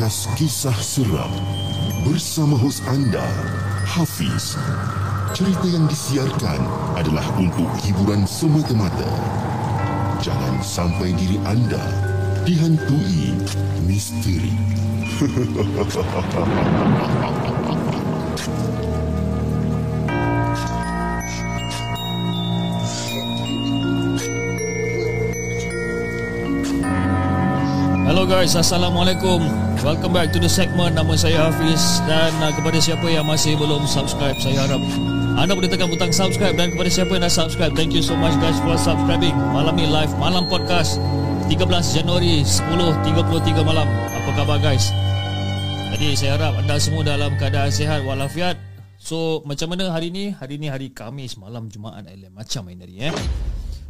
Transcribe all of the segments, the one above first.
podcast kisah seram bersama hos anda Hafiz. Cerita yang disiarkan adalah untuk hiburan semata-mata. Jangan sampai diri anda dihantui misteri. guys, Assalamualaikum. Welcome back to the segment. Nama saya Hafiz Dan uh, kepada siapa yang masih belum subscribe Saya harap anda boleh tekan butang subscribe Dan kepada siapa yang dah subscribe Thank you so much guys for subscribing. Malam ni live Malam Podcast 13 Januari 10.33 malam. Apa khabar guys? Jadi saya harap anda semua dalam keadaan sihat walafiat. So macam mana hari ni? Hari ni hari Kamis Malam Jumaat Macam main hari eh.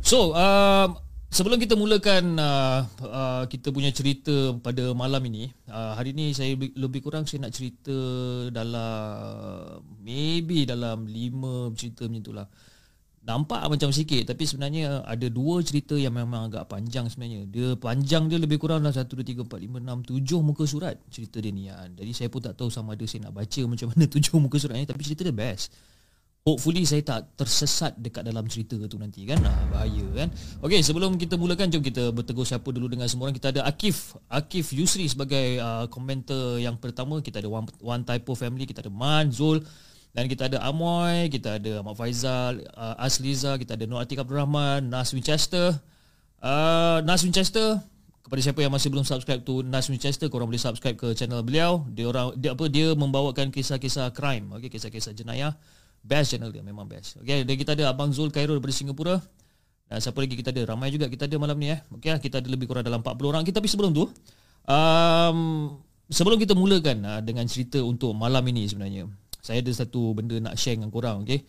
So uh, Sebelum kita mulakan uh, uh, kita punya cerita pada malam ini, uh, hari ini saya lebih, kurang saya nak cerita dalam maybe dalam lima cerita macam itulah. Nampak macam sikit tapi sebenarnya ada dua cerita yang memang agak panjang sebenarnya. Dia panjang dia lebih kurang dalam 1 2 3 4 5 6 7 muka surat cerita dia ni. Ya. Jadi saya pun tak tahu sama ada saya nak baca macam mana 7 muka surat ni tapi cerita dia best. Hopefully saya tak tersesat dekat dalam cerita tu nanti kan? Ah, Bahaya kan? Okay sebelum kita mulakan Jom kita bertegur siapa dulu dengan semua orang. Kita ada Akif Akif Yusri sebagai uh, komentar yang pertama. Kita ada One, One Typo Family Kita ada Man, Zul Dan kita ada Amoy Kita ada Ahmad Faizal uh, Asliza Kita ada Nur Atik Abdul Rahman Nas Winchester. Uh, Nas Winchester kepada siapa yang masih belum subscribe tu Nas Winchester korang boleh subscribe ke channel beliau. Dia orang dia apa dia membawakan kisah-kisah crime okey kisah-kisah jenayah Best channel dia Memang best. Okay Dan kita ada Abang Zul Cairo Daripada Singapura. Dan siapa lagi kita ada? Ramai juga kita ada malam ni eh. Okay Kita ada lebih kurang dalam 40 orang. Tapi sebelum tu um, Sebelum kita mulakan uh, Dengan cerita untuk malam ini sebenarnya Saya ada satu benda nak share dengan korang Okay?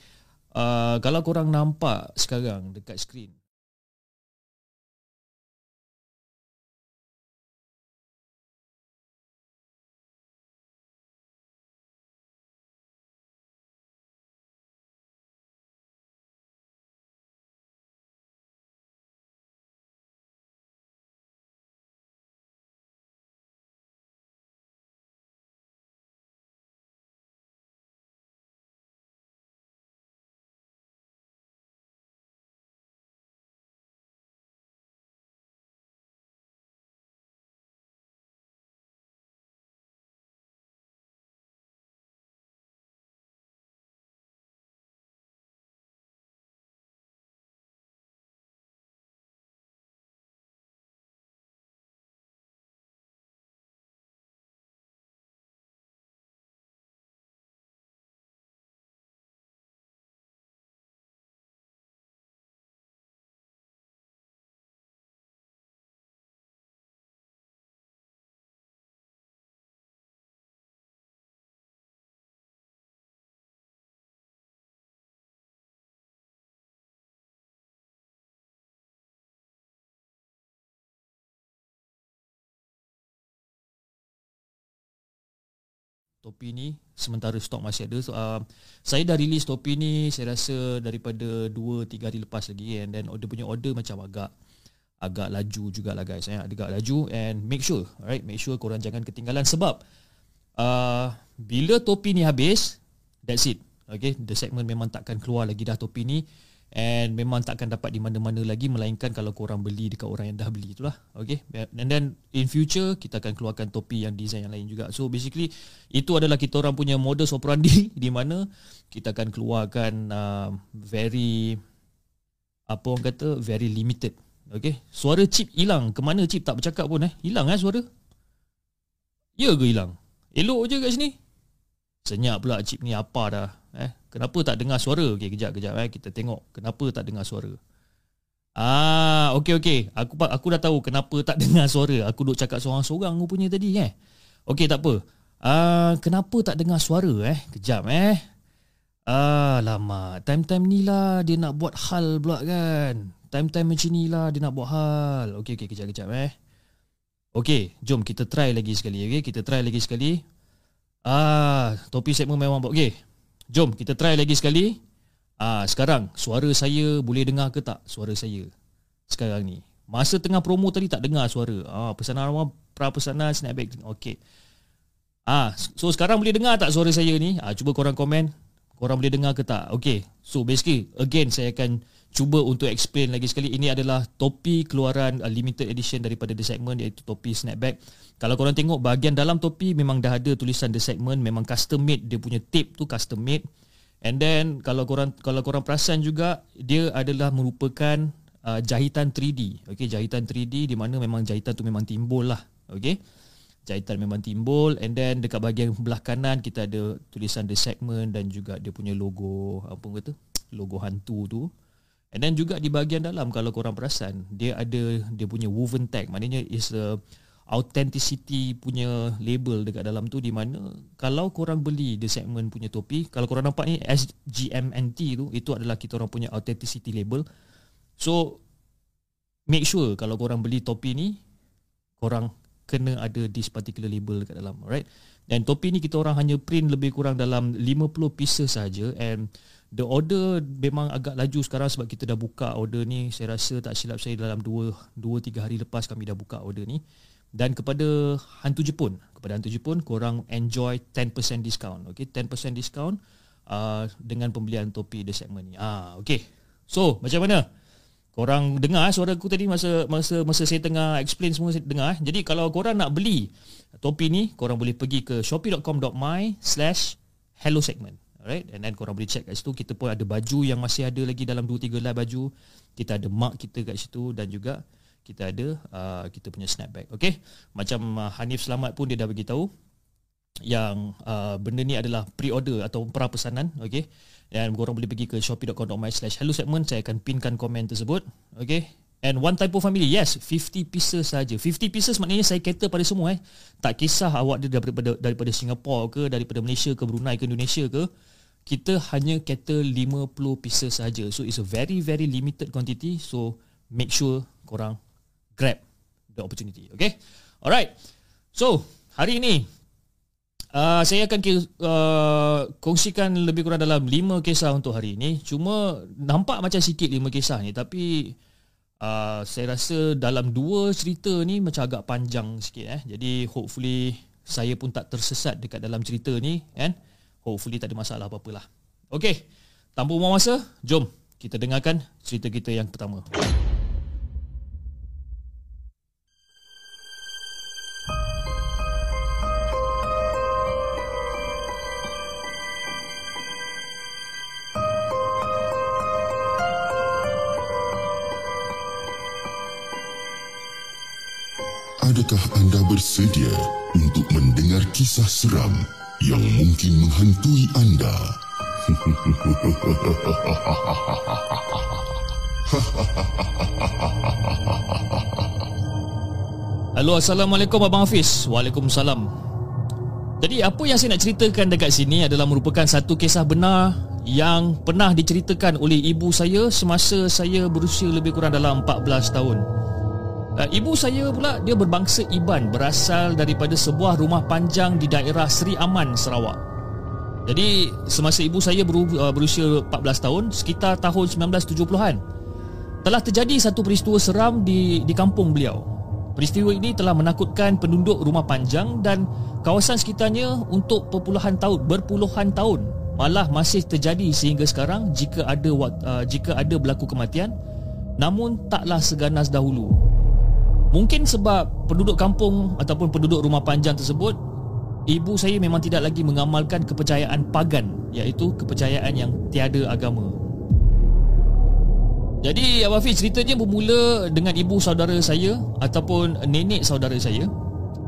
Uh, Kalau korang nampak sekarang Dekat skrin topi ni sementara stok masih ada. So, uh, saya dah release topi ni saya rasa daripada 2 3 hari lepas lagi and then order punya order macam agak agak laju jugalah guys eh. Agak laju and make sure alright make sure korang jangan ketinggalan. Sebab uh, bila topi ni habis that's it. Okay the segment memang takkan keluar lagi dah topi ni And memang takkan dapat di mana-mana lagi Melainkan kalau korang beli dekat orang yang dah beli itulah Okay? And then in future Kita akan keluarkan topi yang design yang lain juga. So basically Itu adalah kita orang punya modus operandi Di mana Kita akan keluarkan uh, Very Apa orang kata Very limited. Okay? Suara chip hilang. Kemana chip? Tak bercakap pun eh. Hilang eh suara? Ya ke hilang? Elok je kat sini? Senyap pula chip ni apa dah eh Kenapa tak dengar suara? Okey, kejap kejap eh kita tengok kenapa tak dengar suara. Ah, okey okey. Aku aku dah tahu kenapa tak dengar suara. Aku duk cakap seorang-seorang rupanya tadi eh. Okey, tak apa. Ah, kenapa tak dengar suara eh? Kejap eh. Ah, lama. Time-time ni lah dia nak buat hal pula kan. Time-time macam ni lah dia nak buat hal. Okey okey kejap kejap eh. Okey, jom kita try lagi sekali okey. Kita try lagi sekali. Ah, topi segmen memang buat okey. Jom kita try lagi sekali. Ah sekarang suara saya boleh dengar ke tak suara saya sekarang ni? Masa tengah promo tadi tak dengar suara. Ah, pesanan awal pra pesanan snapback. Okey. Ah, so sekarang boleh dengar tak suara saya ni? Ah, cuba korang komen. Korang boleh dengar ke tak? Okey. So basically again saya akan cuba untuk explain lagi sekali ini adalah topi keluaran uh, limited edition daripada The Segment iaitu topi snapback. Kalau korang tengok bahagian dalam topi memang dah ada tulisan The Segment, memang custom made, dia punya tape tu custom made. And then kalau korang kalau korang perasan juga dia adalah merupakan uh, jahitan 3D. Okey, jahitan 3D di mana memang jahitan tu memang timbul lah. Okey. Jahitan memang timbul and then dekat bahagian belah kanan kita ada tulisan The Segment dan juga dia punya logo apa kata? Logo hantu tu. And then juga di bahagian dalam kalau korang perasan dia ada dia punya woven tag maknanya is a authenticity punya label dekat dalam tu di mana kalau korang beli the segment punya topi kalau korang nampak ni SGMNT tu itu adalah kita orang punya authenticity label so make sure kalau korang beli topi ni korang kena ada this particular label dekat dalam alright dan topi ni kita orang hanya print lebih kurang dalam 50 pieces saja and The order memang agak laju sekarang sebab kita dah buka order ni. Saya rasa tak silap saya dalam 2 2 3 hari lepas kami dah buka order ni. Dan kepada hantu Jepun, kepada hantu Jepun korang enjoy 10% discount. Okay, 10% discount uh, dengan pembelian topi the segment ni. Ah, okay. So, macam mana? Korang dengar suara aku tadi masa masa masa saya tengah explain semua saya dengar. Jadi kalau korang nak beli topi ni, korang boleh pergi ke shopee.com.my/hello segment. Alright? And then korang boleh check kat situ. Kita pun ada baju yang masih ada lagi Dalam 2-3 lah baju. Kita ada mark kita kat situ Dan juga Kita ada uh, Kita punya snapback. Okay? Macam uh, Hanif Selamat pun Dia dah beritahu Yang uh, Benda ni adalah Pre-order Atau pra pesanan Okay Dan korang boleh pergi ke Shopee.com.my Slash hello segment Saya akan pinkan komen tersebut Okay And one type of family Yes 50 pieces saja 50 pieces maknanya Saya cater pada semua eh Tak kisah awak dia daripada, daripada Singapore ke Daripada Malaysia ke Brunei ke Indonesia ke kita hanya cater 50 pieces saja. So it's a very very limited quantity. So make sure korang grab the opportunity. Okay? Alright. So hari ini uh, saya akan uh, kongsikan lebih kurang dalam 5 kisah untuk hari ini. Cuma nampak macam sikit 5 kisah ni tapi uh, saya rasa dalam dua cerita ni macam agak panjang sikit eh. Jadi hopefully saya pun tak tersesat dekat dalam cerita ni kan. Hopefully tak ada masalah apa-apalah. Okey, tanpa buang masa, jom kita dengarkan cerita kita yang pertama. Adakah anda bersedia untuk mendengar kisah seram yang mungkin menghantui anda. Halo, Assalamualaikum Abang Hafiz. Waalaikumsalam. Jadi apa yang saya nak ceritakan dekat sini adalah merupakan satu kisah benar yang pernah diceritakan oleh ibu saya semasa saya berusia lebih kurang dalam 14 tahun. Uh, ibu saya pula dia berbangsa Iban berasal daripada sebuah rumah panjang di daerah Seri Aman, Sarawak. Jadi semasa ibu saya uh, berusia 14 tahun, sekitar tahun 1970-an, telah terjadi satu peristiwa seram di di kampung beliau. Peristiwa ini telah menakutkan penduduk rumah panjang dan kawasan sekitarnya untuk perpuluhan tahun, berpuluhan tahun. Malah masih terjadi sehingga sekarang jika ada uh, jika ada berlaku kematian namun taklah seganas dahulu Mungkin sebab penduduk kampung ataupun penduduk rumah panjang tersebut Ibu saya memang tidak lagi mengamalkan kepercayaan pagan Iaitu kepercayaan yang tiada agama. Jadi Abang Hafiz ceritanya bermula dengan ibu saudara saya Ataupun nenek saudara saya.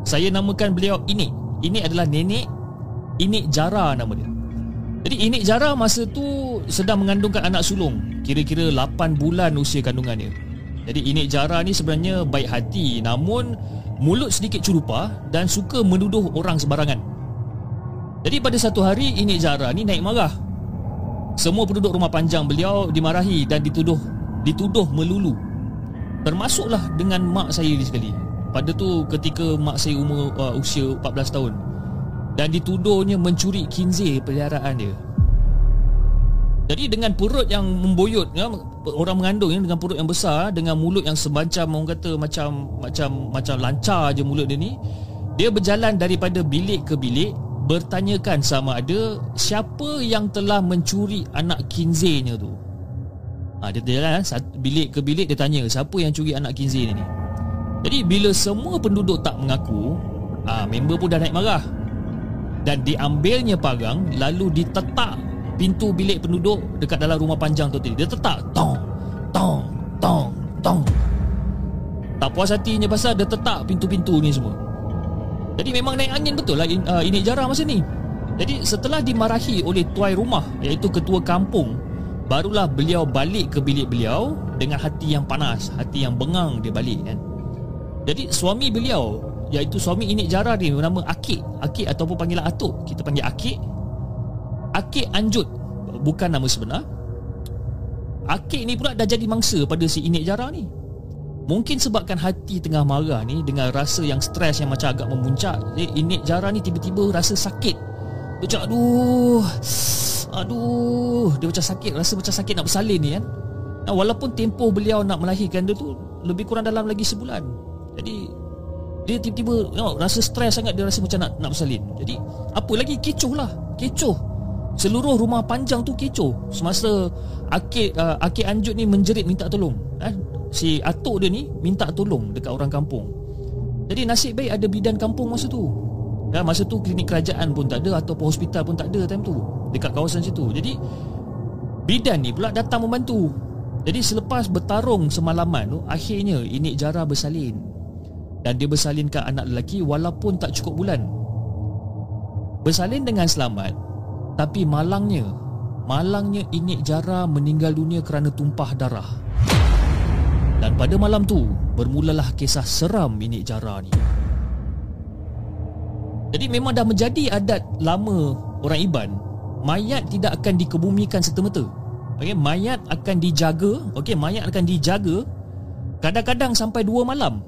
Saya namakan beliau Inik. Ini adalah nenek Inik Jara nama dia. Jadi Inik Jara masa tu sedang mengandungkan anak sulung Kira-kira 8 bulan usia kandungannya jadi Inik Jara ni sebenarnya baik hati namun mulut sedikit curupa dan suka menuduh orang sembarangan. Jadi pada satu hari Inik Jara ni naik marah. Semua penduduk rumah panjang beliau dimarahi dan dituduh dituduh melulu. Termasuklah dengan mak saya ni sekali. Pada tu ketika mak saya umur uh, usia 14 tahun dan dituduhnya mencuri kinzir peliharaan dia. Jadi dengan perut yang memboyot ya, orang mengandung ya, dengan perut yang besar dengan mulut yang semacam orang kata macam macam macam lancar je mulut dia ni dia berjalan daripada bilik ke bilik bertanyakan sama ada siapa yang telah mencuri anak kinzenya tu. Ha, dia jalan bilik ke bilik dia tanya siapa yang curi anak kinze ni. Jadi bila semua penduduk tak mengaku, ha, member pun dah naik marah. Dan diambilnya parang lalu ditetak pintu bilik penduduk dekat dalam rumah panjang tu tadi. Dia tetak tong tong tong tong. Tak puas hatinya pasal dia tetak pintu-pintu ni semua. Jadi memang naik angin betul lah uh, ini jarang masa ni. Jadi setelah dimarahi oleh tuai rumah iaitu ketua kampung barulah beliau balik ke bilik beliau dengan hati yang panas, hati yang bengang dia balik kan. Jadi suami beliau iaitu suami Inik Jara ni bernama Akik, Akik ataupun panggilan Atuk, kita panggil Akik Akik Anjut. Bukan nama sebenar. Akik ni pula dah jadi mangsa pada si Inik Jara ni. Mungkin sebabkan hati tengah marah ni Dengan rasa yang stres yang macam agak memuncak Jadi Inik Jara ni tiba-tiba rasa sakit. Dia macam aduh Aduh. Dia macam sakit Rasa macam sakit nak bersalin ni kan? Nah, Walaupun tempoh beliau nak melahirkan dia tu Lebih kurang dalam lagi sebulan. Jadi Dia tiba-tiba you know, Rasa stres sangat Dia rasa macam nak, nak bersalin. Jadi Apa lagi? Kecoh lah. Kecoh Seluruh rumah panjang tu kecoh. Semasa Akid uh, Akid Anjut ni menjerit minta tolong eh? Si atuk dia ni Minta tolong dekat orang kampung. Jadi nasib baik ada bidan kampung masa tu. Ya, Masa tu klinik kerajaan pun tak ada Ataupun hospital pun tak ada time tu Dekat kawasan situ. Jadi Bidan ni pula datang membantu. Jadi selepas bertarung semalaman tu Akhirnya Inik Jara bersalin. Dan dia bersalinkan anak lelaki Walaupun tak cukup bulan. Bersalin dengan selamat tapi malangnya Malangnya Inik Jara meninggal dunia kerana tumpah darah. Dan pada malam tu Bermulalah kisah seram Inik Jara ni. Jadi memang dah menjadi adat lama orang Iban Mayat tidak akan dikebumikan serta-merta. Okay, Mayat akan dijaga okay, Mayat akan dijaga Kadang-kadang sampai dua malam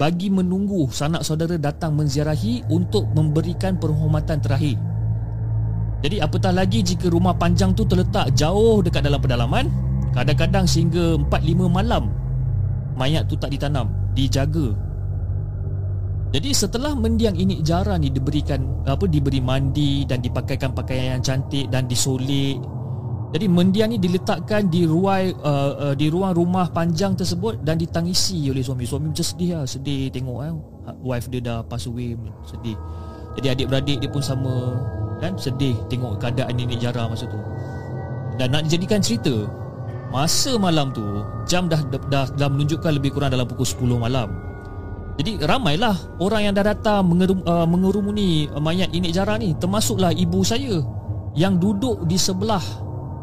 Bagi menunggu sanak saudara datang menziarahi Untuk memberikan penghormatan terakhir jadi apatah lagi jika rumah panjang tu terletak jauh dekat dalam pedalaman Kadang-kadang sehingga 4-5 malam Mayat tu tak ditanam Dijaga. Jadi setelah mendiang ini jara ni diberikan apa Diberi mandi dan dipakaikan pakaian yang cantik dan disolik. Jadi mendiang ni diletakkan di ruang uh, uh, Di ruang rumah panjang tersebut Dan ditangisi oleh suami. Suami macam sedih lah Sedih tengok eh. Wife dia dah pass away Sedih. Jadi adik-beradik dia pun sama kan? Sedih tengok keadaan nenek Jara masa tu. Dan nak dijadikan cerita masa malam tu jam dah dah, dah, menunjukkan lebih kurang dalam pukul 10 malam. Jadi ramailah orang yang dah datang mengerum, uh, mengerumuni mayat Inik Jara ni. Termasuklah ibu saya yang duduk di sebelah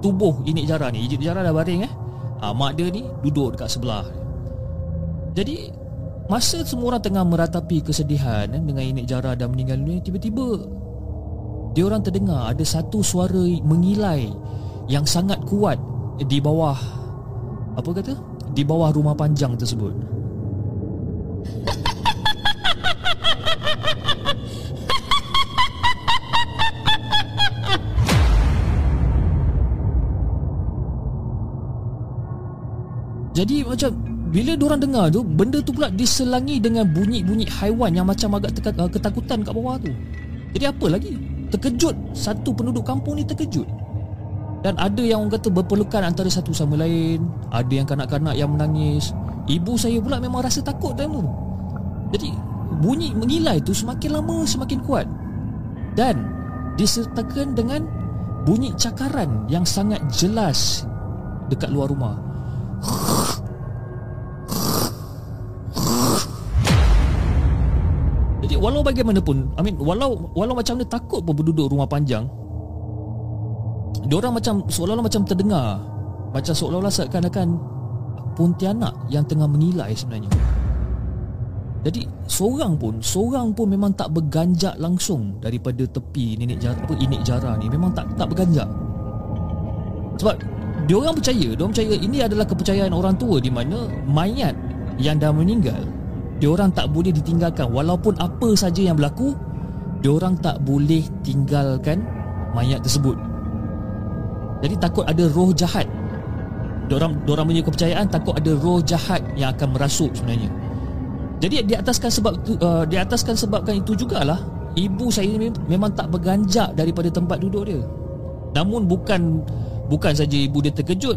tubuh Inik Jara ni. Inik Jara dah baring eh? Ha, mak dia ni duduk dekat sebelah. Jadi masa semua orang tengah meratapi kesedihan eh, dengan Inik Jara dah meninggal dunia tiba-tiba dia orang terdengar ada satu suara mengilai yang sangat kuat di bawah apa kata? Di bawah rumah panjang tersebut. Jadi macam bila diorang dengar tu Benda tu pula diselangi dengan bunyi-bunyi haiwan Yang macam agak ketakutan kat bawah tu Jadi apa lagi terkejut. Satu penduduk kampung ni terkejut. Dan ada yang orang kata berpelukan antara satu sama lain. Ada yang kanak-kanak yang menangis. Ibu saya pula memang rasa takut time tu jadi bunyi mengilai tu semakin lama semakin kuat. Dan disertakan dengan bunyi cakaran yang sangat jelas dekat luar rumah walau bagaimanapun I mean walau walau macam dia takut pun berduduk rumah panjang dia orang macam seolah-olah macam terdengar macam seolah-olah seakan-akan pontianak yang tengah mengilai sebenarnya. Jadi seorang pun seorang pun memang tak berganjak langsung daripada tepi nenek jara apa inik jara ni memang tak tak berganjak. Sebab dia orang percaya, dia orang percaya ini adalah kepercayaan orang tua di mana mayat yang dah meninggal Diorang tak boleh ditinggalkan. Walaupun apa saja yang berlaku Diorang tak boleh tinggalkan Mayat tersebut. Jadi takut ada roh jahat. Diorang, diorang punya kepercayaan Takut ada roh jahat Yang akan merasuk sebenarnya. Jadi di ataskan sebab itu, uh, Di ataskan sebabkan itu jugalah Ibu saya ni memang tak berganjak Daripada tempat duduk dia. Namun bukan Bukan saja ibu dia terkejut.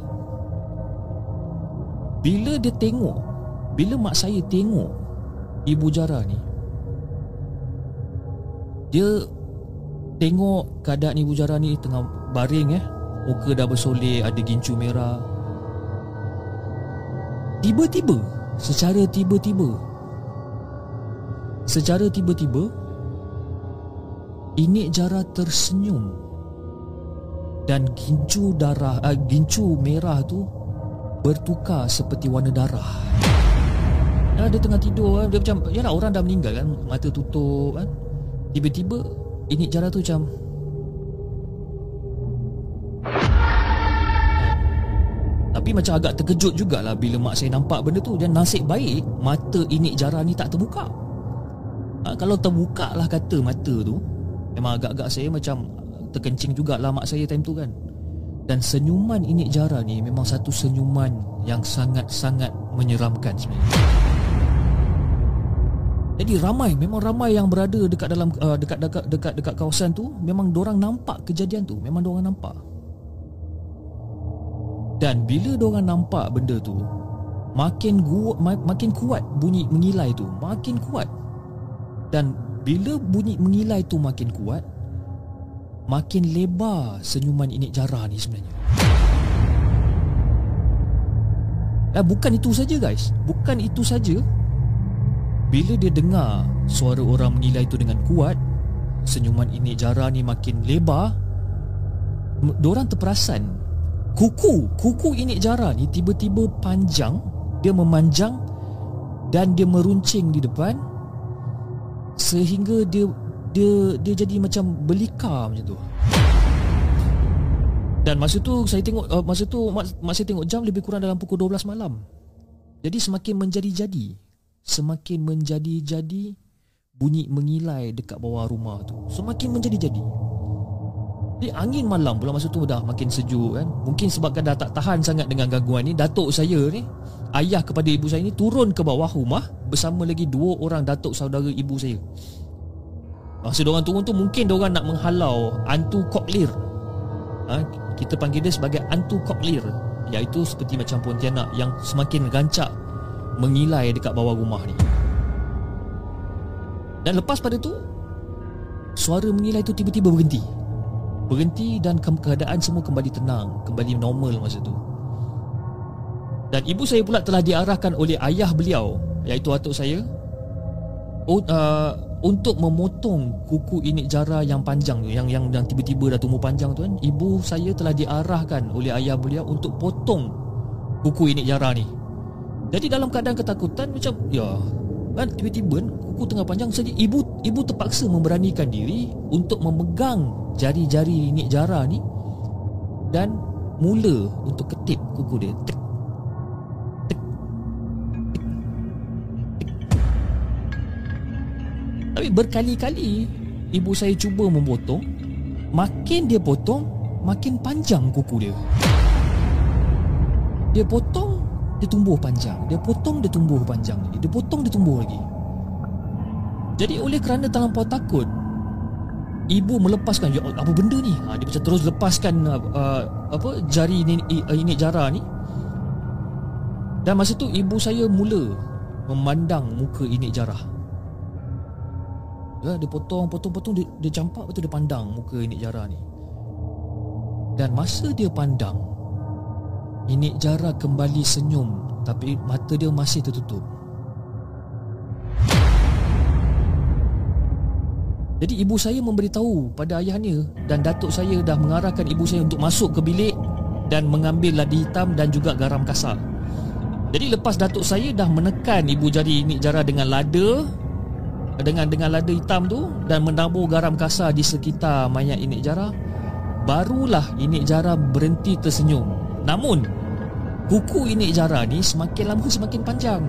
Bila dia tengok Bila mak saya tengok Ibu Jara ni Dia Tengok keadaan ibu Jara ni Tengah baring eh. Muka dah bersolek Ada gincu merah. Tiba-tiba Secara tiba-tiba Secara tiba-tiba Inik Jara tersenyum. Dan gincu darah uh, Gincu merah tu Bertukar seperti warna darah ya, Dia tengah tidur kan Dia macam Yalah orang dah meninggal kan Mata tutup kan Tiba-tiba Inik Jara tu macam Tapi macam agak terkejut jugalah bila mak saya nampak benda tu dan nasib baik mata inik jara ni tak terbuka. Ha, kalau terbuka lah kata mata tu memang agak-agak saya macam terkencing jugalah mak saya time tu kan. Dan senyuman inik jara ni memang satu senyuman yang sangat-sangat menyeramkan sebenarnya. Jadi ramai memang ramai yang berada dekat dalam uh, dekat dekat dekat dekat kawasan tu memang orang nampak kejadian tu. Memang orang nampak. Dan bila diorang nampak benda tu Makin kuat, makin kuat bunyi mengilai tu Makin kuat. Dan bila bunyi mengilai tu makin kuat Makin lebar senyuman Inik Jara ni sebenarnya. Dan bukan itu saja guys. Bukan itu saja Bila dia dengar suara orang mengilai tu dengan kuat Senyuman Inik Jara ni makin lebar Diorang terperasan. Kuku kuku inik jara ni tiba-tiba panjang dia memanjang dan dia meruncing di depan sehingga dia dia dia jadi macam belika macam tu. Dan masa tu saya tengok uh, masa tu masa tengok jam lebih kurang dalam pukul 12 malam. Jadi semakin menjadi-jadi semakin menjadi-jadi bunyi mengilai dekat bawah rumah tu. Semakin menjadi-jadi. Di angin malam pula masa tu dah makin sejuk kan. Mungkin sebabkan dah tak tahan sangat dengan gangguan ni Datuk saya ni Ayah kepada ibu saya ni turun ke bawah rumah Bersama lagi dua orang datuk saudara ibu saya. Masa diorang turun tu mungkin diorang nak menghalau Antu Koklir. Ha? Kita panggil dia sebagai Antu Koklir Iaitu seperti macam Pontianak Yang semakin rancak Mengilai dekat bawah rumah ni. Dan lepas pada tu Suara mengilai tu tiba-tiba berhenti. Berhenti dan keadaan semua kembali tenang Kembali normal masa tu. Dan ibu saya pula telah diarahkan oleh ayah beliau Iaitu atuk saya uh, Untuk memotong kuku inik jara yang panjang tu Yang yang, yang tiba-tiba dah tumbuh panjang tu kan. Ibu saya telah diarahkan oleh ayah beliau Untuk potong kuku inik jara ni Jadi dalam keadaan ketakutan macam Ya kan tiba-tiba kuku tengah panjang saja ibu ibu terpaksa memberanikan diri untuk memegang jari-jari Nik Jara ni dan mula untuk ketip kuku dia. Tek, Tapi berkali-kali ibu saya cuba memotong, makin dia potong, makin panjang kuku dia. Dia potong dia tumbuh panjang. Dia potong dia tumbuh panjang lagi. Dia potong dia tumbuh lagi. Jadi oleh kerana terlampau takut Ibu melepaskan ya, Apa benda ni? Ha, Dia macam terus lepaskan uh, apa Jari ini, ini jara ni. Dan masa tu ibu saya mula Memandang muka ini jarah ya, Dia potong Potong potong dia, dia campak tu dia pandang Muka ini jarah ni. Dan masa dia pandang Inik Jara kembali senyum Tapi mata dia masih tertutup. Jadi ibu saya memberitahu pada ayahnya Dan datuk saya dah mengarahkan ibu saya untuk masuk ke bilik Dan mengambil ladi hitam dan juga garam kasar. Jadi lepas datuk saya dah menekan ibu jari Inik Jara dengan lada dengan dengan lada hitam tu dan menabur garam kasar di sekitar mayat Inik Jara barulah Inik Jara berhenti tersenyum Namun Kuku ini jara ni semakin lama semakin panjang.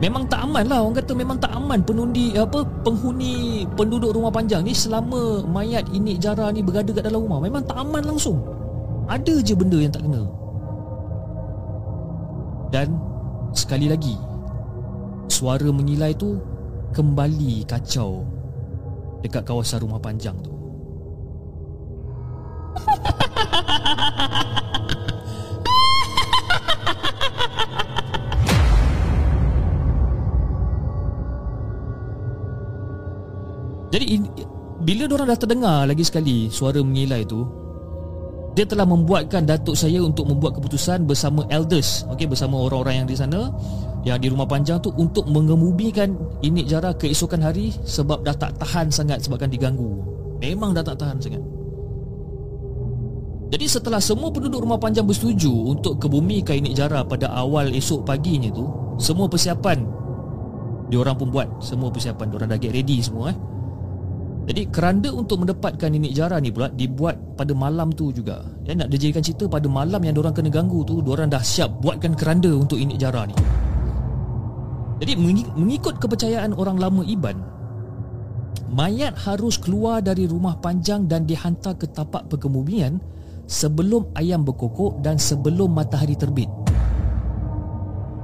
Memang tak aman lah Orang kata memang tak aman Penundi apa Penghuni Penduduk rumah panjang ni Selama mayat ini jara ni Berada kat dalam rumah. Memang tak aman langsung. Ada je benda yang tak kena. Dan Sekali lagi Suara mengilai tu Kembali kacau Dekat kawasan rumah panjang tu Jadi bila orang dah terdengar lagi sekali suara mengilai tu dia telah membuatkan datuk saya untuk membuat keputusan bersama elders okey bersama orang-orang yang di sana yang di rumah panjang tu untuk mengemubikan ini jara keesokan hari sebab dah tak tahan sangat sebabkan diganggu. Memang dah tak tahan sangat. Jadi setelah semua penduduk rumah panjang bersetuju untuk kebumikan ini jara pada awal esok paginya tu semua persiapan diorang pun buat. Semua persiapan diorang dah get ready semua eh jadi keranda untuk mendapatkan ini jara ni pula dibuat pada malam tu juga. Ya nak dijadikan cerita pada malam yang orang kena ganggu tu, orang dah siap buatkan keranda untuk ini jara ni. Jadi mengikut kepercayaan orang lama Iban, mayat harus keluar dari rumah panjang dan dihantar ke tapak perkebumian sebelum ayam berkokok dan sebelum matahari terbit.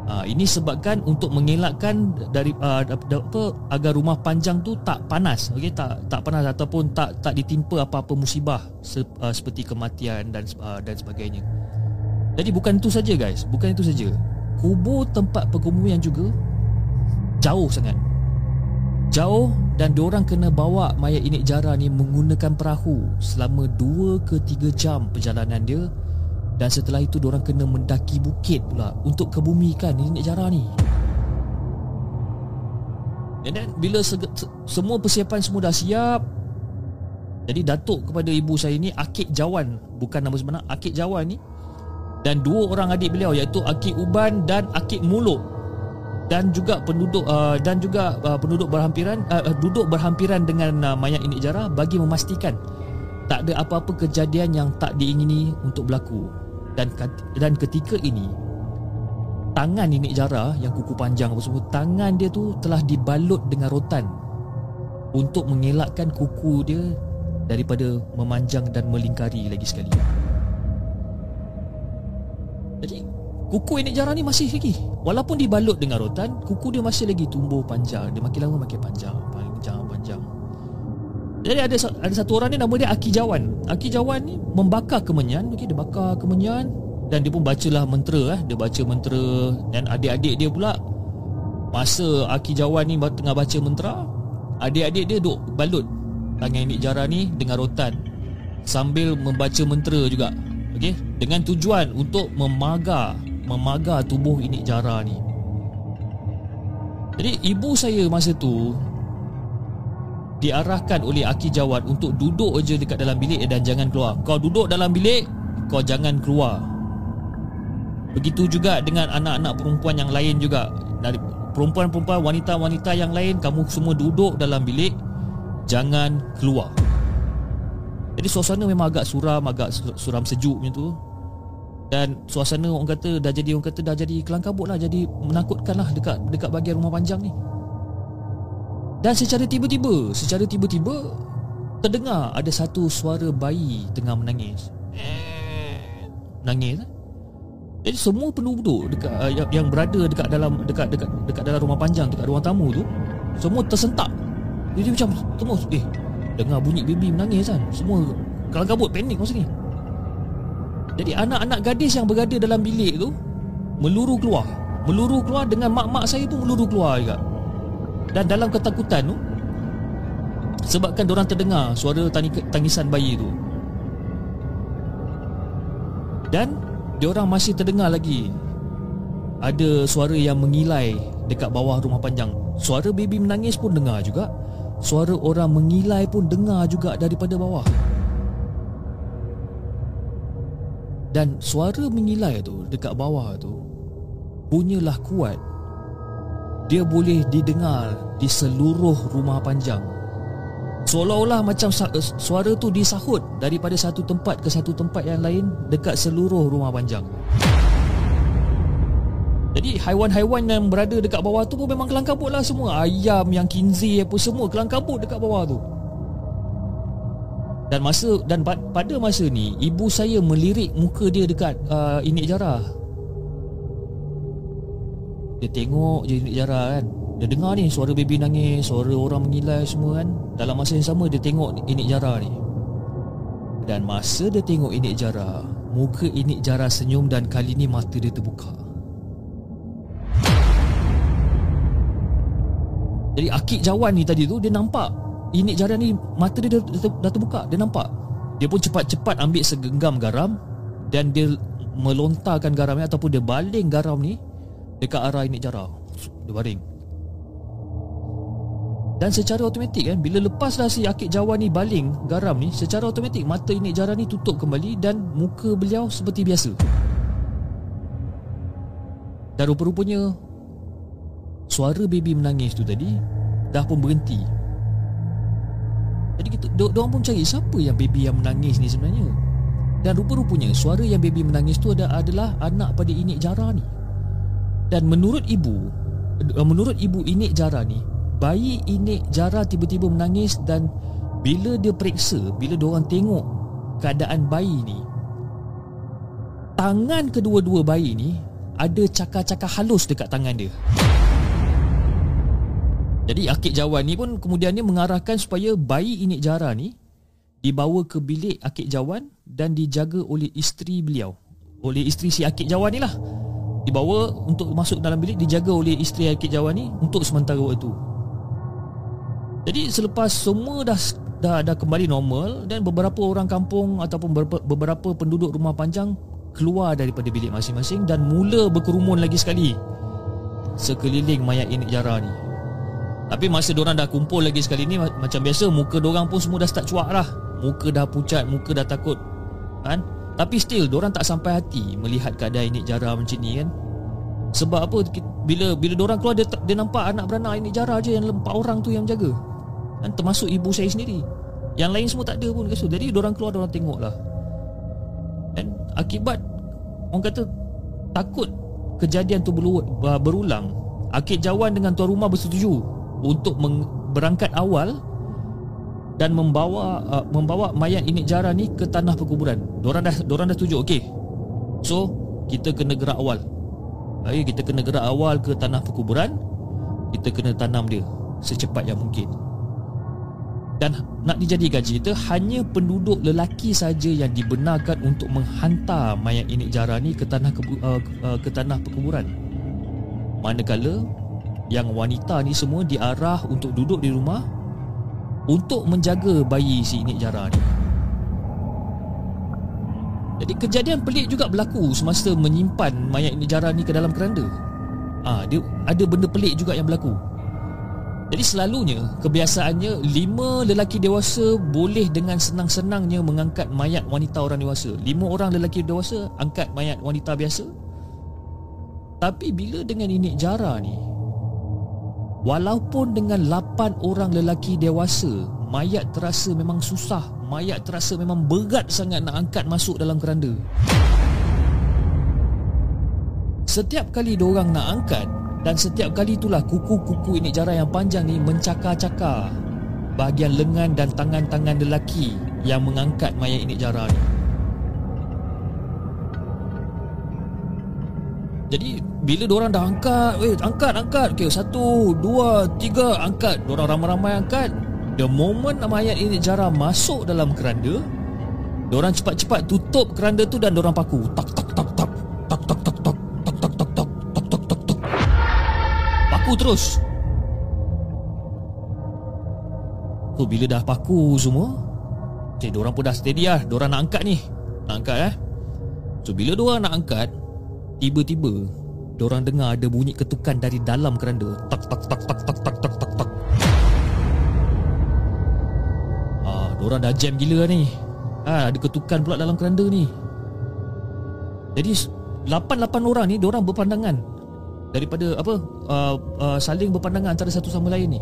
Ha, ini sebabkan untuk mengelakkan dari uh, apa agar rumah panjang tu tak panas, okey tak tak panas ataupun tak tak ditimpa apa-apa musibah se, uh, seperti kematian dan uh, dan sebagainya. Jadi bukan itu saja guys, bukan itu saja. Kubur tempat perkebumian juga jauh sangat. Jauh dan diorang kena bawa mayat Inik Jara ni menggunakan perahu selama 2 ke 3 jam perjalanan dia dan setelah itu orang kena mendaki bukit pula Untuk kebumikan nenek jara ni. Dan then bila se- semua persiapan semua dah siap Jadi Datuk kepada ibu saya ni Akik Jawan Bukan nama sebenar Akik Jawan ni Dan dua orang adik beliau Iaitu Akik Uban dan Akik Muluk Dan juga penduduk uh, Dan juga uh, penduduk berhampiran uh, Duduk berhampiran dengan uh, mayat ini jara Bagi memastikan tak ada apa-apa kejadian yang tak diingini untuk berlaku dan dan ketika ini tangan nenek Jara yang kuku panjang apa semua tangan dia tu telah dibalut dengan rotan untuk mengelakkan kuku dia daripada memanjang dan melingkari lagi sekali. Jadi kuku nenek Jara ni masih lagi walaupun dibalut dengan rotan kuku dia masih lagi tumbuh panjang dia makin lama makin panjang panjang panjang. Jadi ada ada satu orang ni nama dia Aki Jawan. Aki Jawan ni membakar kemenyan, okey dia bakar kemenyan dan dia pun bacalah mentera eh. Dia baca mentera dan adik-adik dia pula masa Aki Jawan ni tengah baca mentera, adik-adik dia duk balut tangan Nik Jara ni dengan rotan sambil membaca mentera juga. Okey, dengan tujuan untuk memagar memagar tubuh Nik Jara ni. Jadi ibu saya masa tu diarahkan oleh Aki Jawad untuk duduk aja dekat dalam bilik dan jangan keluar. Kau duduk dalam bilik, kau jangan keluar. Begitu juga dengan anak-anak perempuan yang lain juga. Dari perempuan-perempuan, wanita-wanita yang lain, kamu semua duduk dalam bilik, jangan keluar. Jadi suasana memang agak suram, agak suram sejuk macam tu. Dan suasana orang kata dah jadi orang kata dah jadi kabut lah jadi menakutkan lah dekat dekat bahagian rumah panjang ni. Dan secara tiba-tiba Secara tiba-tiba Terdengar ada satu suara bayi Tengah menangis. Nangis Jadi semua penduduk dekat, uh, yang, yang berada dekat dalam dekat, dekat dekat dalam rumah panjang Dekat ruang tamu tu Semua tersentak. Jadi macam Tengok Eh Dengar bunyi baby menangis kan? Semua Kalang kabut panik masa ni Jadi anak-anak gadis yang berada dalam bilik tu Meluru keluar. Meluru keluar dengan mak-mak saya pun meluru keluar juga dan dalam ketakutan tu Sebabkan orang terdengar Suara tangisan bayi tu. Dan Diorang masih terdengar lagi Ada suara yang mengilai Dekat bawah rumah panjang. Suara baby menangis pun dengar juga. Suara orang mengilai pun dengar juga Daripada bawah. Dan suara mengilai tu Dekat bawah tu Punyalah kuat dia boleh didengar di seluruh rumah panjang. Seolah-olah macam eh, suara tu disahut daripada satu tempat ke satu tempat yang lain dekat seluruh rumah panjang. Jadi haiwan-haiwan yang berada dekat bawah tu pun memang kelang kabut lah semua. Ayam yang kinzi apa semua kelang kabut dekat bawah tu. Dan masa dan pada masa ni ibu saya melirik muka dia dekat uh, Inik Jara. Dia tengok je Inik Jara kan. Dia dengar ni suara baby nangis, suara orang mengilai semua kan. Dalam masa yang sama dia tengok Inik Jara ni. Dan masa dia tengok Inik Jara, muka Inik Jara senyum dan kali ni mata dia terbuka. Jadi akik jawan ni tadi tu dia nampak Inik Jara ni mata dia dah, dah terbuka Dia nampak Dia pun cepat-cepat ambil segenggam garam Dan dia melontarkan garam ni Ataupun dia baling garam ni Dekat arah Inik Jara Dia baring Dan secara automatik kan Bila lepaslah si akik jawan ni baling garam ni Secara automatik mata Inik Jara ni tutup kembali Dan muka beliau seperti biasa. Dan rupa-rupanya Suara baby menangis tu tadi Dah pun berhenti. Jadi kita Diorang pun cari Siapa yang baby yang menangis ni sebenarnya. Dan rupa-rupanya Suara yang baby menangis tu ada, adalah Anak pada Inik Jara ni Dan menurut ibu eh, Menurut ibu Inik Jara ni Bayi Inik Jara tiba-tiba menangis Dan Bila dia periksa Bila diorang tengok Keadaan bayi ni Tangan kedua-dua bayi ni Ada cakar-cakar halus dekat tangan dia jadi Akik Jawan ni pun kemudian dia mengarahkan supaya bayi Inik Jara ni dibawa ke bilik Akik Jawan dan dijaga oleh isteri beliau. Oleh isteri si Akik Jawan ni lah. Dibawa untuk masuk dalam bilik dijaga oleh isteri Akik Jawan ni untuk sementara waktu. Jadi selepas semua dah dah dah kembali normal dan beberapa orang kampung ataupun beberapa, beberapa penduduk rumah panjang keluar daripada bilik masing-masing dan mula berkerumun lagi sekali sekeliling mayat Inik Jara ni. Tapi masa diorang dah kumpul lagi sekali ni Macam biasa muka diorang pun semua dah start cuak lah Muka dah pucat, muka dah takut kan? Tapi still diorang tak sampai hati Melihat keadaan ini Jara macam ni kan? Sebab apa? Bila bila diorang keluar dia, dia nampak anak beranak ini Jara je Yang empat orang tu yang jaga. Kan? Termasuk ibu saya sendiri. Yang lain semua tak ada pun kat Jadi diorang keluar diorang tengok lah. Dan akibat Orang kata Takut kejadian tu berulang. Akid Jawan dengan tuan rumah bersetuju untuk berangkat awal dan membawa uh, membawa mayat Inik Jara ni ke tanah perkuburan. Diorang dah diorang dah setuju. Okey. So, kita kena gerak awal. Okey, kita kena gerak awal ke tanah perkuburan. Kita kena tanam dia secepat yang mungkin. Dan nak dijadikan cerita hanya penduduk lelaki saja yang dibenarkan untuk menghantar mayat Inik Jara ni ke tanah ke, uh, uh, ke tanah perkuburan. Manakala yang wanita ni semua diarah untuk duduk di rumah untuk menjaga bayi si Inik Jara ni. Jadi kejadian pelik juga berlaku semasa menyimpan mayat Inik Jara ni ke dalam keranda. Ah, ha, dia ada benda pelik juga yang berlaku. Jadi selalunya kebiasaannya lima lelaki dewasa boleh dengan senang-senangnya mengangkat mayat wanita orang dewasa. Lima orang lelaki dewasa angkat mayat wanita biasa. Tapi bila dengan Inik Jara ni, Walaupun dengan 8 orang lelaki dewasa Mayat terasa memang susah Mayat terasa memang berat sangat nak angkat masuk dalam keranda. Setiap kali diorang nak angkat Dan setiap kali itulah kuku-kuku ini jara yang panjang ni mencakar-cakar Bahagian lengan dan tangan-tangan lelaki Yang mengangkat mayat ini jara ni Jadi bila orang dah angkat Eh angkat angkat. Okay satu Dua Tiga Angkat. Diorang ramai-ramai angkat. The moment mayat ini Jara masuk dalam keranda Diorang cepat-cepat tutup keranda tu Dan diorang paku. Tak tak tak tak. Tak tak tak tak. Tak tak tak tak. Tak tak tak tak. Paku terus. So bila dah paku semua Okay diorang pun dah steady lah. Diorang nak angkat ni. Nak angkat eh. So bila diorang nak angkat Tiba-tiba Diorang dengar ada bunyi ketukan dari dalam keranda. Tak tak tak tak tak tak tak tak tak. Ah, Diorang dah jam gila ni. Ah, Ada ketukan pula dalam keranda ni. Jadi 8-8 orang ni Diorang berpandangan Daripada apa uh, uh, Saling berpandangan antara satu sama lain ni.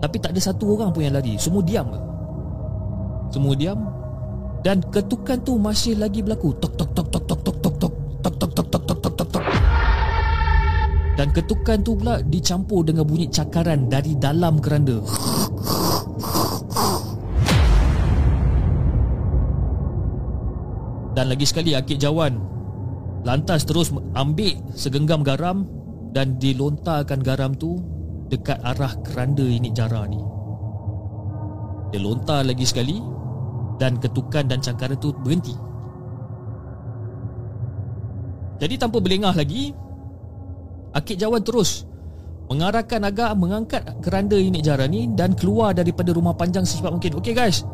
Tapi tak ada satu orang pun yang lari. Semua diam. Semua diam. Dan ketukan tu masih lagi berlaku. Tok tok tok tok dan ketukan tu pula dicampur dengan bunyi cakaran dari dalam keranda. Dan lagi sekali Akik Jawan Lantas terus ambil segenggam garam Dan dilontarkan garam tu Dekat arah keranda ini jara ni. Dia lontar lagi sekali Dan ketukan dan cangkara tu berhenti. Jadi tanpa berlengah lagi Akik Jawan terus Mengarahkan agak mengangkat keranda ini jara ni Dan keluar daripada rumah panjang secepat mungkin Okay guys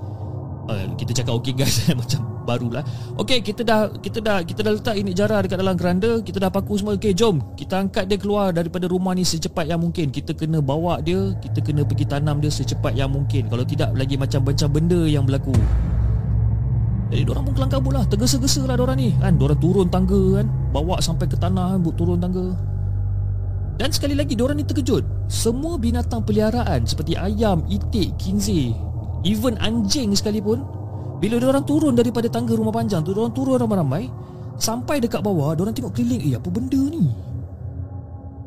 uh, Kita cakap okay guys Macam barulah. Okey, kita dah kita dah kita dah letak ini jara dekat dalam keranda, kita dah paku semua. Okey, jom kita angkat dia keluar daripada rumah ni secepat yang mungkin. Kita kena bawa dia, kita kena pergi tanam dia secepat yang mungkin. Kalau tidak lagi macam macam benda yang berlaku. Jadi orang pun kelang kabut lah Tergesa-gesa lah ni kan Diorang turun tangga kan Bawa sampai ke tanah kan Turun tangga Dan sekali lagi Diorang ni terkejut Semua binatang peliharaan Seperti ayam, itik, kinzi Even anjing sekalipun bila dia orang turun daripada tangga rumah panjang tu, dia orang turun ramai-ramai sampai dekat bawah, dia orang tengok keliling, eh apa benda ni?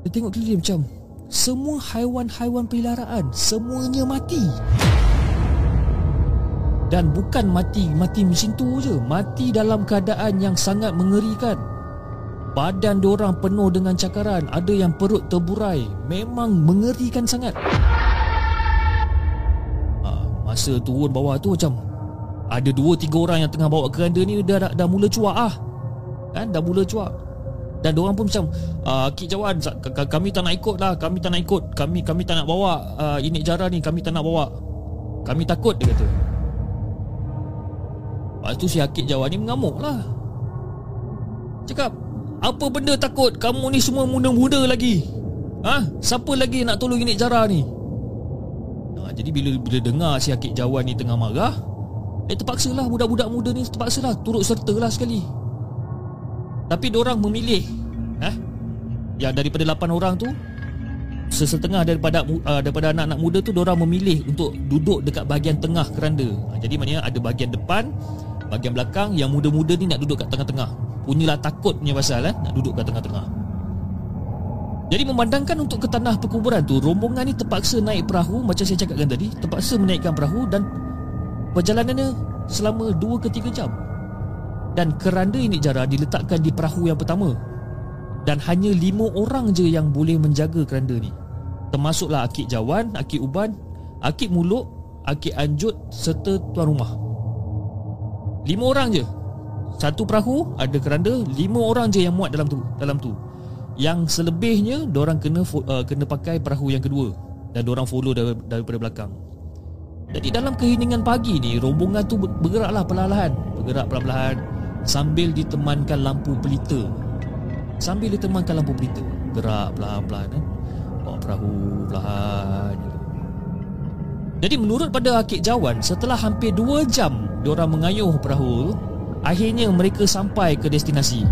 Dia tengok keliling macam semua haiwan-haiwan peliharaan semuanya mati. Dan bukan mati mati mesin tu je, mati dalam keadaan yang sangat mengerikan. Badan orang penuh dengan cakaran, ada yang perut terburai, memang mengerikan sangat. Ha, masa turun bawah tu macam ada dua tiga orang yang tengah bawa keranda ni dah, dah, dah mula cuak ah. Kan? Dah mula cuak. Dan dia orang pun macam uh, Kik Jawan kami tak nak ikut lah. Kami tak nak ikut. Kami kami tak nak bawa uh, Inik jara ni. Kami tak nak bawa. Kami takut dia kata. Lepas tu si Akik Jawan ni mengamuk lah. Cakap Apa benda takut? Kamu ni semua muda-muda lagi. Ha? Siapa lagi nak tolong inik jara ni? Ha, Jadi bila bila dengar si Akik Jawan ni tengah marah Eh terpaksa lah budak-budak muda ni terpaksa lah turut serta lah sekali. Tapi orang memilih eh, Yang daripada 8 orang tu Sesetengah daripada uh, daripada anak-anak muda tu orang memilih untuk duduk dekat bahagian tengah keranda. Ha, Jadi maknanya ada bahagian depan Bahagian belakang Yang muda-muda ni nak duduk kat tengah-tengah Punyalah takut punya pasal eh, Nak duduk kat tengah-tengah. Jadi memandangkan untuk ke tanah perkuburan tu Rombongan ni terpaksa naik perahu Macam saya cakapkan tadi Terpaksa menaikkan perahu Dan Perjalanannya selama 2 ke 3 jam. Dan keranda ini jara diletakkan di perahu yang pertama. Dan hanya 5 orang je yang boleh menjaga keranda ni. Termasuklah Akik Jawan, Akik Uban, Akik Muluk, Akik Anjut serta tuan rumah. 5 orang je Satu perahu ada keranda 5 orang je yang muat dalam tu dalam tu. Yang selebihnya Diorang kena uh, kena pakai perahu yang kedua. Dan diorang follow daripada belakang. Jadi dalam keheningan pagi ni Rombongan tu bergeraklah perlahan Bergerak perlahan Sambil ditemankan lampu pelita. Sambil ditemankan lampu pelita. Gerak perlahan-perlahan eh? Bawa perahu perlahan Jadi menurut pada Akik Jawan Setelah hampir 2 jam Diorang mengayuh perahu Akhirnya mereka sampai ke destinasi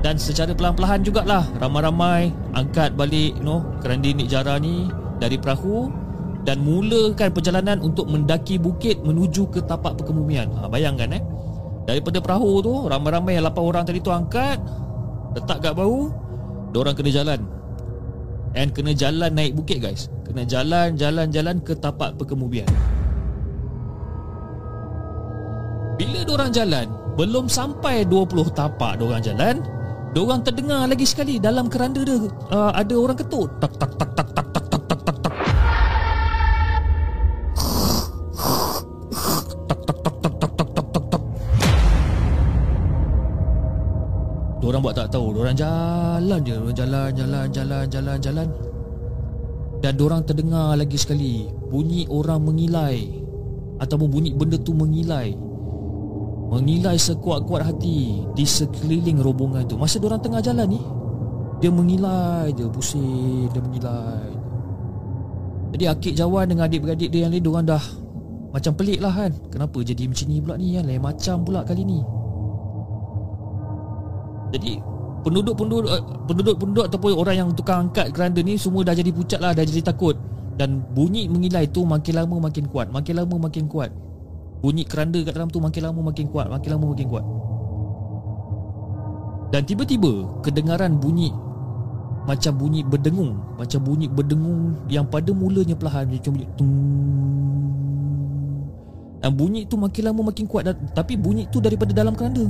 Dan secara perlahan-perlahan jugalah Ramai-ramai Angkat balik you know, Kerandi Nik Jara ni Dari perahu dan mulakan perjalanan untuk mendaki bukit menuju ke tapak perkebumian. Ha, bayangkan eh. Daripada perahu tu, ramai-ramai yang 8 orang tadi tu angkat, letak kat bahu, orang kena jalan. And kena jalan naik bukit guys. Kena jalan, jalan, jalan ke tapak perkebumian. Bila orang jalan, belum sampai 20 tapak orang jalan, orang terdengar lagi sekali dalam keranda dia uh, ada orang ketut. Tak tak tak tak tak tak Orang buat tak tahu Orang jalan je Orang jalan jalan jalan jalan jalan Dan orang terdengar lagi sekali Bunyi orang mengilai Ataupun bunyi benda tu mengilai Mengilai sekuat-kuat hati Di sekeliling rombongan tu. Masa orang tengah jalan ni Dia mengilai je Pusing Dia mengilai. Jadi Akik Jawan dengan adik-beradik dia yang lain Diorang dah Macam pelik lah kan. Kenapa jadi macam ni pula ni kan? Lain macam pula kali ni. Jadi penduduk-penduduk eh, penduduk-penduduk ataupun orang yang tukang angkat keranda ni semua dah jadi pucat lah, dah jadi takut. Dan bunyi mengilai tu makin lama makin kuat, makin lama makin kuat. Bunyi keranda kat dalam tu makin lama makin kuat, makin lama makin kuat. Dan tiba-tiba kedengaran bunyi macam bunyi berdengung, macam bunyi berdengung yang pada mulanya perlahan macam bunyi. Dan bunyi tu makin lama makin kuat Tapi bunyi tu daripada dalam keranda.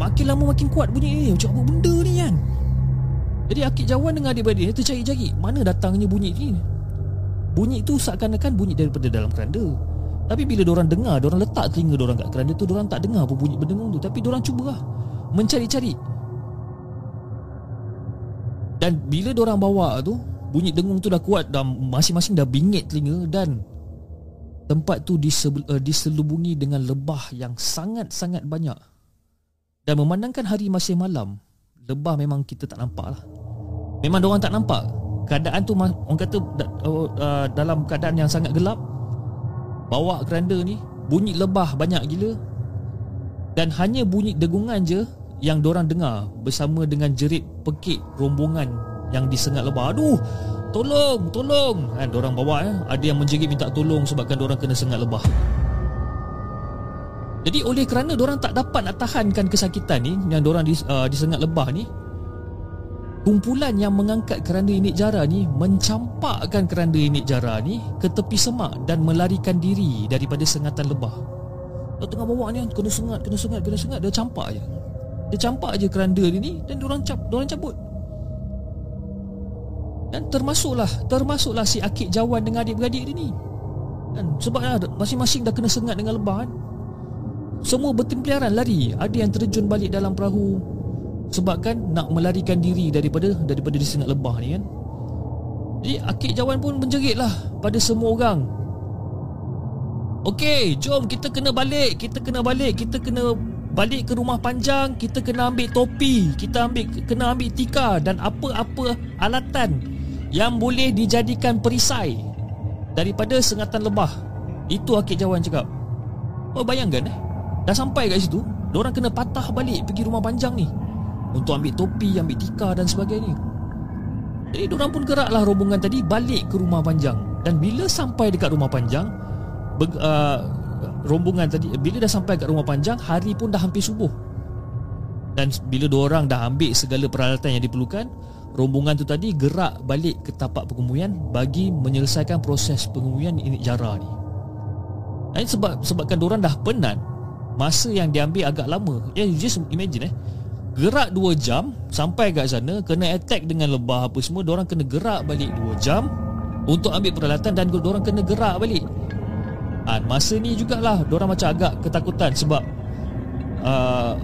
Makin lama makin kuat bunyi ni Macam apa benda ni kan Jadi Akik Jawan dengan adik-beradik ni tercari-cari Mana datangnya bunyi ni Bunyi tu seakan-akan bunyi daripada dalam keranda Tapi bila orang dengar orang letak telinga orang kat keranda tu orang tak dengar apa bunyi berdengung tu Tapi orang cubalah Mencari-cari Dan bila orang bawa tu Bunyi dengung tu dah kuat dah masing-masing dah bingit telinga dan tempat tu uh, diselubungi dengan lebah yang sangat-sangat banyak. Dan memandangkan hari masih malam, lebah memang kita tak nampak lah. Memang orang tak nampak. Keadaan tu orang kata uh, uh, dalam keadaan yang sangat gelap. Bawa keranda ni, bunyi lebah banyak gila. Dan hanya bunyi dengungan je yang orang dengar bersama dengan jerit pekik rombongan yang disengat lebah. Aduh, tolong, tolong. Kan orang bawa ya, ada yang menjerit minta tolong sebabkan orang kena sengat lebah. Jadi oleh kerana orang tak dapat nak tahankan kesakitan ni yang orang dis, uh, disengat lebah ni, kumpulan yang mengangkat keranda inik jara ni mencampakkan keranda inik jara ni ke tepi semak dan melarikan diri daripada sengatan lebah. Dia tengah bawa ni kena sengat, kena sengat, kena sengat, dia campak je. Dia campak je keranda ni dan orang cap, orang cabut. Dan termasuklah Termasuklah si Akik Jawan dengan adik-beradik dia ni kan? Sebab masing-masing dah kena sengat dengan lebah kan? Semua bertempiaran lari Ada yang terjun balik dalam perahu Sebabkan nak melarikan diri daripada Daripada disengat lebah ni kan Jadi Akik Jawan pun menjerit lah Pada semua orang Okey, jom kita kena balik Kita kena balik Kita kena balik ke rumah panjang Kita kena ambil topi Kita ambil kena ambil tika Dan apa-apa alatan yang boleh dijadikan perisai daripada sengatan lebah. Itu Akik Jawan cakap. Oh bayangkan eh. Dah sampai kat situ, orang kena patah balik pergi rumah panjang ni untuk ambil topi, ambil tikar dan sebagainya. Jadi orang pun geraklah rombongan tadi balik ke rumah panjang. Dan bila sampai dekat rumah panjang, be, uh, rombongan tadi bila dah sampai kat rumah panjang, hari pun dah hampir subuh. Dan bila dua orang dah ambil segala peralatan yang diperlukan, rombongan tu tadi gerak balik ke tapak pengemudian bagi menyelesaikan proses pengemudian ini jara ni. Ini sebab sebabkan orang dah penat masa yang diambil agak lama. Ya yeah, just imagine eh. Gerak 2 jam sampai kat sana kena attack dengan lebah apa semua, orang kena gerak balik 2 jam untuk ambil peralatan dan orang kena gerak balik. Ha, masa ni jugalah orang macam agak ketakutan sebab uh,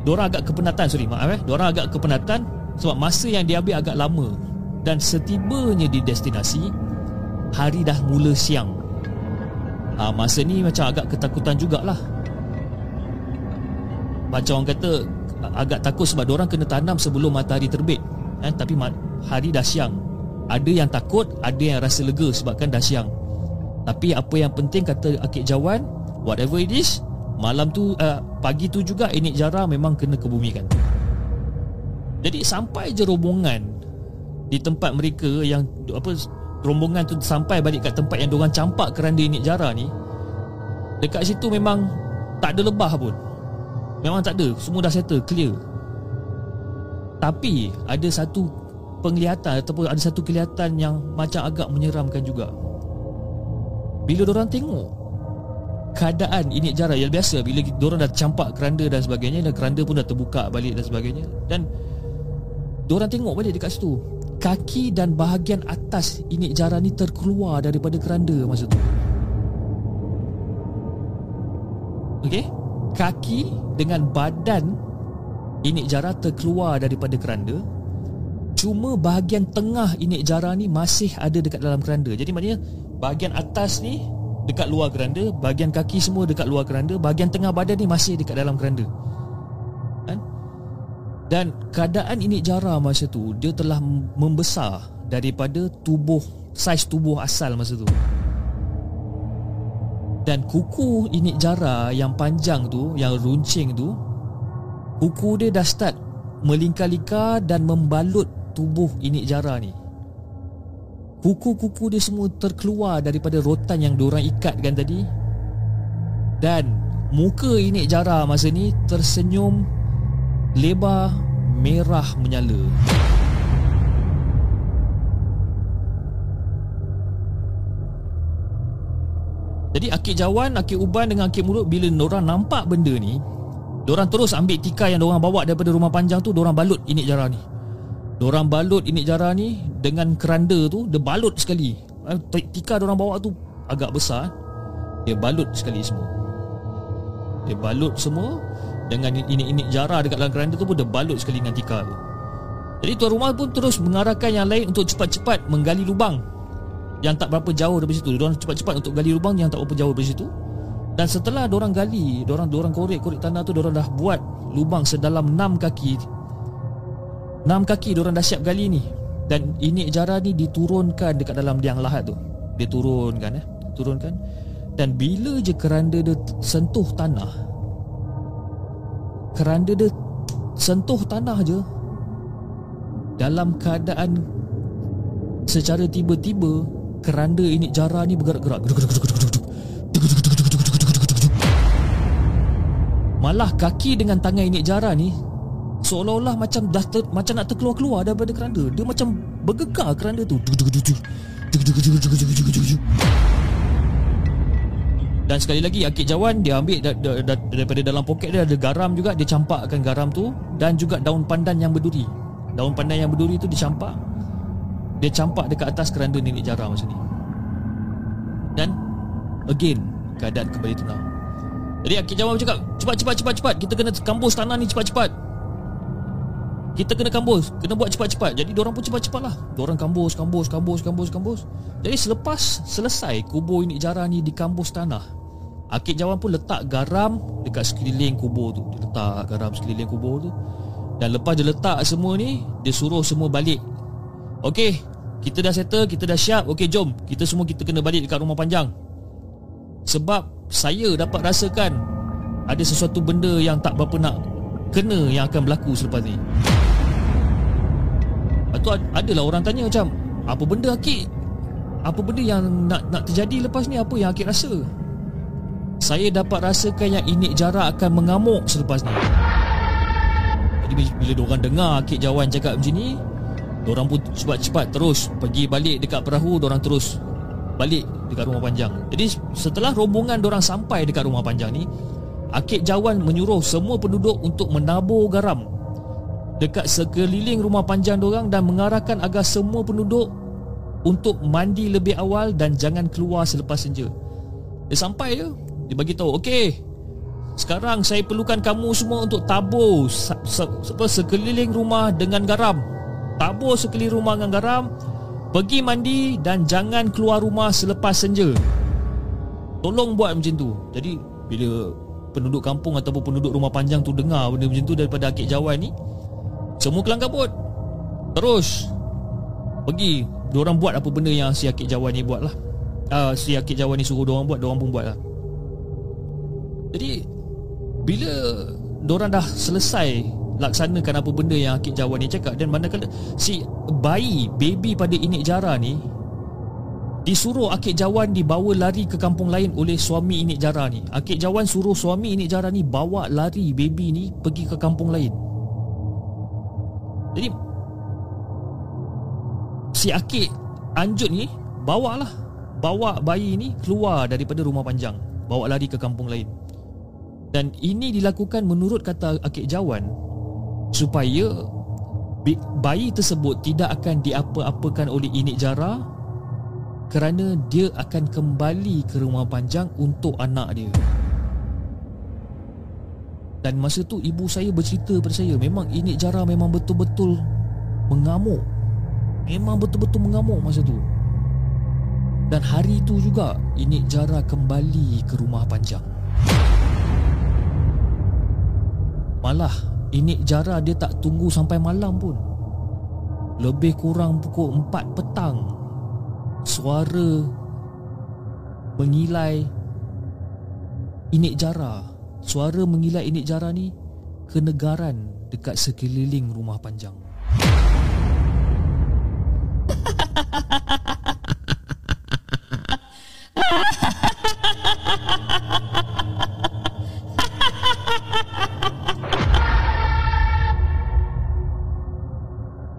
Diorang agak kepenatan Sorry maaf eh. Diorang agak kepenatan sebab masa yang diambil agak lama Dan setibanya di destinasi Hari dah mula siang. Ha, Masa ni macam agak ketakutan jugalah. Macam orang kata Agak takut sebab orang kena tanam sebelum matahari terbit eh, Tapi hari dah siang Ada yang takut Ada yang rasa lega sebabkan dah siang Tapi apa yang penting kata Akik Jawan Whatever it is Malam tu uh, Pagi tu juga Inik Jara memang kena kebumikan jadi sampai je rombongan di tempat mereka yang apa rombongan tu sampai balik kat tempat yang diorang campak keranda ini jara ni. Dekat situ memang tak ada lebah pun. Memang tak ada, semua dah settle, clear. Tapi ada satu penglihatan ataupun ada satu kelihatan yang macam agak menyeramkan juga. Bila orang tengok keadaan ini jara yang biasa bila orang dah campak keranda dan sebagainya dan keranda pun dah terbuka balik dan sebagainya dan Diorang tengok balik dekat situ Kaki dan bahagian atas Inik jara ni terkeluar daripada keranda masa tu Okey Kaki dengan badan Inik jara terkeluar daripada keranda. Cuma bahagian tengah inik jara ni Masih ada dekat dalam keranda. Jadi maknanya Bahagian atas ni Dekat luar keranda Bahagian kaki semua dekat luar keranda Bahagian tengah badan ni Masih dekat dalam keranda. Dan keadaan ini jara masa tu Dia telah membesar Daripada tubuh Saiz tubuh asal masa tu Dan kuku ini jara Yang panjang tu Yang runcing tu Kuku dia dah start Melingkar-lingkar Dan membalut tubuh ini jara ni Kuku-kuku dia semua terkeluar Daripada rotan yang diorang ikatkan tadi Dan Muka ini jara masa ni Tersenyum lebar merah menyala. Jadi akik jawan, akik uban dengan akik mulut Bila orang nampak benda ni Diorang terus ambil tikar yang diorang bawa daripada rumah panjang tu Diorang balut inik jara ni. Diorang balut inik jara ni Dengan keranda tu Dia balut sekali. Eh, Tikar diorang bawa tu agak besar Dia balut sekali semua. Dia balut semua Dengan inik-inik jara dekat dalam keranda tu pun Dia balut sekali dengan tikar tu. Jadi tuan rumah pun terus mengarahkan yang lain Untuk cepat-cepat menggali lubang Yang tak berapa jauh dari situ Diorang cepat-cepat untuk gali lubang Yang tak berapa jauh dari situ dan setelah orang gali, orang orang korek-korek tanah tu orang dah buat lubang sedalam 6 kaki. 6 kaki orang dah siap gali ni. Dan ini jara ni diturunkan dekat dalam liang lahat tu. Dia turunkan eh, turunkan. Dan bila je keranda dia sentuh tanah Keranda dia sentuh tanah je Dalam keadaan Secara tiba-tiba Keranda ini jara ni bergerak-gerak Malah kaki dengan tangan ini jara ni Seolah-olah macam dah ter, macam nak terkeluar-keluar daripada keranda Dia macam bergegar keranda tu Dan sekali lagi Akik Jawan dia ambil da, da, da, daripada dalam poket dia ada garam juga Dia campakkan garam tu Dan juga daun pandan yang berduri Daun pandan yang berduri tu dicampak Dia campak dekat atas keranda nenek jara macam ni. Dan Again Keadaan kembali tenang. Jadi Akid Jawab cakap Cepat cepat cepat cepat. Kita kena kambus tanah ni cepat cepat Kita kena kambus Kena buat cepat cepat Jadi orang pun cepat cepat lah Diorang kambus kambus kambus kambus kambus Jadi selepas selesai Kubur ini jarah ni dikambus tanah Akid Jawab pun letak garam Dekat sekeliling kubur tu. Dia letak garam sekeliling kubur tu. Dan lepas dia letak semua ni Dia suruh semua balik. Okey Kita dah settle Kita dah siap Okey jom Kita semua kita kena balik dekat rumah panjang Sebab saya dapat rasakan ada sesuatu benda yang tak berapa nak kena yang akan berlaku selepas ni. Tu adalah orang tanya macam apa benda Akik? Apa benda yang nak nak terjadi lepas ni apa yang Akik rasa? Saya dapat rasakan yang Inik Jarak akan mengamuk selepas ni. Jadi bila diorang dengar Akik Jawan cakap macam ni, diorang pun cepat-cepat terus pergi balik dekat perahu, diorang terus balik dekat rumah panjang. Jadi setelah rombongan orang sampai dekat rumah panjang ni, Akik Jawan menyuruh semua penduduk untuk menabur garam dekat sekeliling rumah panjang orang dan mengarahkan agar semua penduduk untuk mandi lebih awal dan jangan keluar selepas senja. Dia sampai je, dia bagi tahu, "Okey. Sekarang saya perlukan kamu semua untuk tabur se- se- sekeliling rumah dengan garam. Tabur sekeliling rumah dengan garam Pergi mandi dan jangan keluar rumah selepas senja. Tolong buat macam tu. Jadi bila penduduk kampung ataupun penduduk rumah panjang tu dengar benda macam tu daripada Akik Jawan ni Semua kelang kabut. Terus Pergi. Diorang buat apa benda yang si Akik Jawan ni buat lah uh, Si Akik Jawan ni suruh diorang buat Diorang pun buat lah Jadi Bila Diorang dah selesai laksanakan apa benda yang Akik Jawan ni cakap. Dan manakala si bayi baby pada Inik Jara ni disuruh Akik Jawan dibawa lari ke kampung lain oleh suami Inik Jara ni. Akik Jawan suruh suami Inik Jara ni bawa lari baby ni pergi ke kampung lain. Jadi si Akik Anjut ni bawa lah bawa bayi ni keluar daripada rumah panjang. Bawa lari ke kampung lain. Dan ini dilakukan menurut kata Akik Jawan supaya bayi tersebut tidak akan diapa-apakan oleh inik jara kerana dia akan kembali ke rumah panjang untuk anak dia. Dan masa tu ibu saya bercerita kepada saya memang inik jara memang betul-betul mengamuk. Memang betul-betul mengamuk masa tu. Dan hari tu juga inik jara kembali ke rumah panjang. Malah Inik Jara dia tak tunggu sampai malam pun. Lebih kurang pukul 4 petang Suara Mengilai Inik Jara. Suara mengilai Inik Jara ni Kenegaran dekat sekeliling rumah panjang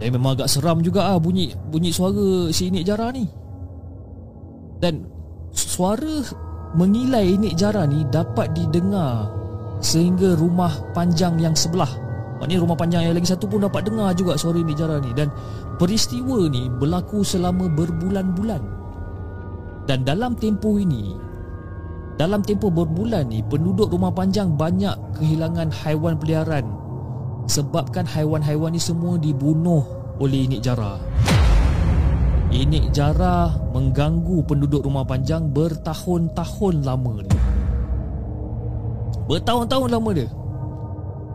Dan memang agak seram juga ah bunyi bunyi suara si Inik Jara ni. Dan suara mengilai Nik Jara ni dapat didengar sehingga rumah panjang yang sebelah. Maknanya rumah panjang yang lagi satu pun dapat dengar juga suara Nik Jara ni dan peristiwa ni berlaku selama berbulan-bulan. Dan dalam tempoh ini dalam tempoh berbulan ni penduduk rumah panjang banyak kehilangan haiwan peliharaan sebabkan haiwan-haiwan ni semua dibunuh oleh Nik Jara. Inik Jara mengganggu penduduk rumah panjang bertahun-tahun lama ni. Bertahun-tahun lama dia.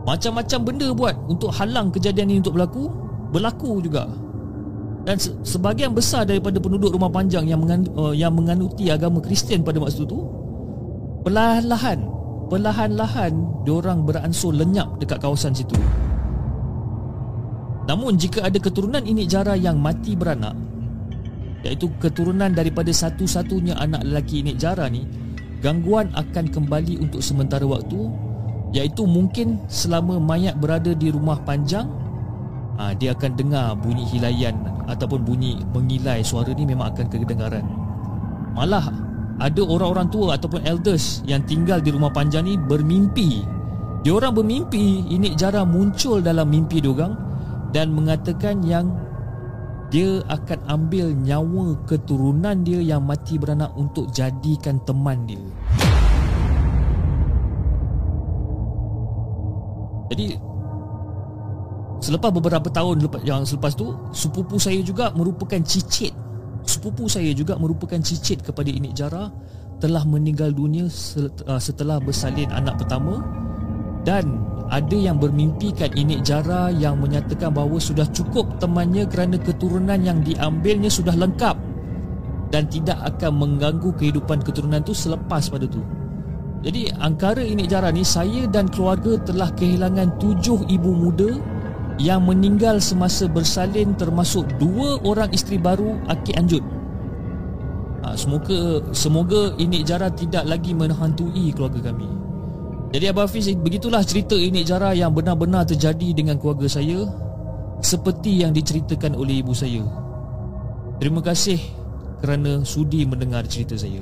Macam-macam benda buat untuk halang kejadian ini untuk berlaku, berlaku juga. Dan sebahagian besar daripada penduduk rumah panjang yang mengan, uh, yang menganuti agama Kristian pada masa itu perlahan-lahan, perlahan-lahan diorang beransur lenyap dekat kawasan situ. Namun jika ada keturunan Inik Jara yang mati beranak, iaitu keturunan daripada satu-satunya anak lelaki Nik Jara ni gangguan akan kembali untuk sementara waktu iaitu mungkin selama mayat berada di rumah panjang aa, dia akan dengar bunyi hilayan ataupun bunyi mengilai suara ni memang akan kedengaran malah ada orang-orang tua ataupun elders yang tinggal di rumah panjang ni bermimpi dia orang bermimpi Inik Jara muncul dalam mimpi diorang dan mengatakan yang dia akan ambil nyawa keturunan dia yang mati beranak untuk jadikan teman dia. Jadi selepas beberapa tahun yang selepas tu, sepupu saya juga merupakan cicit. Sepupu saya juga merupakan cicit kepada Inik Jara telah meninggal dunia uh, setelah bersalin anak pertama dan ada yang bermimpikan Inik Jara yang menyatakan bahawa sudah cukup temannya kerana keturunan yang diambilnya sudah lengkap dan tidak akan mengganggu kehidupan keturunan itu selepas pada tu. Jadi angkara Inik Jara ni saya dan keluarga telah kehilangan tujuh ibu muda yang meninggal semasa bersalin termasuk dua orang isteri baru Aki Anjut. Ha, semoga semoga Inik Jara tidak lagi menghantui keluarga kami. Jadi Abah Hafiz begitulah cerita ini Jara yang benar-benar terjadi dengan keluarga saya seperti yang diceritakan oleh ibu saya. Terima kasih kerana sudi mendengar cerita saya.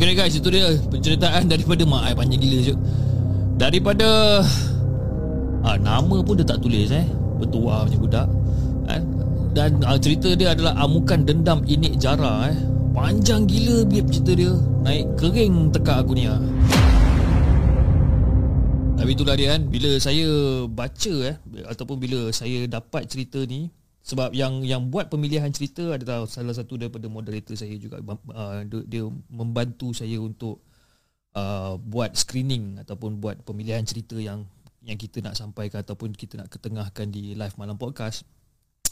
Okay guys itu dia penceritaan daripada mak ai panjang gila je. Daripada ah nama pun dia tak tulis eh. Bertua punya budak. Eh? Dan ah, cerita dia adalah amukan dendam inik jara eh. Panjang gila biar cerita dia. Naik kering tekak aku ni ah. Tapi itulah dia kan Bila saya baca eh Ataupun bila saya dapat cerita ni sebab yang yang buat pemilihan cerita adalah salah satu daripada moderator saya juga. Uh, dia membantu saya untuk uh, buat screening ataupun buat pemilihan cerita yang yang kita nak sampaikan ataupun kita nak ketengahkan di live malam podcast.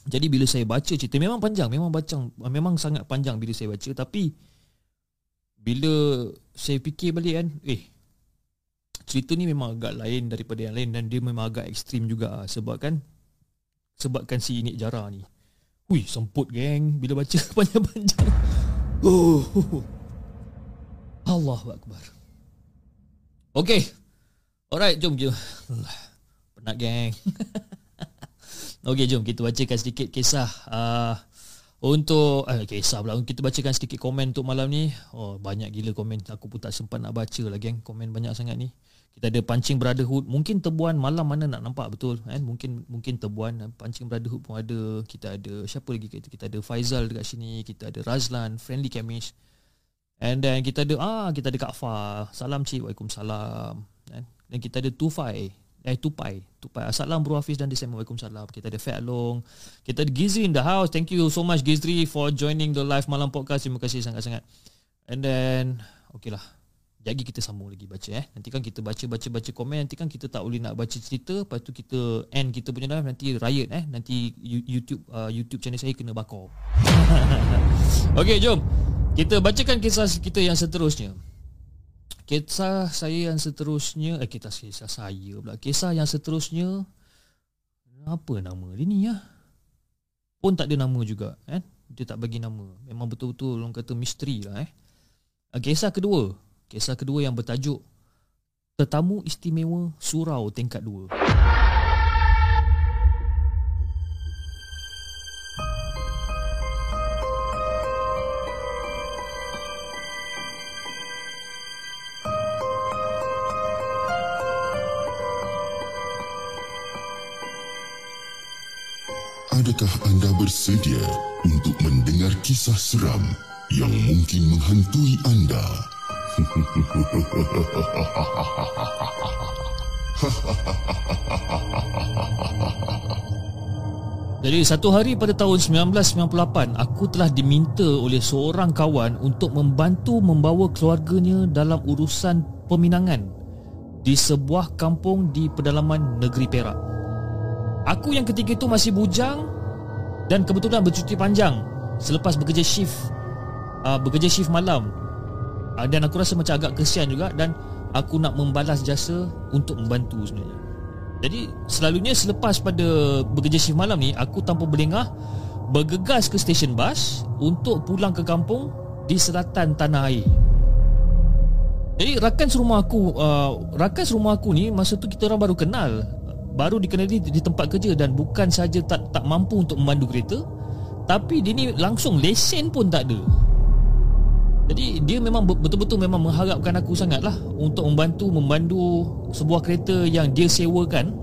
Jadi bila saya baca cerita memang panjang, memang baca memang sangat panjang bila saya baca. Tapi bila saya fikir balik kan, eh cerita ni memang agak lain daripada yang lain dan dia memang agak ekstrim juga. Sebab kan sebabkan si Inik Jara ni. Hui, semput geng bila baca panjang-panjang. Oh. Allah Akbar. Okay. Alright, jom je. Penat geng. okay, jom kita bacakan sedikit kisah. Uh, untuk eh, kisah pula Kita bacakan sedikit komen untuk malam ni Oh banyak gila komen Aku pun tak sempat nak baca lah geng Komen banyak sangat ni kita ada pancing brotherhood. Mungkin tebuan malam mana nak nampak betul kan? Mungkin mungkin tebuan pancing brotherhood pun ada. Kita ada siapa lagi kita? Kita ada Faizal dekat sini. Kita ada Razlan friendly chemist. And then kita ada ah kita ada Kak Fa salam cik. Waalaikumsalam. Kan? Dan kita ada Tufai eh Tupai. Tupai. Assalam bro Hafiz dan Desem. Waalaikumsalam. Kita ada Fat Long. Kita ada Gizri in the house. Thank you so much Gizri for joining the live malam podcast. Terima kasih sangat-sangat. And then okay lah Jadi kita sambung lagi baca eh. Nanti kan kita baca baca baca komen nanti kan kita tak boleh nak baca cerita lepas tu kita end kita punya live nanti riot eh. Nanti YouTube uh, YouTube channel saya kena bakar. Okey, jom. Kita bacakan kisah kita yang seterusnya. Kisah saya yang seterusnya eh kita kisah saya pula. Kisah yang seterusnya apa nama dia ni ya? Pun tak ada nama juga eh. Dia tak bagi nama. Memang betul-betul orang kata misteri lah eh. Kisah kedua Kisah kedua yang bertajuk Tetamu Istimewa Surau Tingkat 2 Adakah anda bersedia untuk mendengar kisah seram yang mungkin menghantui anda? Jadi satu hari pada tahun 1998 aku telah diminta oleh seorang kawan untuk membantu membawa keluarganya dalam urusan peminangan di sebuah kampung di pedalaman negeri Perak. Aku yang ketika itu masih bujang dan kebetulan bercuti panjang selepas bekerja shift uh, bekerja shift malam uh, dan aku rasa macam agak kesian juga dan aku nak membalas jasa untuk membantu sebenarnya. Jadi selalunya selepas pada bekerja shift malam ni aku tanpa berlengah bergegas ke stesen bas untuk pulang ke kampung di selatan tanah air. Jadi rakan serumah aku uh, rakan serumah aku ni masa tu kita orang baru kenal baru dikenali di tempat kerja dan bukan saja tak tak mampu untuk memandu kereta tapi dia ni langsung lesen pun tak ada. Jadi dia memang betul-betul memang mengharapkan aku sangatlah untuk membantu memandu sebuah kereta yang dia sewakan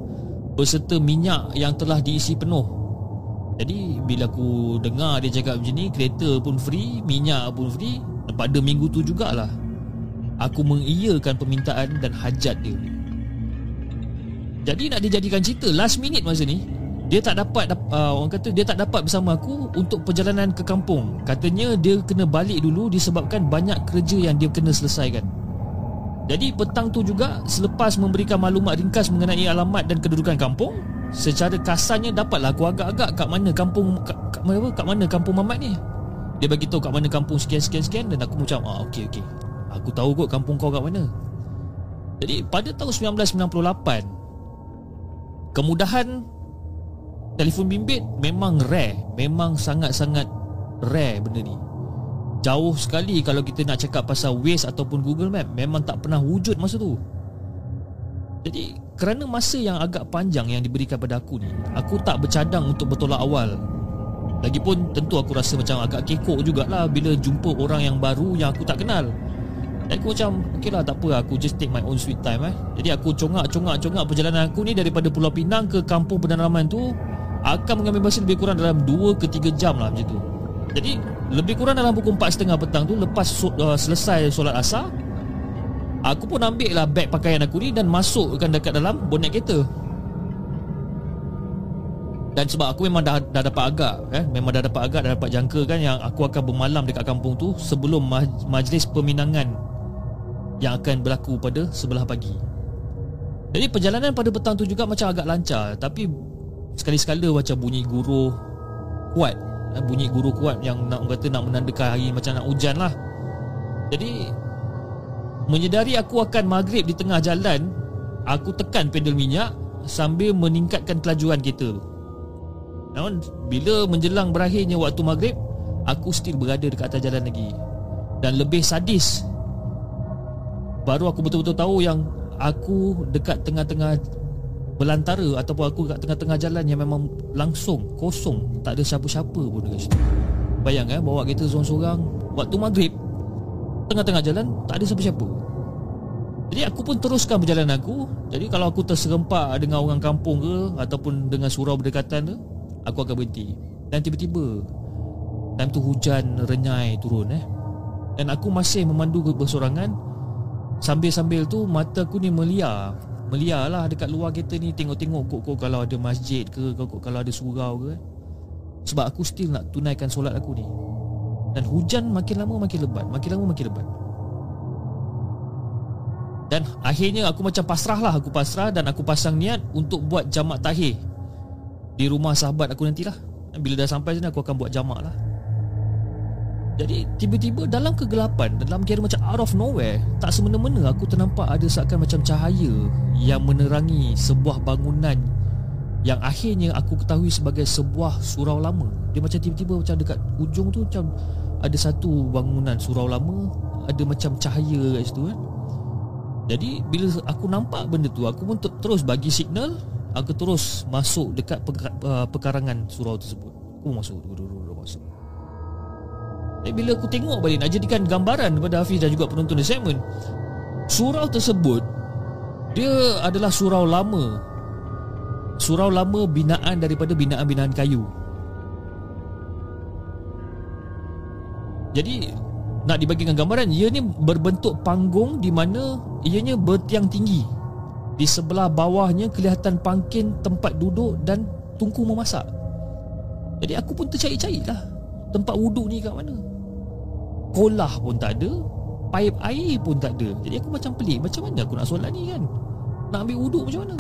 berserta minyak yang telah diisi penuh. Jadi bila aku dengar dia cakap macam ni, kereta pun free, minyak pun free, pada minggu tu jugalah aku mengiyakan permintaan dan hajat dia. Jadi nak dijadikan cerita last minute masa ni dia tak dapat uh, orang kata dia tak dapat bersama aku untuk perjalanan ke kampung. Katanya dia kena balik dulu disebabkan banyak kerja yang dia kena selesaikan. Jadi petang tu juga selepas memberikan maklumat ringkas mengenai alamat dan kedudukan kampung, secara kasarnya dapatlah aku agak-agak kat mana kampung kat, kat apa kat mana kampung Mamat ni. Dia bagi tahu kat mana kampung sekian sekian sekian dan aku macam ah okey okey. Aku tahu kot kampung kau kat mana. Jadi pada tahun 1998 kemudahan telefon bimbit memang rare Memang sangat-sangat rare benda ni. Jauh sekali kalau kita nak cakap pasal Waze ataupun Google Map Memang tak pernah wujud masa tu. Jadi kerana masa yang agak panjang yang diberikan pada aku ni Aku tak bercadang untuk bertolak awal. Lagipun tentu aku rasa macam agak kekok jugalah Bila jumpa orang yang baru yang aku tak kenal. Dan aku macam Okay lah tak apa Aku just take my own sweet time eh. Jadi aku congak-congak-congak Perjalanan aku ni Daripada Pulau Pinang ke kampung pedalaman tu akan mengambil masa lebih kurang dalam 2 ke 3 jam lah macam tu. Jadi lebih kurang dalam pukul 4.30 petang tu lepas uh, selesai solat asar aku pun ambil lah beg pakaian aku ni dan masukkan dekat dalam bonet kereta. Dan sebab aku memang dah, dah dapat agak eh, Memang dah dapat agak Dah dapat jangka kan Yang aku akan bermalam dekat kampung tu Sebelum maj- majlis peminangan Yang akan berlaku pada sebelah pagi Jadi perjalanan pada petang tu juga Macam agak lancar Tapi Sekali-sekala macam bunyi guru kuat eh, Bunyi guru kuat yang nak kata nak menandakan hari macam nak hujan lah. Jadi Menyedari aku akan maghrib di tengah jalan Aku tekan pedal minyak Sambil meningkatkan kelajuan kereta Namun bila menjelang berakhirnya waktu maghrib Aku still berada dekat atas jalan lagi. Dan lebih sadis Baru aku betul-betul tahu yang Aku dekat tengah-tengah belantara ataupun aku kat tengah-tengah jalan yang memang langsung kosong tak ada siapa-siapa pun dekat situ. Bayang eh bawa kereta seorang-seorang waktu maghrib tengah-tengah jalan tak ada siapa-siapa. Jadi aku pun teruskan perjalanan aku. Jadi kalau aku terserempak dengan orang kampung ke ataupun dengan surau berdekatan tu aku akan berhenti. Dan tiba-tiba time tu hujan renyai turun eh. Dan aku masih memandu bersorangan. Sambil-sambil tu mata aku ni meliar Meliar lah dekat luar kereta ni Tengok-tengok kok-kok kalau ada masjid ke kok Kalau ada surau ke. Sebab aku still nak tunaikan solat aku ni. Dan hujan makin lama makin lebat Makin lama makin lebat. Dan akhirnya aku macam pasrah lah Aku pasrah dan aku pasang niat Untuk buat jamak tahir. Di rumah sahabat aku nantilah. Bila dah sampai sini aku akan buat jamak lah jadi tiba-tiba dalam kegelapan Dalam kira macam out of nowhere Tak semena-mena aku ternampak ada seakan macam cahaya Yang menerangi sebuah bangunan Yang akhirnya aku ketahui sebagai sebuah surau lama. Dia macam tiba-tiba macam dekat ujung tu Macam ada satu bangunan surau lama Ada macam cahaya kat situ kan? Jadi bila aku nampak benda tu Aku pun terus bagi signal Aku terus masuk dekat uh, pekarangan surau tersebut. Aku masuk dulu-dulu bila aku tengok balik Nak jadikan gambaran kepada Hafiz dan juga penonton di segmen Surau tersebut Dia adalah surau lama. Surau lama binaan daripada binaan-binaan kayu. Jadi Nak dibagikan gambaran Ia ni berbentuk panggung Di mana Ianya bertiang tinggi. Di sebelah bawahnya Kelihatan pangkin tempat duduk Dan tungku memasak. Jadi aku pun tercari-cari lah Tempat wuduk ni kat mana kolah pun tak ada Paip air pun tak ada. Jadi aku macam pelik. Macam mana aku nak solat ni kan? Nak ambil wuduk macam mana?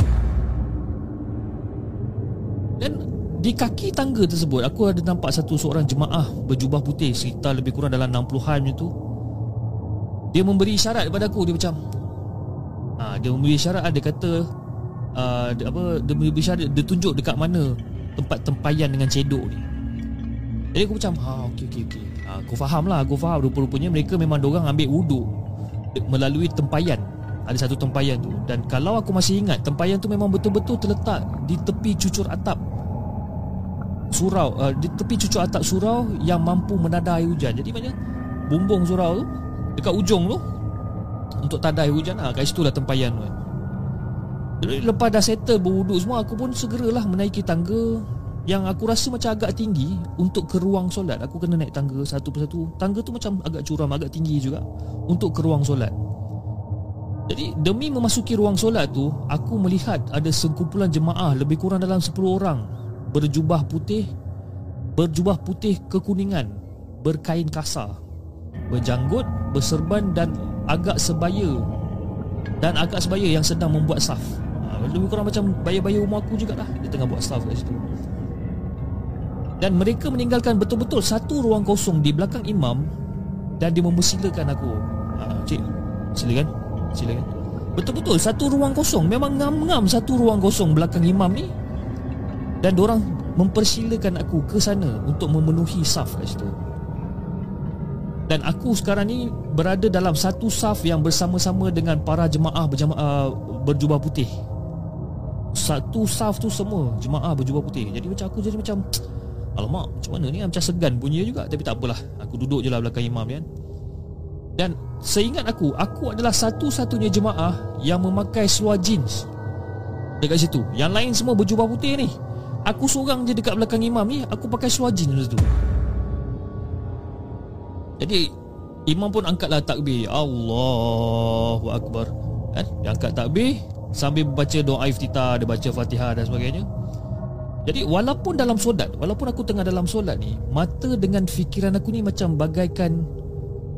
Dan di kaki tangga tersebut Aku ada nampak satu seorang jemaah Berjubah putih. Sekitar lebih kurang dalam 60-an macam tu. Dia memberi isyarat kepada aku. Dia macam ha, Dia memberi isyarat Dia kata uh, dia, apa, Dia memberi isyarat Dia tunjuk dekat mana Tempat tempayan dengan cedok ni. Jadi aku macam ha, Okey okey okey aku faham lah Aku faham. Rupa-rupanya mereka memang Diorang ambil wuduk Melalui tempayan. Ada satu tempayan tu. Dan kalau aku masih ingat Tempayan tu memang betul-betul terletak Di tepi cucur atap Surau. Uh, Di tepi cucur atap surau Yang mampu menada air hujan. Jadi maknanya Bumbung surau tu Dekat ujung tu Untuk tada air hujan lah Kat situ lah tempayan tu. Lepas dah settle berwuduk semua Aku pun segeralah menaiki tangga yang aku rasa macam agak tinggi untuk ke ruang solat. Aku kena naik tangga satu persatu. Tangga tu macam agak curam, agak tinggi juga untuk ke ruang solat. Jadi demi memasuki ruang solat tu, aku melihat ada sekumpulan jemaah lebih kurang dalam 10 orang berjubah putih, berjubah putih kekuningan, berkain kasar, berjanggut, berserban dan agak sebaya dan agak sebaya yang sedang membuat saf. Ha, lebih kurang macam bayar-bayar rumah aku jugalah Dia tengah buat saf kat situ dan mereka meninggalkan betul-betul satu ruang kosong di belakang imam dan dia mempersilakan aku. Ha, cik, silakan. Silakan. Betul-betul satu ruang kosong memang ngam-ngam satu ruang kosong belakang imam ni. Dan orang mempersilakan aku ke sana untuk memenuhi saf kat situ. Dan aku sekarang ni berada dalam satu saf yang bersama-sama dengan para jemaah berjamaah berjubah putih. Satu saf tu semua jemaah berjubah putih. Jadi macam aku jadi macam Alamak macam mana ni? Macam segan bunyi juga. Tapi tak apalah. Aku duduk je lah belakang imam kan? Dan seingat aku Aku adalah satu-satunya jemaah Yang memakai seluar jeans. Dekat situ. Yang lain semua berjubah putih ni. Aku seorang je dekat belakang imam ni Aku pakai seluar jeans situ Jadi Imam pun angkatlah takbir. Allahu Akbar. Kan? Dia angkat takbir Sambil baca doa iftitah Dia baca fatihah dan sebagainya jadi walaupun dalam solat Walaupun aku tengah dalam solat ni Mata dengan fikiran aku ni macam bagaikan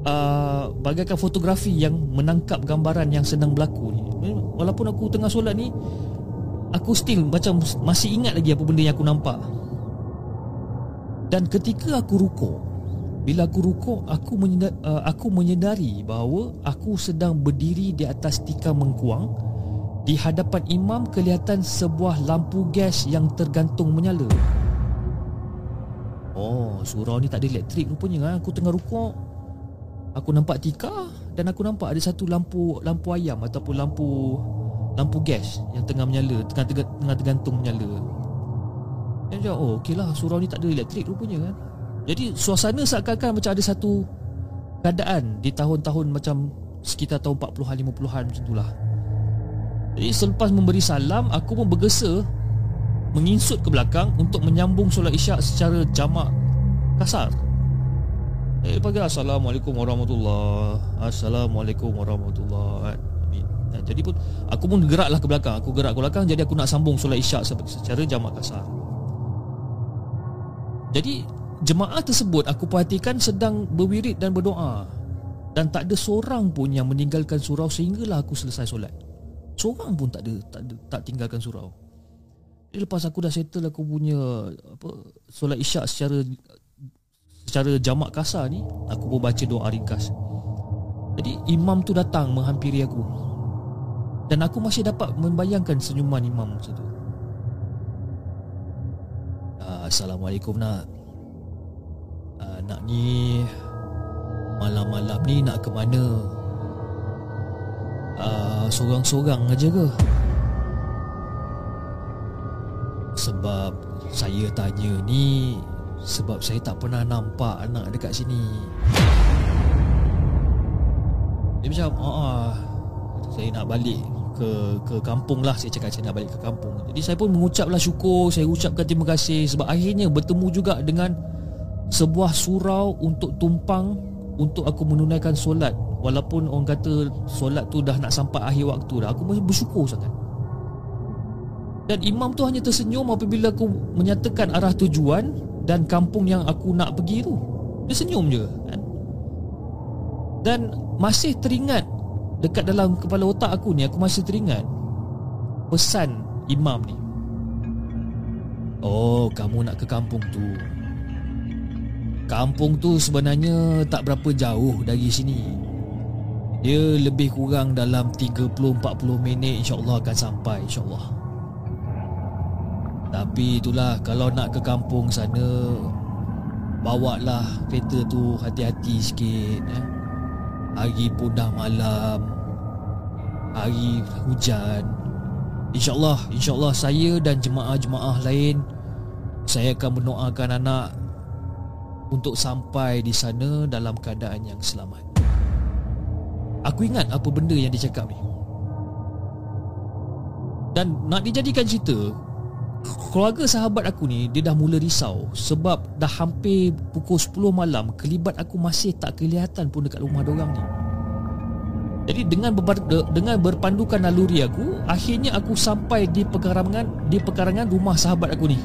uh, Bagaikan fotografi yang menangkap gambaran yang sedang berlaku ni. Walaupun aku tengah solat ni Aku still macam masih ingat lagi apa benda yang aku nampak. Dan ketika aku rukuk Bila aku rukuk aku menyedari, uh, aku menyedari bahawa Aku sedang berdiri di atas tikar mengkuang di hadapan imam kelihatan sebuah lampu gas yang tergantung menyala. Oh, surau ni tak ada elektrik rupanya. Ha? Aku tengah rukuk. Aku nampak tika dan aku nampak ada satu lampu lampu ayam ataupun lampu lampu gas yang tengah menyala, tengah tengah, tengah tergantung menyala. Dan dia, oh okeylah surau ni tak ada elektrik rupanya kan. Jadi suasana seakan-akan macam ada satu keadaan di tahun-tahun macam sekitar tahun 40-an 50-an macam itulah. Jadi selepas memberi salam Aku pun bergesa Menginsut ke belakang Untuk menyambung solat isyak secara jamak kasar. Eh pagi Assalamualaikum warahmatullahi Assalamualaikum warahmatullahi nah, Jadi pun Aku pun geraklah ke belakang. Aku gerak ke belakang Jadi aku nak sambung solat isyak secara jamak kasar. Jadi Jemaah tersebut aku perhatikan sedang berwirid dan berdoa. Dan tak ada seorang pun yang meninggalkan surau Sehinggalah aku selesai solat Seorang pun tak ada Tak, ada, tak tinggalkan surau. Jadi lepas aku dah settle Aku punya apa Solat isyak secara Secara jamak kasar ni Aku pun baca doa ringkas. Jadi imam tu datang Menghampiri aku. Dan aku masih dapat Membayangkan senyuman imam masa tu. Ah, Assalamualaikum nak. Uh, Nak ni Malam-malam ni nak ke mana uh, Sorang-sorang aja ke? Sebab Saya tanya ni Sebab saya tak pernah nampak anak dekat sini. Dia macam ah, ah, Saya nak balik ke ke kampung lah. Saya cakap saya nak balik ke kampung. Jadi saya pun mengucaplah syukur Saya ucapkan terima kasih Sebab akhirnya bertemu juga dengan Sebuah surau untuk tumpang untuk aku menunaikan solat walaupun orang kata solat tu dah nak sampai akhir waktu dah aku masih bersyukur sangat. Dan imam tu hanya tersenyum apabila aku menyatakan arah tujuan dan kampung yang aku nak pergi tu. Dia senyum je kan? Dan masih teringat dekat dalam kepala otak aku ni aku masih teringat pesan imam ni. Oh kamu nak ke kampung tu? Kampung tu sebenarnya tak berapa jauh dari sini Dia lebih kurang dalam 30-40 minit insyaAllah akan sampai insyaAllah Tapi itulah kalau nak ke kampung sana Bawa lah kereta tu hati-hati sikit eh. Hari pun dah malam Hari hujan InsyaAllah InsyaAllah saya dan jemaah-jemaah lain Saya akan mendoakan anak untuk sampai di sana dalam keadaan yang selamat. Aku ingat apa benda yang dia cakap ni. Dan nak dijadikan cerita, keluarga sahabat aku ni dia dah mula risau sebab dah hampir pukul 10 malam kelibat aku masih tak kelihatan pun dekat rumah dorang ni. Jadi dengan ber, dengan berpandukan naluri aku, akhirnya aku sampai di pekarangan di pekarangan rumah sahabat aku ni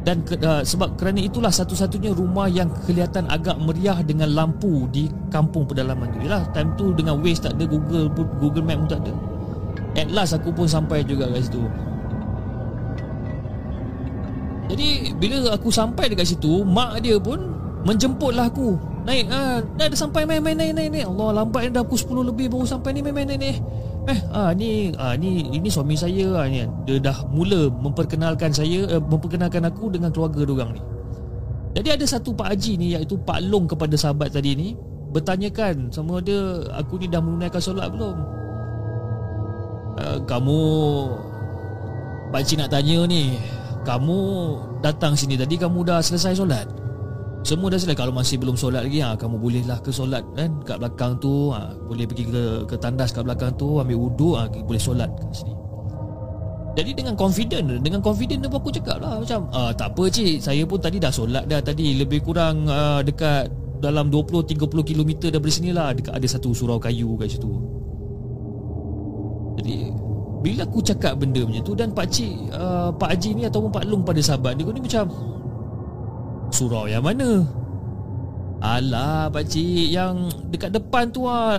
dan ke, uh, sebab kerana itulah satu-satunya rumah yang kelihatan agak meriah dengan lampu di kampung pedalaman tu. Yalah, time tu dengan Waze tak ada Google Google Map pun tak ada. At last aku pun sampai juga kat situ. Jadi bila aku sampai dekat situ, mak dia pun menjemputlah aku. Naik ah, dah ada sampai main main naik naik naik. Allah lambat dah pukul 10 lebih baru sampai ni main main naik naik. Eh, ah ni ah ni ini suami saya ah ni. Dia dah mula memperkenalkan saya eh, memperkenalkan aku dengan keluarga dia orang ni. Jadi ada satu Pak Haji ni iaitu Pak Long kepada sahabat tadi ni bertanyakan sama dia aku ni dah menunaikan solat belum? Uh, kamu Pak Cik nak tanya ni Kamu datang sini tadi kamu dah selesai solat? Semua dah selesai. Kalau masih belum solat lagi ha, Kamu bolehlah ke solat kan? Kat belakang tu ha, Boleh pergi ke, ke tandas kat belakang tu Ambil wuduk ha, Boleh solat kat sini. Jadi dengan confident Dengan confident tu aku cakap lah Macam ah, Tak apa cik. Saya pun tadi dah solat dah. Tadi Lebih kurang ah, dekat Dalam 20-30 km daripada sini lah. Dekat ada satu surau kayu kat situ. Jadi Bila aku cakap benda macam tu Dan Pak Cik uh, Pak Haji ni ataupun Pak Long pada sahabat dia ni macam Surau yang mana? Alah pakcik yang dekat depan tu lah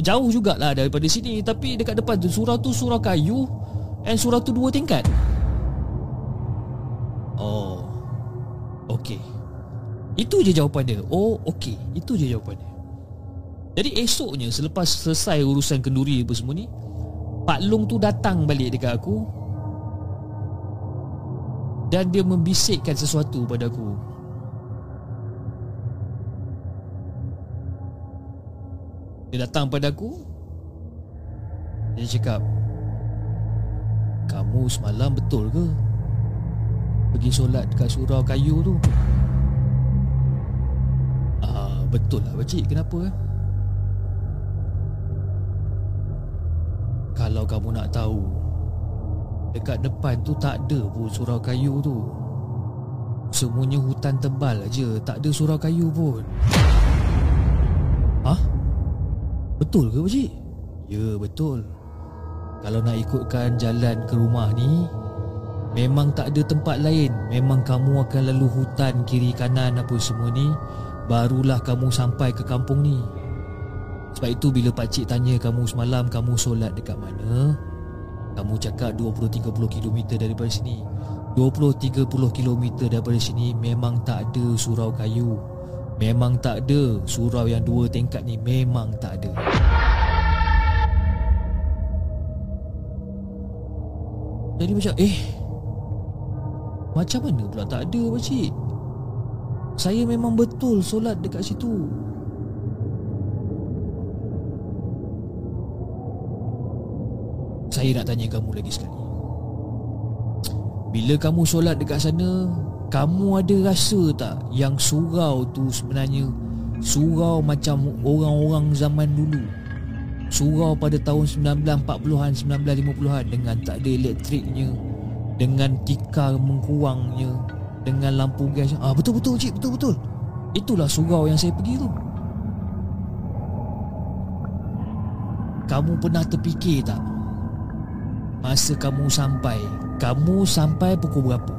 Jauh jugalah daripada sini. Tapi dekat depan tu surau tu surau kayu And surau tu dua tingkat. Oh Okay Itu je jawapan dia. Oh okay Itu je jawapan dia. Jadi esoknya selepas selesai urusan kenduri apa semua ni Pak Long tu datang balik dekat aku dan dia membisikkan sesuatu pada aku. Dia datang pada aku. Dia cakap, "Kamu semalam betul ke? Pergi solat dekat surau kayu tu?" Ah, betul lah pakcik. Kenapa? Eh? Kalau kamu nak tahu, Dekat depan tu tak ada pun surau kayu tu. Semuanya hutan tebal aja, Tak ada surau kayu pun. Hah? Betul ke pakcik? Ya betul. Kalau nak ikutkan jalan ke rumah ni Memang tak ada tempat lain. Memang kamu akan lalu hutan kiri kanan apa semua ni Barulah kamu sampai ke kampung ni. Sebab itu bila pakcik tanya kamu semalam kamu solat dekat mana Kamu cakap 20-30 km daripada sini. 20-30 km daripada sini memang tak ada surau kayu. Memang tak ada surau yang dua tingkat ni memang tak ada. Jadi macam eh Macam mana pula? Tak ada pakcik Saya memang betul solat dekat situ Saya nak tanya kamu lagi sekali. Bila kamu solat dekat sana Kamu ada rasa tak Yang surau tu sebenarnya? Surau macam orang-orang zaman dulu. Surau pada tahun 1940-an 1950-an Dengan tak ada elektriknya Dengan tikar mengkuangnya Dengan lampu gas. Ah Betul-betul cik Betul-betul. Itulah surau yang saya pergi tu. Kamu pernah terfikir tak Masa kamu sampai Kamu sampai pukul berapa?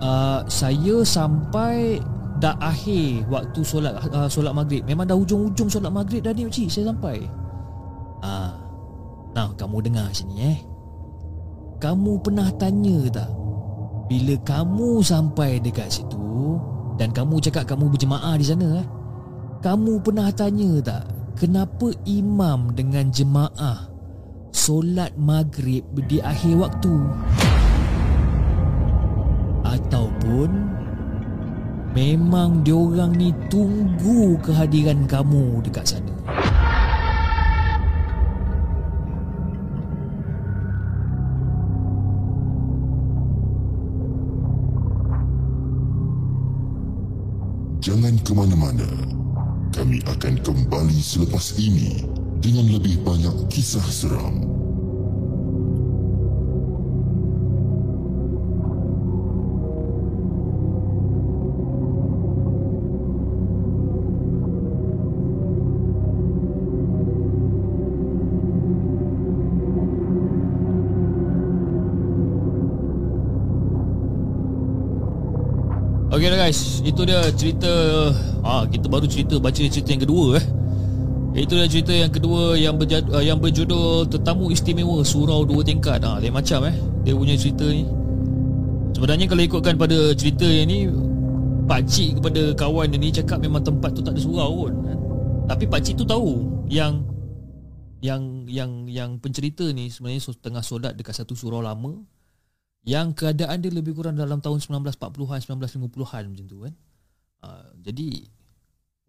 Uh, saya sampai dah akhir waktu solat uh, solat maghrib. Memang dah hujung-hujung solat maghrib dah ni cik saya sampai. Uh, nah, kamu dengar sini eh. Kamu pernah tanya tak bila kamu sampai dekat situ dan kamu cakap kamu berjemaah di sana eh? Kamu pernah tanya tak kenapa imam dengan jemaah solat maghrib di akhir waktu. Ataupun memang diorang ni tunggu kehadiran kamu dekat sana. Jangan ke mana-mana. Kami akan kembali selepas ini dengan lebih banyak kisah seram. Okay guys Itu dia cerita ah Kita baru cerita Baca cerita yang kedua eh Itulah cerita yang kedua yang berjad, uh, yang berjudul Tetamu Istimewa Surau Dua Tingkat. Ah, lain macam eh dia punya cerita ni. Sebenarnya kalau ikutkan pada cerita yang ni pak cik kepada kawan dia ni cakap memang tempat tu tak ada surau pun. Kan? Tapi pak cik tu tahu yang yang yang yang pencerita ni sebenarnya tengah solat dekat satu surau lama yang keadaan dia lebih kurang dalam tahun 1940-an 1950-an macam tu kan. Uh, jadi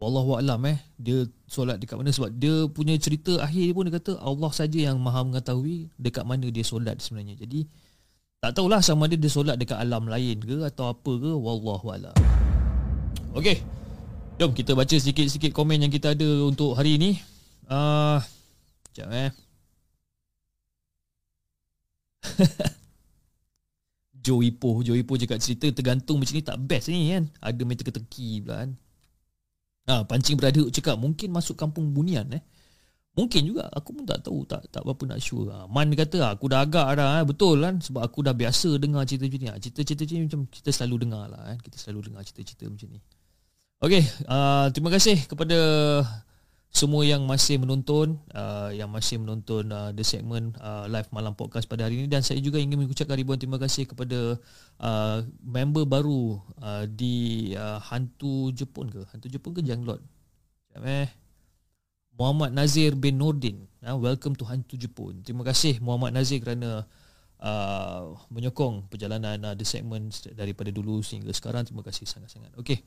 Wallahu a'lam eh dia solat dekat mana sebab dia punya cerita akhir pun dia kata Allah saja yang Maha mengetahui dekat mana dia solat sebenarnya. Jadi tak tahulah sama ada dia solat dekat alam lain ke atau apa ke wallahu a'lam. Okey. Jom kita baca sikit-sikit komen yang kita ada untuk hari ini. Uh, jap eh. Joey Po, Joey Po cakap cerita tergantung macam ni tak best ni kan. Ada main teka-teki pula kan. Ha, pancing berada cakap mungkin masuk kampung bunian eh. Mungkin juga aku pun tak tahu tak tak apa nak sure. Ha, Man kata aku dah agak dah eh. betul kan sebab aku dah biasa dengar cerita-cerita ni. Ha, cerita-cerita ni macam kita selalu dengar lah kan. Kita selalu dengar cerita-cerita macam ni. Okey, uh, terima kasih kepada semua yang masih menonton uh, yang masih menonton uh, the segment uh, live malam podcast pada hari ini. Dan saya juga ingin mengucapkan ribuan terima kasih kepada uh, member baru uh, di uh, hantu Jepun ke? Hantu Jepun ke Janglot eh. Muhammad Nazir bin Nordin. Uh, welcome to hantu Jepun. Terima kasih Muhammad Nazir kerana uh, menyokong perjalanan uh, the segment daripada dulu sehingga sekarang. Terima kasih sangat-sangat. Okey.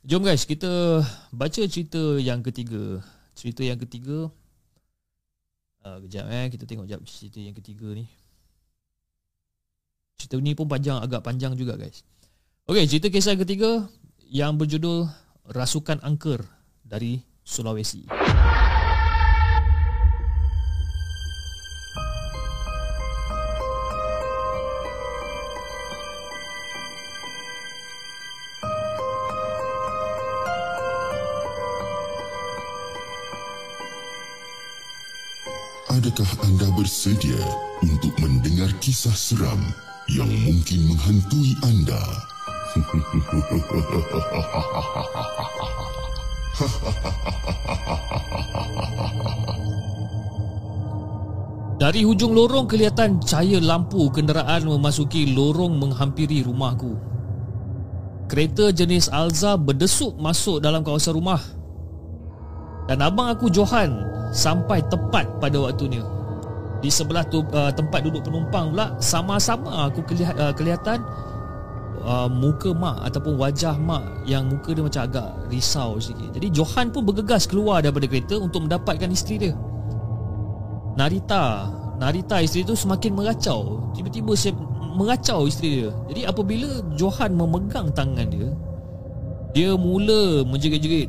Jom guys, kita baca cerita yang ketiga cerita yang ketiga. Uh, Kejap eh. Kita tengok jap cerita yang ketiga ni. Cerita ni pun panjang Agak panjang juga guys. Okay cerita kisah ketiga Yang berjudul Rasukan Angker Dari Sulawesi Adakah anda bersedia untuk mendengar kisah seram yang mungkin menghantui anda? Dari hujung lorong kelihatan cahaya lampu kenderaan memasuki lorong menghampiri rumahku. Kereta jenis Alza berdesuk masuk dalam kawasan rumah. Dan abang aku Johan sampai tepat pada waktunya. Di sebelah tu uh, tempat duduk penumpang pula sama-sama aku kelihat, uh, kelihatan uh, muka mak ataupun wajah mak yang muka dia macam agak risau sikit. Jadi Johan pun bergegas keluar daripada kereta untuk mendapatkan isteri dia. Narita Narita isteri tu semakin meracau Tiba-tiba saya meracau isteri dia Jadi apabila Johan memegang tangan dia Dia mula menjerit-jerit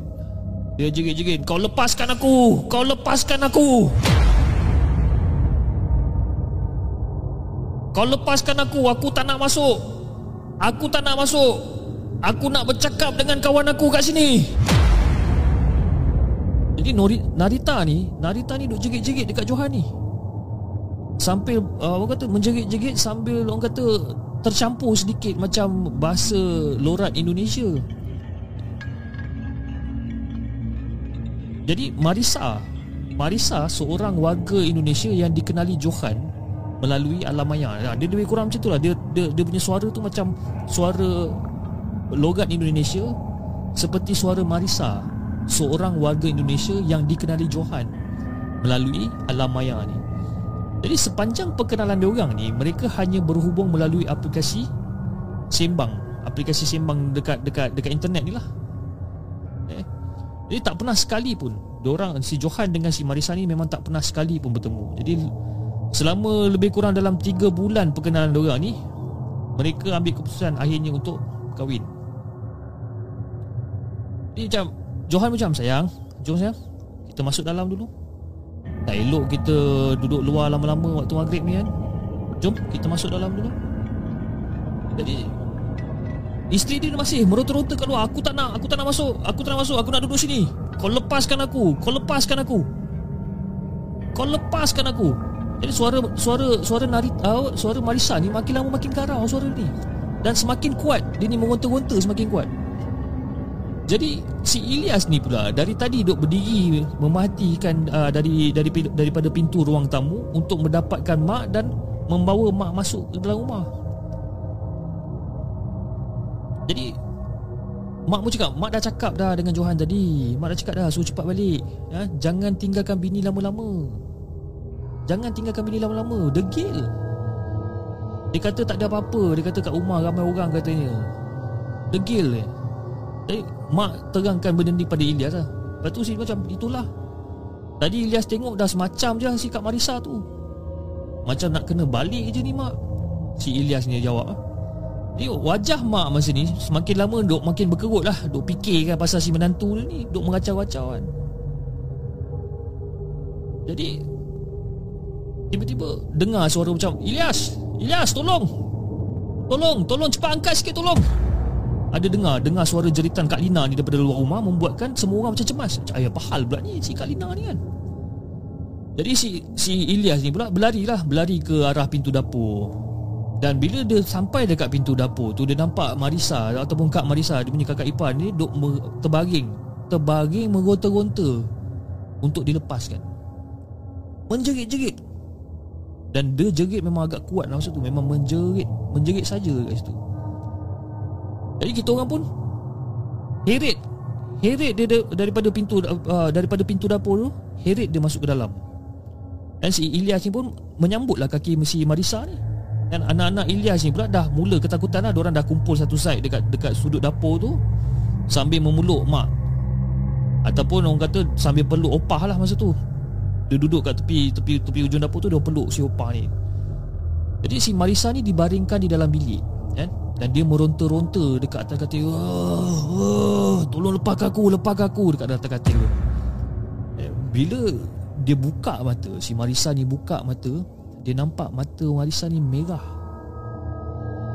Dia jerit-jerit Kau lepaskan aku! Kau lepaskan aku! Kau lepaskan aku! Aku tak nak masuk! Aku tak nak masuk! Aku nak bercakap dengan kawan aku kat sini! Jadi Narita ni Narita ni duk jerit-jerit dekat Johan ni. Sampai uh, Orang kata menjerit-jerit Sambil orang kata Tercampur sedikit Macam bahasa Lorat Indonesia Jadi Marisa Marisa seorang warga Indonesia Yang dikenali Johan Melalui alam maya ya, Dia lebih kurang macam tu lah dia, dia, dia punya suara tu macam Suara Logat Indonesia Seperti suara Marisa seorang warga Indonesia yang dikenali Johan melalui alam maya ni. Jadi sepanjang perkenalan dia orang ni mereka hanya berhubung melalui aplikasi sembang, aplikasi sembang dekat dekat dekat internet ni lah. Eh. Jadi tak pernah sekali pun orang si Johan dengan si Marisa ni memang tak pernah sekali pun bertemu. Jadi selama lebih kurang dalam 3 bulan perkenalan dia orang ni mereka ambil keputusan akhirnya untuk kahwin. Jadi macam Johan macam sayang Jom sayang Kita masuk dalam dulu Tak elok kita duduk luar lama-lama waktu maghrib ni kan Jom kita masuk dalam dulu Jadi Isteri dia masih meronta-ronta kat luar. Aku tak nak, aku tak nak masuk. Aku tak nak masuk, aku nak duduk sini. Kau lepaskan aku, kau lepaskan aku. Kau lepaskan aku. Jadi suara suara suara Narita, suara Marisa ni makin lama makin garau suara ni. Dan semakin kuat. Dia ni meronta-ronta semakin kuat. Jadi si Ilyas ni pula dari tadi duk berdiri mematikan uh, dari dari daripada pintu ruang tamu untuk mendapatkan mak dan membawa mak masuk ke dalam rumah. Jadi mak mu cakap, mak dah cakap dah dengan Johan tadi. Mak dah cakap dah suruh cepat balik. Ya, jangan tinggalkan bini lama-lama. Jangan tinggalkan bini lama-lama. Degil. Dia kata tak ada apa-apa. Dia kata kat rumah ramai orang katanya. Degil. Jadi Mak terangkan benda ni pada Ilyas lah Lepas tu si macam itulah Tadi Ilyas tengok dah semacam je sikap Marisa tu Macam nak kena balik je ni mak Si Ilyas ni jawab lah Jadi wajah mak masa ni Semakin lama duk makin berkerut lah Duk fikir kan pasal si menantu ni Duk mengacau-acau kan Jadi Tiba-tiba dengar suara macam Ilyas Ilyas tolong Tolong Tolong cepat angkat sikit tolong ada dengar dengar suara jeritan Kak Lina ni daripada luar rumah membuatkan semua orang macam cemas. Ayah pahal pula ni si Kak Lina ni kan. Jadi si si Ilyas ni pula berlari lah berlari ke arah pintu dapur. Dan bila dia sampai dekat pintu dapur tu dia nampak Marisa ataupun Kak Marisa dia punya kakak ipar ni duk terbaring, terbaring meronta-ronta untuk dilepaskan. Menjerit-jerit. Dan dia jerit memang agak kuat lah masa tu memang menjerit, menjerit saja kat situ. Jadi kita orang pun heret heret dia daripada pintu uh, daripada pintu dapur tu, heret dia masuk ke dalam. Dan si Ilyas ni pun menyambutlah kaki si Marisa ni. Dan anak-anak Ilyas ni pula dah mula ketakutan lah. Diorang dah kumpul satu side dekat dekat sudut dapur tu. Sambil memeluk mak. Ataupun orang kata sambil peluk opah lah masa tu. Dia duduk kat tepi tepi tepi ujung dapur tu dia peluk si opah ni. Jadi si Marisa ni dibaringkan di dalam bilik. Kan? Dan dia meronta-ronta dekat atas katil oh, oh, Tolong lepaskan aku, lepaskan aku dekat atas katil eh, Bila dia buka mata, si Marisa ni buka mata Dia nampak mata Marisa ni merah.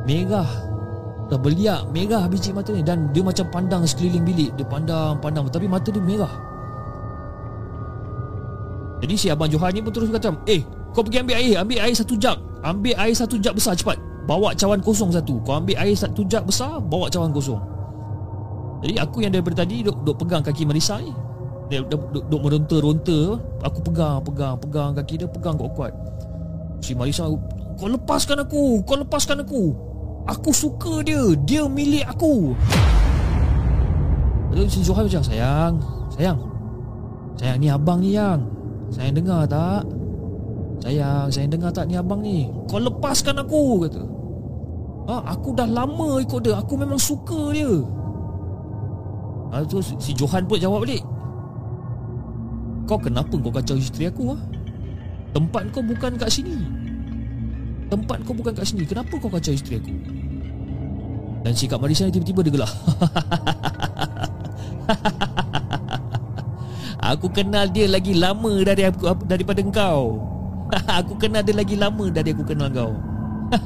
Merah. Dah beliak, merah biji mata ni. Dan dia macam pandang sekeliling bilik. Dia pandang-pandang, tapi mata dia merah. Jadi si Abang Johan ni pun terus kata Eh, kau pergi ambil air, ambil air satu jug Ambil air satu jug besar cepat. Bawa cawan kosong satu. Kau ambil air satu jug besar Bawa cawan kosong. Jadi aku yang daripada tadi duk, duk pegang kaki Marisa ni. Duk, duk, duk meronta-ronta. Aku pegang, pegang, pegang kaki dia Pegang kuat-kuat Si Marisa Kau lepaskan aku Kau lepaskan aku. Aku suka dia Dia milik aku. Lalu si Johan macam Sayang Sayang. Sayang ni abang ni yang. Sayang dengar tak? Sayang Sayang dengar tak ni abang ni? Kau lepaskan aku Kata. Ha, Aku dah lama ikut dia. Aku memang suka dia. Ha, tu si Johan pun jawab balik. Kau kenapa kau kacau isteri aku ha? Tempat kau bukan kat sini Tempat kau bukan kat sini Kenapa kau kacau isteri aku Dan si Kak Marisa ni tiba-tiba dia gelak Aku kenal dia lagi lama dari aku, daripada kau. aku kenal dia lagi lama dari aku kenal kau.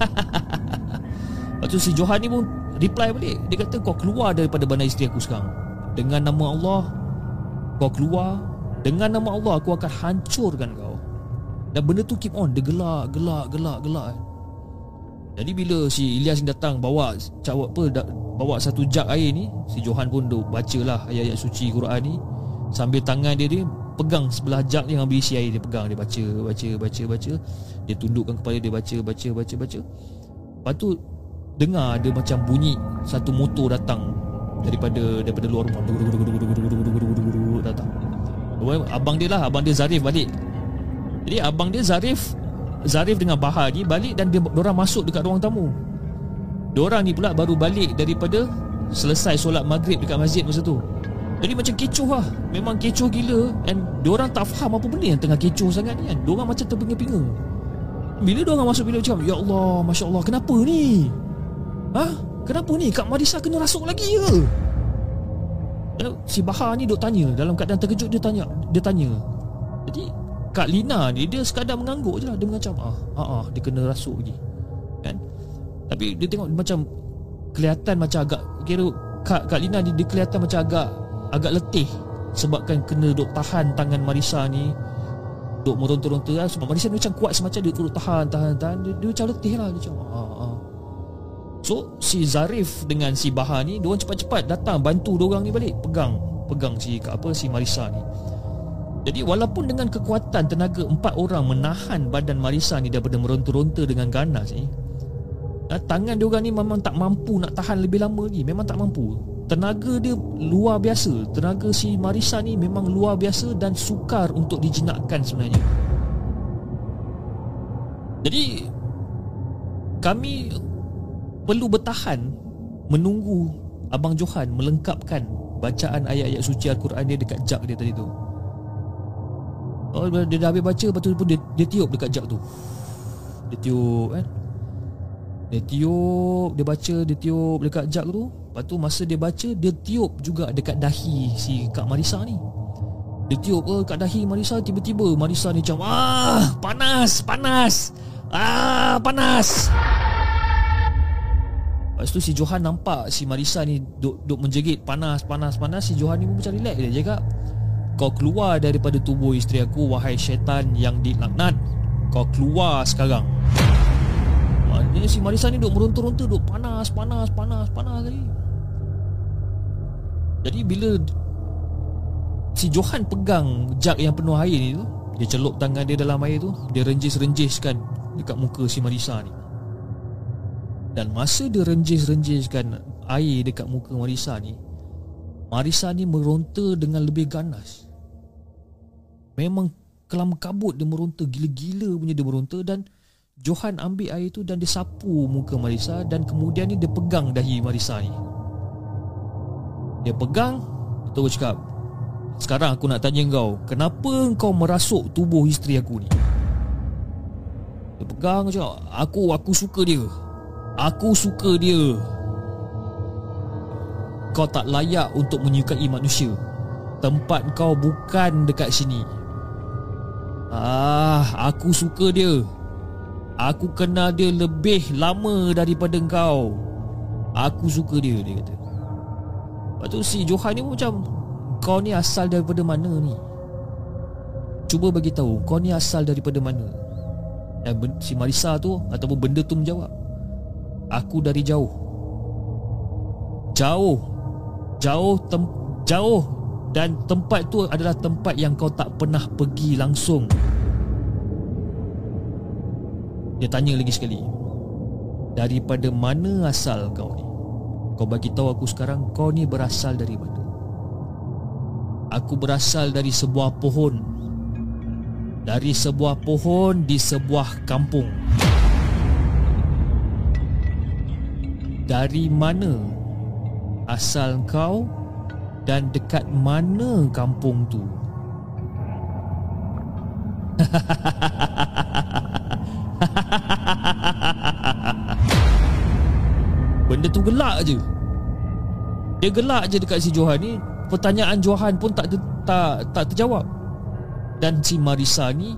Lepas tu si Johan ni pun reply balik. Dia kata kau keluar daripada bandar isteri aku sekarang. Dengan nama Allah, kau keluar. Dengan nama Allah, aku akan hancurkan kau. Dan benda tu keep on. Dia gelak, gelak, gelak, gelak. Jadi bila si Ilyas ni datang bawa cawak apa bawa satu jug air ni, si Johan pun duk bacalah ayat-ayat suci Quran ni Sambil tangan dia dia pegang sebelah jug ni yang berisi air dia pegang dia baca baca baca baca dia tundukkan kepala dia baca baca baca baca lepas tu dengar ada macam bunyi satu motor datang daripada daripada luar rumah datang abang dia lah abang dia Zarif balik jadi abang dia Zarif Zarif dengan Bahar ni balik dan dia orang masuk dekat ruang tamu. Diorang ni pula baru balik daripada selesai solat maghrib dekat masjid masa tu. Jadi macam kecoh lah. Memang kecoh gila. And diorang tak faham apa benda yang tengah kecoh sangat ni kan. Diorang macam terpinga-pinga. Bila diorang masuk bila macam Ya Allah Masya Allah Kenapa ni? Ha? Kenapa ni? Kak Marisa kena rasuk lagi ke? Si Bahar ni duk tanya. Dalam keadaan terkejut dia tanya Dia tanya. Jadi Kak Lina ni Dia sekadar mengangguk je lah. Dia macam ah, ah, ah, Dia kena rasuk lagi. Kan? Tapi dia tengok macam Kelihatan macam agak Kira Kak, Kak Lina ni Dia kelihatan macam agak agak letih sebabkan kena duk tahan tangan Marisa ni. Duk meronta-ronta lah. Sebab Marisa ni macam kuat semacam dia duk tahan tahan tahan. Dia, dia macam letih lah. Dia macam ha, ha. so si Zarif dengan si Bahar ni diorang cepat-cepat datang bantu diorang ni balik. Pegang pegang si apa si Marisa ni jadi walaupun dengan kekuatan tenaga empat orang menahan badan Marisa ni daripada meronta-ronta dengan ganas ni tangan diorang ni memang tak mampu nak tahan lebih lama ni memang tak mampu. Tenaga dia luar biasa. Tenaga si Marisa ni memang luar biasa dan sukar untuk dijinakkan sebenarnya. Jadi kami perlu bertahan menunggu Abang Johan melengkapkan bacaan ayat-ayat suci Al-Quran dia dekat jak dia tadi tu Oh, dia dah habis baca Lepas tu pun dia, dia tiup dekat jak tu. Dia tiup kan Dia tiup Dia baca Dia tiup dekat jak tu. Lepas tu masa dia baca Dia tiup juga dekat dahi si Kak Marisa ni. Dia tiup ke kat dahi Marisa Tiba-tiba Marisa ni macam Ah panas panas. Ah panas. Lepas tu si Johan nampak si Marisa ni duk, duk menjerit panas panas panas. Si Johan ni pun macam relax dia cakap Kau keluar daripada tubuh isteri aku Wahai syaitan yang dilaknat Kau keluar sekarang. Maknanya si Marisa ni duk meronta-ronta Duk panas panas panas panas lagi. Jadi bila Si Johan pegang jug yang penuh air ni tu Dia celup tangan dia dalam air tu Dia renjis-renjiskan Dekat muka si Marisa ni. Dan masa dia renjis-renjiskan Air dekat muka Marisa ni Marisa ni meronta dengan lebih ganas Memang kelam kabut dia meronta Gila-gila punya dia meronta Dan Johan ambil air tu dan dia sapu muka Marisa Dan kemudian ni dia pegang dahi Marisa ni. Dia pegang Betul cakap Sekarang aku nak tanya kau Kenapa kau merasuk tubuh isteri aku ni? Dia pegang cakap Aku aku suka dia. Aku suka dia. Kau tak layak untuk menyukai manusia. Tempat kau bukan dekat sini Ah, aku suka dia. Aku kenal dia lebih lama daripada kau. Aku suka dia, dia kata. Lepas tu si Johan ni macam Kau ni asal daripada mana ni Cuba bagi tahu Kau ni asal daripada mana Dan si Marisa tu Ataupun benda tu menjawab Aku dari jauh Jauh Jauh tem, Jauh Dan tempat tu adalah tempat yang kau tak pernah pergi langsung Dia tanya lagi sekali Daripada mana asal kau ni? Kau bagi tahu aku sekarang kau ni berasal dari mana? Aku berasal dari sebuah pohon Dari sebuah pohon di sebuah kampung Dari mana asal kau dan dekat mana kampung tu? Benda tu gelak je. Dia gelak je dekat si Johan ni. Pertanyaan Johan pun tak tak tak terjawab. Dan si Marisa ni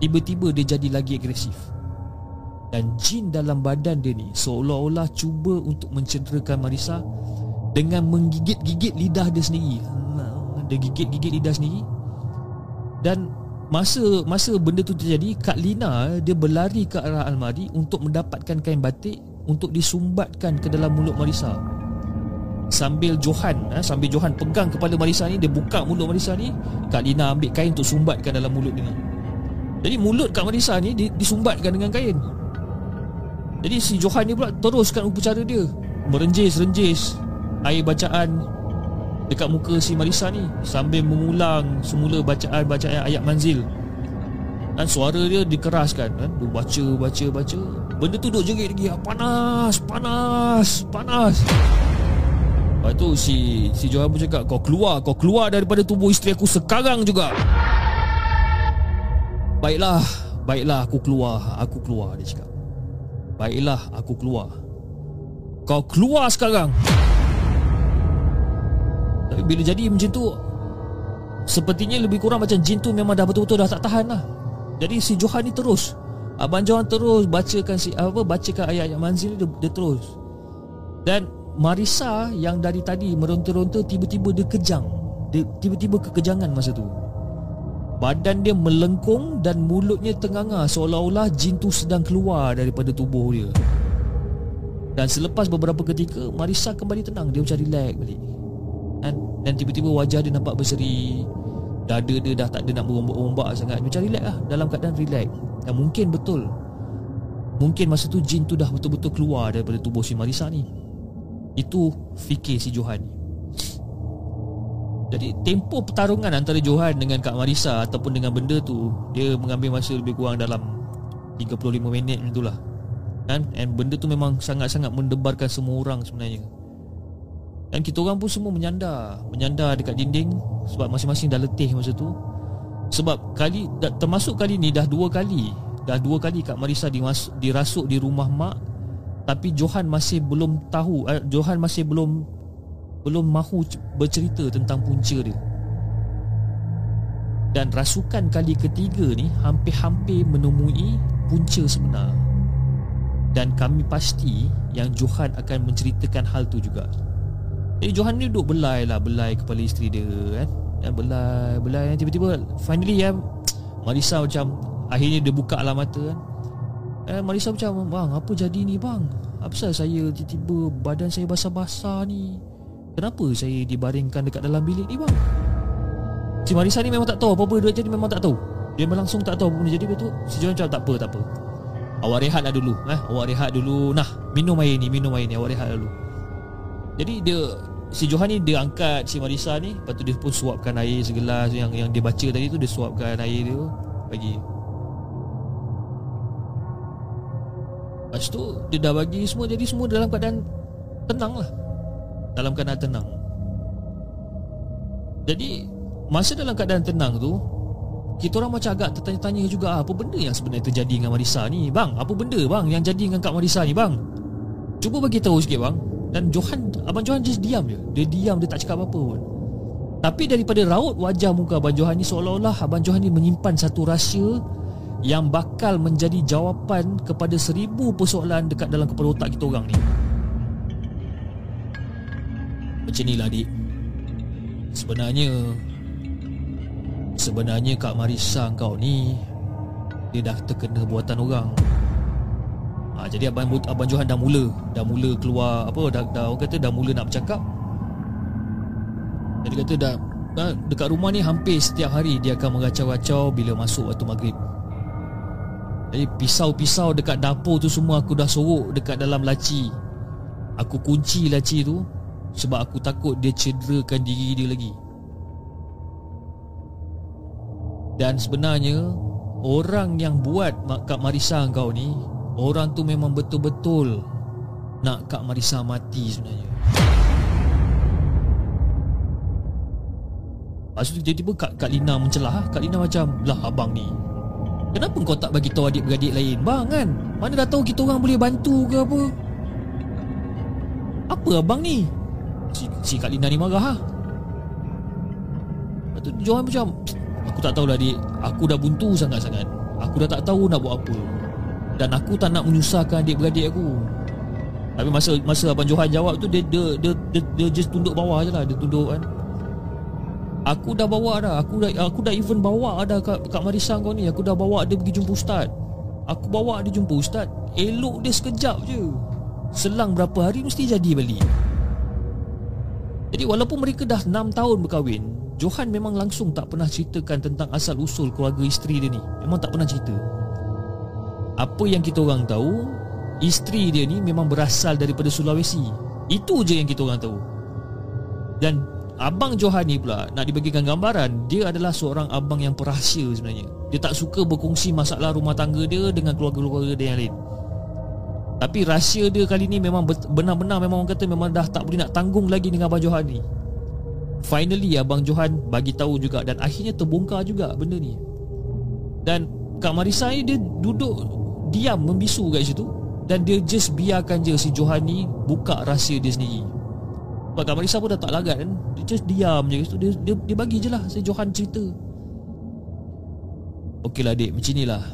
Tiba-tiba dia jadi lagi agresif. Dan jin dalam badan dia ni Seolah-olah cuba untuk mencederakan Marisa Dengan menggigit-gigit lidah dia sendiri. Dia gigit-gigit lidah sendiri. Dan masa masa benda tu terjadi Kak Lina dia berlari ke arah almari Untuk mendapatkan kain batik Untuk disumbatkan ke dalam mulut Marisa. Sambil Johan eh, Sambil Johan pegang kepala Marisa ni Dia buka mulut Marisa ni Kak Lina ambil kain untuk sumbatkan dalam mulut dia Jadi mulut Kak Marisa ni Disumbatkan dengan kain. Jadi si Johan ni pula teruskan upacara dia. Merenjis-renjis Air bacaan Dekat muka si Marisa ni Sambil mengulang semula bacaan-bacaan ayat manzil. Dan suara dia dikeraskan kan? Dia baca, baca, baca. Benda tu duduk jerit lagi. Panas, panas, panas. Lepas tu si si Johan pun cakap Kau keluar Kau keluar daripada tubuh isteri aku sekarang juga. Baiklah Baiklah aku keluar Aku keluar dia cakap. Baiklah aku keluar. Kau keluar sekarang bila jadi macam tu Sepertinya lebih kurang macam jin tu memang dah betul-betul dah tak tahan lah Jadi si Johan ni terus Abang Johan terus bacakan si apa bacakan ayat-ayat manzil dia, dia terus Dan Marisa yang dari tadi meronta-ronta tiba-tiba dia kejang. Dia tiba-tiba kekejangan masa tu. Badan dia melengkung dan mulutnya tenganga seolah-olah jin tu sedang keluar daripada tubuh dia. Dan selepas beberapa ketika Marisa kembali tenang Dia macam relax balik Dan, dan tiba-tiba wajah dia nampak berseri. Dada dia dah tak ada nak berombak-ombak sangat. Macam relax lah. Dalam keadaan relax. Dan mungkin betul. Mungkin masa tu jin tu dah betul-betul keluar Daripada tubuh si Marisa ni. Itu fikir si Johan. Jadi tempoh pertarungan antara Johan dengan Kak Marisa Ataupun dengan benda tu Dia mengambil masa lebih kurang dalam 35 minit macam itulah kan? And benda tu memang sangat-sangat mendebarkan semua orang sebenarnya Dan kita orang pun semua menyandar Menyandar dekat dinding Sebab masing-masing dah letih masa tu. Sebab kali termasuk kali ni dah dua kali Dah dua kali Kak Marisa dirasuk di rumah mak tapi Johan masih belum tahu eh, Johan masih belum belum mahu bercerita tentang punca dia. Dan rasukan kali ketiga ni hampir-hampir menemui punca sebenar. Dan kami pasti yang Johan akan menceritakan hal tu juga jadi Johan ni duduk belai lah belai kepala isteri dia kan? Dan belai belai tiba-tiba finally ya Marisa macam akhirnya dia buka alam mata kan? Eh Marisa macam Bang apa jadi ni bang? Apa saya tiba-tiba Badan saya basah-basah ni? Kenapa saya dibaringkan dekat dalam bilik ni bang? Si Marisa ni memang tak tahu Apa-apa dia jadi memang tak tahu. Dia memang langsung tak tahu apa benda jadi. Betul Si Johan macam tak apa tak apa. Awak rehat lah dulu eh? Awak rehat dulu. Nah minum air ni Minum air ni. Awak rehat dulu. Jadi dia Si Johan ni dia angkat si Marisa ni Lepas tu dia pun suapkan air segelas Yang yang dia baca tadi tu Dia suapkan air dia Bagi Lepas tu dia dah bagi semua Jadi semua dalam keadaan tenang lah. Dalam keadaan tenang. Jadi Masa dalam keadaan tenang tu Kita orang macam agak tertanya-tanya juga ah, Apa benda yang sebenarnya terjadi dengan Marisa ni? Bang, apa benda bang yang jadi dengan Kak Marisa ni bang? Cuba bagi tahu sikit bang Dan Johan, Abang Johan just diam je Dia diam, dia tak cakap apa-apa pun Tapi daripada raut wajah muka Abang Johan ni Seolah-olah Abang Johan ni menyimpan satu rahsia yang bakal menjadi jawapan kepada seribu persoalan dekat dalam kepala otak kita orang ni. Macam ni lah adik. Sebenarnya sebenarnya Kak Marisa kau ni dia dah terkena buatan orang. Ha, jadi abang abang Johan dah mula dah mula keluar apa dah, dah orang kata dah mula nak bercakap. Jadi kata dah, dah Dekat rumah ni hampir setiap hari Dia akan mengacau-acau Bila masuk waktu maghrib. Jadi pisau-pisau dekat dapur tu semua Aku dah sorok dekat dalam laci. Aku kunci laci tu Sebab aku takut dia cederakan diri dia lagi. Dan sebenarnya Orang yang buat Kak Marisa kau ni Orang tu memang betul-betul Nak Kak Marisa mati sebenarnya. Lepas tu tiba-tiba Kak, Kak Lina mencelah. Kak Lina macam Lah abang ni Kenapa kau tak bagi tahu adik-beradik lain? Bang kan? Mana dah tahu kita orang boleh bantu ke apa? Apa abang ni? Si, si Kak Lina ni marah ha? Lepas tu Johan macam Aku tak tahulah adik. Aku dah buntu sangat-sangat. Aku dah tak tahu nak buat apa Dan aku tak nak menyusahkan adik-beradik aku. Tapi masa masa Abang Johan jawab tu Dia dia, dia, dia, dia just tunduk bawah je lah. Dia tunduk kan. Aku dah bawa dah. Aku dah aku dah even bawa dah kat, kat Marisa kau ni. Aku dah bawa dia pergi jumpa ustaz. Aku bawa dia jumpa ustaz Elok dia sekejap je. Selang berapa hari mesti jadi balik Jadi walaupun mereka dah 6 tahun berkahwin Johan memang langsung tak pernah ceritakan tentang asal usul keluarga isteri dia ni. Memang tak pernah cerita Apa yang kita orang tahu Isteri dia ni memang berasal daripada Sulawesi. Itu je yang kita orang tahu. Dan Abang Johan ni pula Nak dibagikan gambaran Dia adalah seorang abang yang perahsia sebenarnya. Dia tak suka berkongsi masalah rumah tangga dia Dengan keluarga-keluarga dia yang lain. Tapi rahsia dia kali ni memang Benar-benar memang orang kata Memang dah tak boleh nak tanggung lagi dengan Abang Johan ni. Finally Abang Johan bagi tahu juga Dan akhirnya terbongkar juga benda ni. Dan Kak Marisa ni dia duduk Diam membisu kat situ Dan dia just biarkan je si Johan ni Buka rahsia dia sendiri. Sebab Kak Marisa pun dah tak lagat kan. Dia just diam je dia, dia, dia bagi je lah Si Johan cerita. Okey lah adik Macam inilah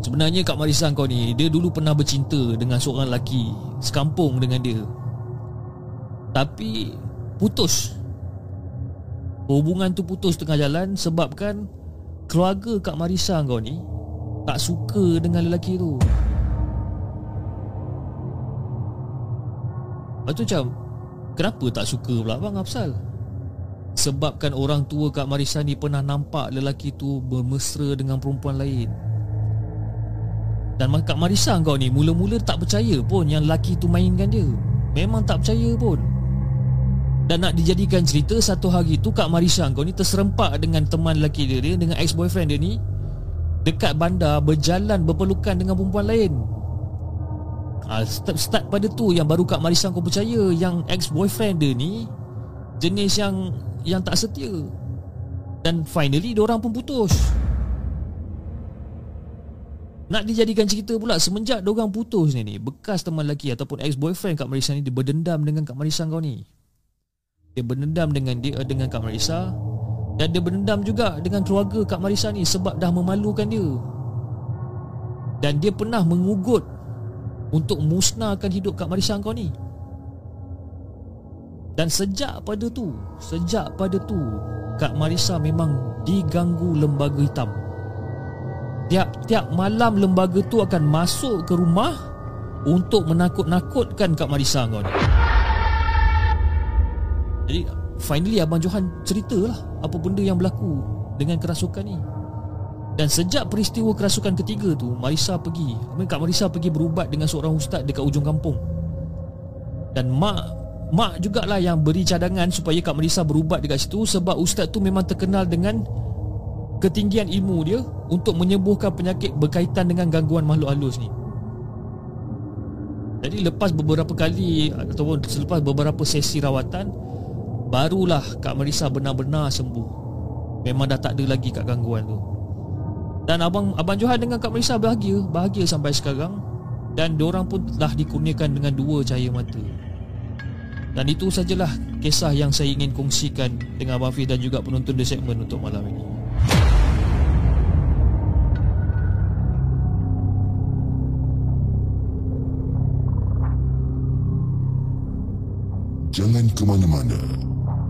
Sebenarnya Kak Marisa kau ni Dia dulu pernah bercinta Dengan seorang lelaki Sekampung dengan dia. Tapi Putus. Hubungan tu putus tengah jalan Sebabkan Keluarga Kak Marisa kau ni Tak suka dengan lelaki tu. Lepas tu macam Kenapa tak suka pula bang Apsal Sebabkan orang tua Kak Marisa ni Pernah nampak lelaki tu Bermesra dengan perempuan lain. Dan Kak Marisa kau ni Mula-mula tak percaya pun Yang lelaki tu mainkan dia. Memang tak percaya pun. Dan nak dijadikan cerita Satu hari tu Kak Marisa kau ni Terserempak dengan teman lelaki dia, dia Dengan ex-boyfriend dia ni Dekat bandar Berjalan berpelukan dengan perempuan lain. Ha, start, start pada tu yang baru Kak Marisa kau percaya Yang ex-boyfriend dia ni Jenis yang yang tak setia. Dan finally orang pun putus. Nak dijadikan cerita pula Semenjak orang putus ni ni Bekas teman lelaki ataupun ex-boyfriend Kak Marisa ni Dia berdendam dengan Kak Marisa kau ni. Dia berdendam dengan dia dengan Kak Marisa Dan dia berdendam juga dengan keluarga Kak Marisa ni Sebab dah memalukan dia. Dan dia pernah mengugut untuk musnahkan hidup Kak Marisa kau ni. Dan sejak pada tu Sejak pada tu Kak Marisa memang diganggu lembaga hitam. Tiap-tiap malam lembaga tu akan masuk ke rumah Untuk menakut-nakutkan Kak Marisa kau ni. Jadi finally Abang Johan ceritalah Apa benda yang berlaku dengan kerasukan ni. Dan sejak peristiwa kerasukan ketiga tu Marisa pergi Kak Marisa pergi berubat dengan seorang ustaz dekat ujung kampung. Dan mak Mak jugalah yang beri cadangan supaya Kak Marisa berubat dekat situ Sebab ustaz tu memang terkenal dengan Ketinggian ilmu dia Untuk menyembuhkan penyakit berkaitan dengan gangguan makhluk halus ni. Jadi lepas beberapa kali Ataupun selepas beberapa sesi rawatan Barulah Kak Marisa benar-benar sembuh Memang dah tak ada lagi kat gangguan tu dan abang abang Johan dengan Kak Marisa bahagia, bahagia sampai sekarang dan diorang pun telah dikurniakan dengan dua cahaya mata. Dan itu sajalah kisah yang saya ingin kongsikan dengan Abang Fiz dan juga penonton di segmen untuk malam ini. Jangan ke mana-mana.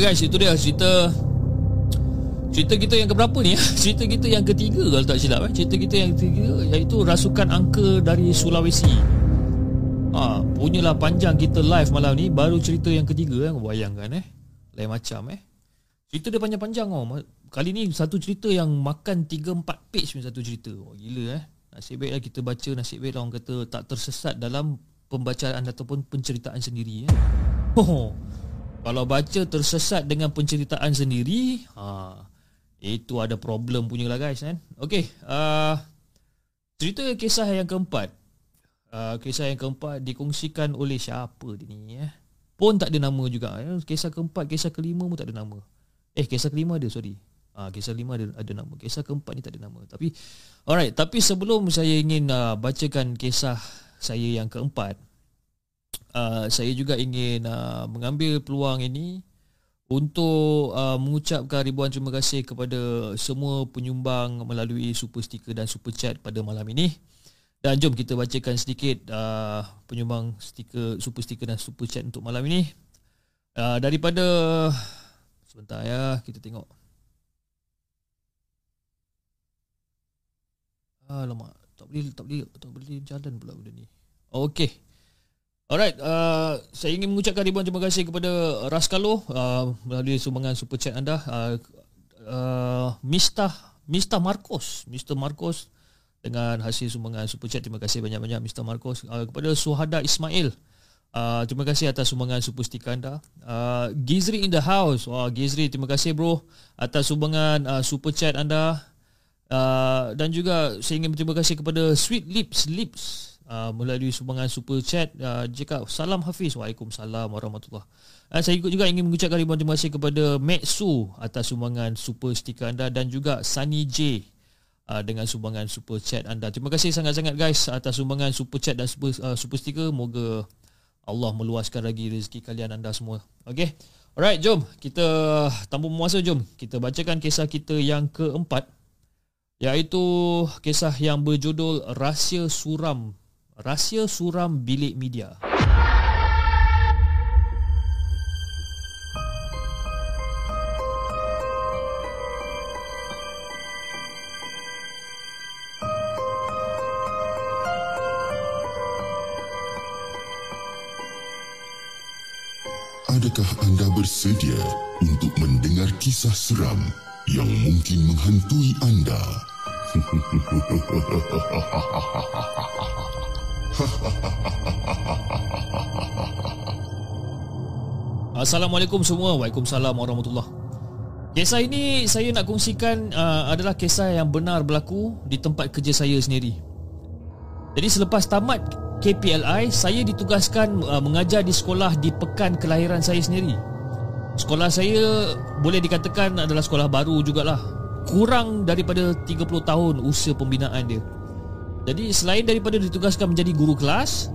Guys itu dia cerita Cerita kita yang keberapa ni Cerita kita yang ketiga kalau tak silap eh? Cerita kita yang ketiga Iaitu rasukan angka dari Sulawesi ha, Punyalah panjang kita live malam ni Baru cerita yang ketiga eh? Bayangkan eh Lain macam eh Cerita dia panjang-panjang oh. Kali ni satu cerita yang makan 3-4 page punya satu cerita oh, Gila eh Nasib baiklah kita baca Nasib baiklah orang kata Tak tersesat dalam pembacaan Ataupun penceritaan sendiri eh? oh, Kalau baca tersesat dengan penceritaan sendiri ha, itu ada problem punya lah guys kan. Okey, uh, cerita kisah yang keempat. Uh, kisah yang keempat dikongsikan oleh siapa ni eh? Pun tak ada nama juga. Eh? Kisah keempat, kisah kelima pun tak ada nama. Eh, kisah kelima ada, sorry. Ah, kisah kelima ada ada nama. Kisah keempat ni tak ada nama. Tapi alright, tapi sebelum saya ingin uh, bacakan kisah saya yang keempat, uh, saya juga ingin uh, mengambil peluang ini untuk uh, mengucapkan ribuan terima kasih kepada semua penyumbang melalui super sticker dan super chat pada malam ini. Dan jom kita bacakan sedikit uh, penyumbang stiker super sticker dan super chat untuk malam ini. Uh, daripada sebentar ya, kita tengok. Alamak, tak boleh tak boleh tak boleh jalan pula benda ni. Okey. Alright, uh, saya ingin mengucapkan ribuan terima kasih kepada Raskalo uh, melalui sumbangan super chat anda. Uh, uh, Mr. Marcos, Mr. Marcos dengan hasil sumbangan super chat. Terima kasih banyak-banyak Mr. Marcos. Uh, kepada Suhada Ismail, uh, terima kasih atas sumbangan super sticker anda. Uh, Gizri in the house. Wah, Gizri terima kasih bro atas sumbangan uh, super chat anda. Uh, dan juga saya ingin berterima kasih kepada Sweet Lips Lips uh, melalui sumbangan super chat uh, jika salam hafiz. Waalaikumsalam warahmatullahi. Uh, saya juga ingin mengucapkan ribuan terima kasih kepada Su atas sumbangan super stiker anda dan juga Sunny J uh, dengan sumbangan super chat anda. Terima kasih sangat-sangat guys atas sumbangan super chat dan super uh, super stiker. Moga Allah meluaskan lagi rezeki kalian anda semua. Okey? Alright jom kita tanpa memuasa jom kita bacakan kisah kita yang keempat iaitu kisah yang berjudul Rahsia Suram Rahsia Suram Bilik Media. Adakah anda bersedia untuk mendengar kisah seram yang mungkin menghantui anda? Assalamualaikum semua Waalaikumsalam warahmatullahi Kisah ini saya nak kongsikan uh, adalah kisah yang benar berlaku di tempat kerja saya sendiri. Jadi selepas tamat KPLI, saya ditugaskan uh, mengajar di sekolah di pekan kelahiran saya sendiri. Sekolah saya boleh dikatakan adalah sekolah baru jugalah. Kurang daripada 30 tahun usia pembinaan dia. Jadi selain daripada ditugaskan menjadi guru kelas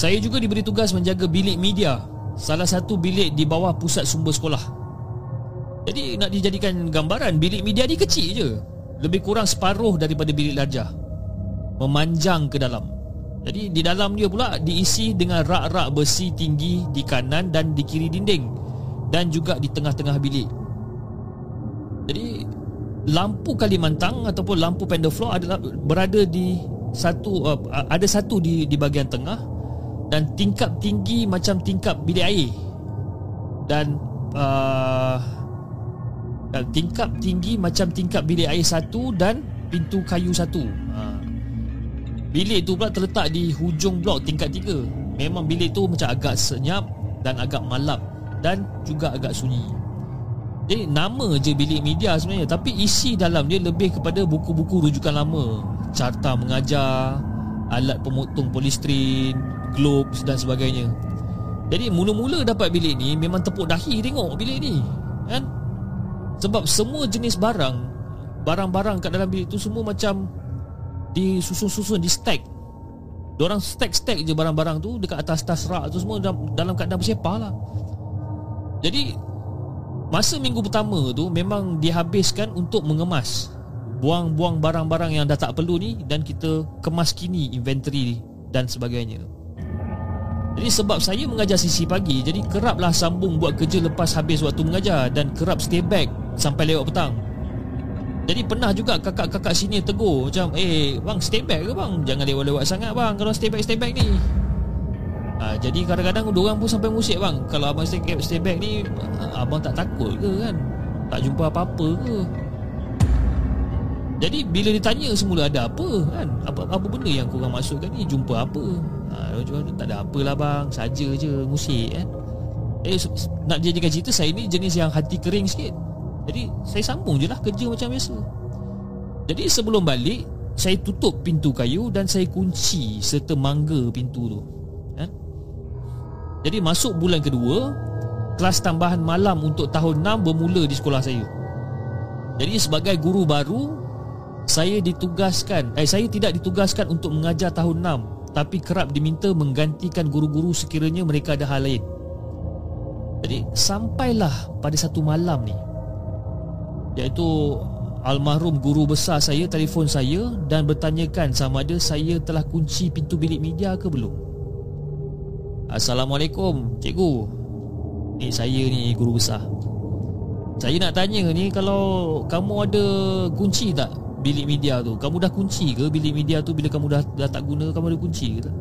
Saya juga diberi tugas menjaga bilik media Salah satu bilik di bawah pusat sumber sekolah. Jadi nak dijadikan gambaran Bilik media ni kecil je. Lebih kurang separuh daripada bilik larjah Memanjang ke dalam. Jadi di dalam dia pula diisi dengan rak-rak besi tinggi Di kanan dan di kiri dinding Dan juga di tengah-tengah bilik. Jadi lampu Kalimantan ataupun lampu Pendafloor adalah berada di satu uh, ada satu di di bahagian tengah dan tingkap tinggi macam tingkap bilik air dan uh, dan tingkap tinggi macam tingkap bilik air satu dan pintu kayu satu. Uh. Bilik itu pula terletak di hujung blok tingkat tiga. Memang bilik tu macam agak senyap dan agak malap dan juga agak sunyi. Jadi nama je bilik media sebenarnya Tapi isi dalam dia lebih kepada buku-buku rujukan lama. Carta mengajar Alat pemotong polistrin Globes dan sebagainya. Jadi mula-mula dapat bilik ni Memang tepuk dahi tengok bilik ni Kan? Sebab semua jenis barang Barang-barang kat dalam bilik tu semua macam Disusun-susun, di stack. Diorang stack-stack je barang-barang tu Dekat atas-atas rak tu semua Dalam, dalam keadaan bersepah lah. Jadi Masa minggu pertama tu memang dihabiskan untuk mengemas. Buang-buang barang-barang yang dah tak perlu ni Dan kita kemas kini inventory dan sebagainya. Jadi sebab saya mengajar sisi pagi Jadi keraplah sambung buat kerja lepas habis waktu mengajar Dan kerap stay back sampai lewat petang. Jadi pernah juga kakak-kakak sini tegur Macam eh bang stay back ke bang? Jangan lewat-lewat sangat bang Kalau stay back-stay back ni ha, Jadi kadang-kadang orang pun sampai musik bang Kalau abang stay stay back ni Abang tak takut ke kan Tak jumpa apa-apa ke jadi bila ditanya semula ada apa kan? Apa apa benda yang kau orang masukkan ni? Jumpa apa? Ha, tak ada apalah bang, saja je musik kan. Eh nak jadikan cerita saya ni jenis yang hati kering sikit. Jadi saya sambung je lah kerja macam biasa. Jadi sebelum balik saya tutup pintu kayu dan saya kunci serta mangga pintu tu. Jadi masuk bulan kedua, kelas tambahan malam untuk tahun 6 bermula di sekolah saya. Jadi sebagai guru baru saya ditugaskan eh saya tidak ditugaskan untuk mengajar tahun 6 tapi kerap diminta menggantikan guru-guru sekiranya mereka ada hal lain. Jadi sampailah pada satu malam ni iaitu almarhum guru besar saya telefon saya dan bertanyakan sama ada saya telah kunci pintu bilik media ke belum. Assalamualaikum cikgu. Ni saya ni guru besar. Saya nak tanya ni kalau kamu ada kunci tak bilik media tu? Kamu dah kunci ke bilik media tu? Bila kamu dah, dah tak guna Kamu ada kunci ke tak?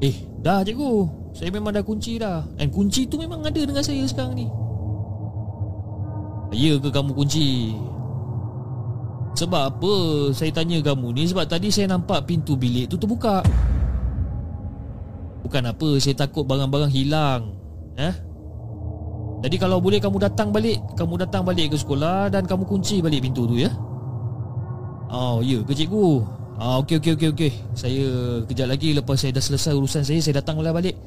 Eh dah cikgu. Saya memang dah kunci dah. Dan kunci tu memang ada dengan saya sekarang ni. Ya ke kamu kunci? Sebab apa Saya tanya kamu ni? Sebab tadi saya nampak pintu bilik tu terbuka Bukan apa Saya takut barang-barang hilang Eh jadi kalau boleh kamu datang balik Kamu datang balik ke sekolah Dan kamu kunci balik pintu tu ya Oh ya ke cikgu Ah okey okey okey okey. Saya kejap lagi lepas saya dah selesai urusan saya saya datang balik.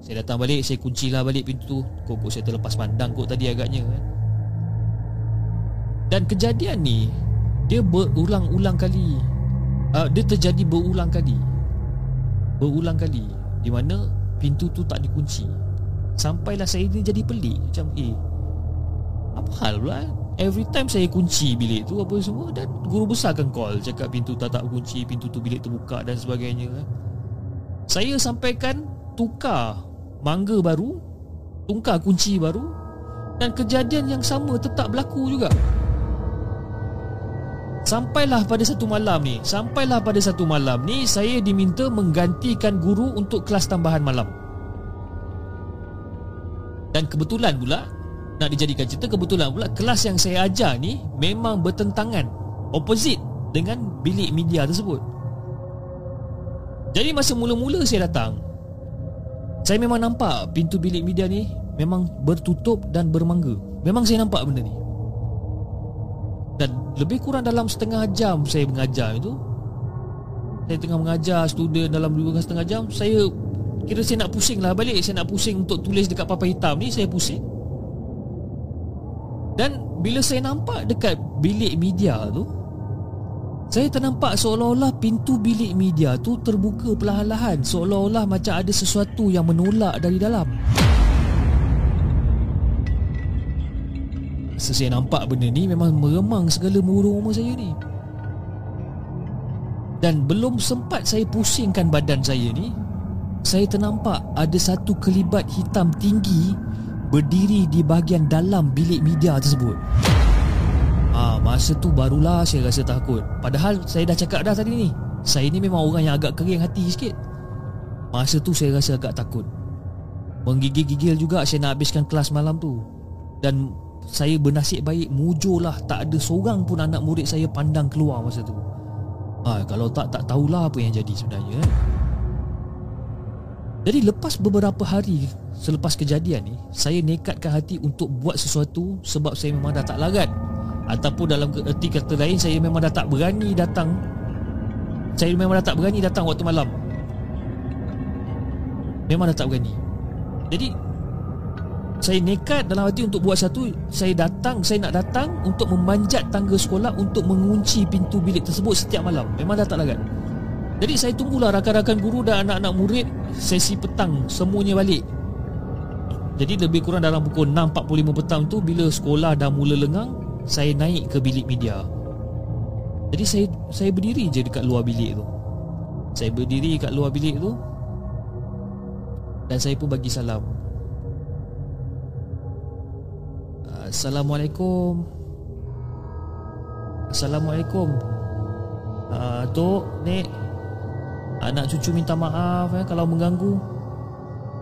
Saya datang balik saya kuncilah balik pintu tu. Kok saya terlepas pandang kok tadi agaknya kan. Dan kejadian ni dia berulang-ulang kali. Uh, dia terjadi berulang kali. Berulang kali di mana pintu tu tak dikunci. Sampailah saya ni jadi pelik macam eh apa hal pula? Every time saya kunci bilik tu apa semua Dan guru besar kan call Cakap pintu tak tak kunci Pintu tu bilik terbuka dan sebagainya. Saya sampaikan Tukar Mangga baru Tukar kunci baru Dan kejadian yang sama tetap berlaku juga Sampailah pada satu malam ni Sampailah pada satu malam ni Saya diminta menggantikan guru Untuk kelas tambahan malam Dan kebetulan pula nak dijadikan cerita kebetulan pula kelas yang saya ajar ni memang bertentangan opposite dengan bilik media tersebut. Jadi masa mula-mula saya datang saya memang nampak pintu bilik media ni memang bertutup dan bermangga. Memang saya nampak benda ni. Dan lebih kurang dalam setengah jam saya mengajar itu. Saya tengah mengajar student dalam dua setengah jam saya kira saya nak pusing lah. Balik saya nak pusing untuk tulis dekat papan hitam ni saya pusing. Dan bila saya nampak dekat bilik media tu Saya ternampak seolah-olah pintu bilik media tu terbuka perlahan-lahan. Seolah-olah macam ada sesuatu yang menolak dari dalam Masa saya nampak benda ni memang meremang segala murung rumah saya ni Dan belum sempat saya pusingkan badan saya ni Saya ternampak ada satu kelibat hitam tinggi berdiri di bahagian dalam bilik media tersebut. Ah, masa tu barulah saya rasa takut. Padahal saya dah cakap dah tadi ni. Saya ni memang orang yang agak kering hati sikit. Masa tu saya rasa agak takut. Menggigil-gigil juga saya nak habiskan kelas malam tu. Dan saya bernasib baik mujurlah tak ada seorang pun anak murid saya pandang keluar masa tu. Ah, kalau tak tak tahulah apa yang jadi sebenarnya. Eh. Jadi lepas beberapa hari selepas kejadian ni Saya nekatkan hati untuk buat sesuatu Sebab saya memang dah tak larat Ataupun dalam erti kata lain Saya memang dah tak berani datang Saya memang dah tak berani datang waktu malam Memang dah tak berani Jadi Saya nekat dalam hati untuk buat satu Saya datang, saya nak datang Untuk memanjat tangga sekolah Untuk mengunci pintu bilik tersebut setiap malam Memang dah tak larat jadi saya tunggulah rakan-rakan guru dan anak-anak murid sesi petang semuanya balik. Jadi lebih kurang dalam pukul 6.45 petang tu bila sekolah dah mula lengang, saya naik ke bilik media. Jadi saya saya berdiri je dekat luar bilik tu. Saya berdiri dekat luar bilik tu. Dan saya pun bagi salam Assalamualaikum. Assalamualaikum. Uh, Tok, Nek. Anak cucu minta maaf eh, kalau mengganggu.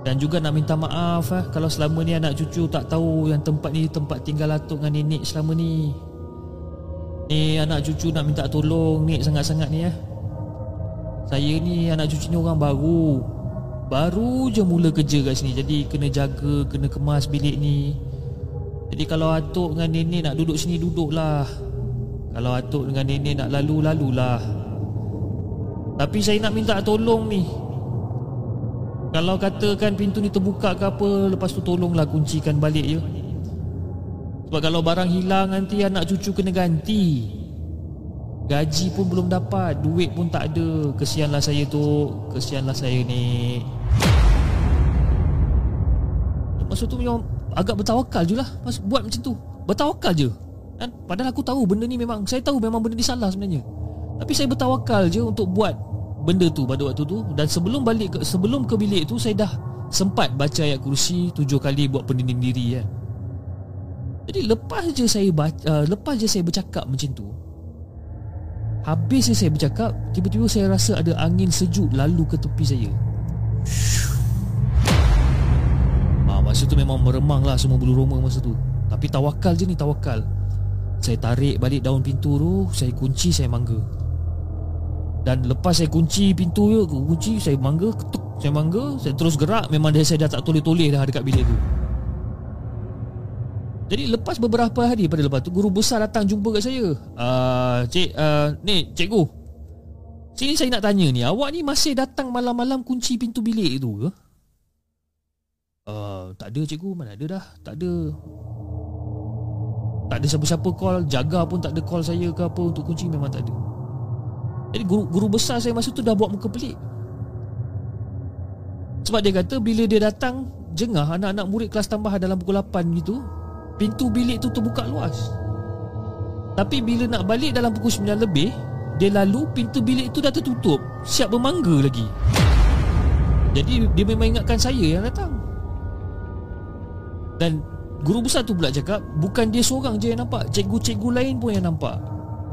Dan juga nak minta maaf eh, Kalau selama ni anak cucu tak tahu Yang tempat ni tempat tinggal atuk dengan nenek selama ni. Ni anak cucu nak minta tolong Nek sangat-sangat ni eh. Saya ni anak cucu ni orang baru. Baru je mula kerja kat sini. Jadi kena jaga, kena kemas bilik ni Jadi kalau atuk dengan nenek nak duduk sini Duduklah. Kalau atuk dengan nenek nak lalu, lalulah. Tapi saya nak minta tolong ni. Kalau katakan pintu ni terbuka ke apa Lepas tu tolonglah kuncikan balik je Sebab kalau barang hilang nanti anak cucu kena ganti. Gaji pun belum dapat Duit pun tak ada. Kesianlah saya tu Kesianlah saya ni Maksud tu agak bertawakal je lah Buat macam tu Bertawakal je kan? Padahal aku tahu benda ni memang Saya tahu memang benda ni salah sebenarnya tapi saya bertawakal je untuk buat benda tu pada waktu tu dan sebelum balik ke, sebelum ke bilik tu saya dah sempat baca ayat kursi tujuh kali buat pendinding diri kan. Jadi lepas je saya baca, uh, lepas je saya bercakap macam tu. Habis je saya bercakap, tiba-tiba saya rasa ada angin sejuk lalu ke tepi saya. Ah, masa tu memang meremang lah semua bulu roma masa tu. Tapi tawakal je ni tawakal. Saya tarik balik daun pintu tu, saya kunci, saya mangga. Dan lepas saya kunci pintu je Kunci saya mangga ketuk Saya mangga Saya terus gerak Memang dah saya dah tak toleh-toleh dah dekat bilik tu Jadi lepas beberapa hari pada lepas tu Guru besar datang jumpa kat saya uh, Cik uh, Ni cikgu Sini saya nak tanya ni Awak ni masih datang malam-malam kunci pintu bilik tu ke? Uh, tak ada cikgu Mana ada dah Tak ada Tak ada siapa-siapa call Jaga pun tak ada call saya ke apa Untuk kunci memang tak ada jadi guru, guru besar saya masa tu dah buat muka pelik. Sebab dia kata bila dia datang Jengah anak-anak murid kelas tambahan dalam pukul 8 gitu Pintu bilik tu terbuka luas. Tapi bila nak balik dalam pukul 9 lebih Dia lalu pintu bilik tu dah tertutup. Siap bermangga lagi. Jadi dia memang ingatkan saya yang datang Dan guru besar tu pula cakap Bukan dia seorang je yang nampak Cikgu-cikgu lain pun yang nampak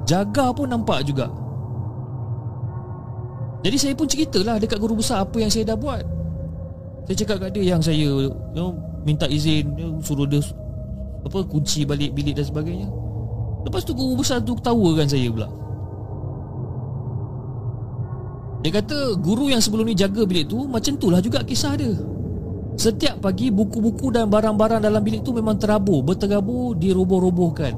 Jaga pun nampak juga jadi saya pun ceritalah dekat guru besar apa yang saya dah buat. Saya cakap kat dia yang saya you know, minta izin you know, suruh dia apa kunci balik bilik dan sebagainya. Lepas tu guru besar tu ketawakan saya pula. Dia kata guru yang sebelum ni jaga bilik tu macam itulah juga kisah dia. Setiap pagi buku-buku dan barang-barang dalam bilik tu memang terabur, berterabur, diroboh-robohkan.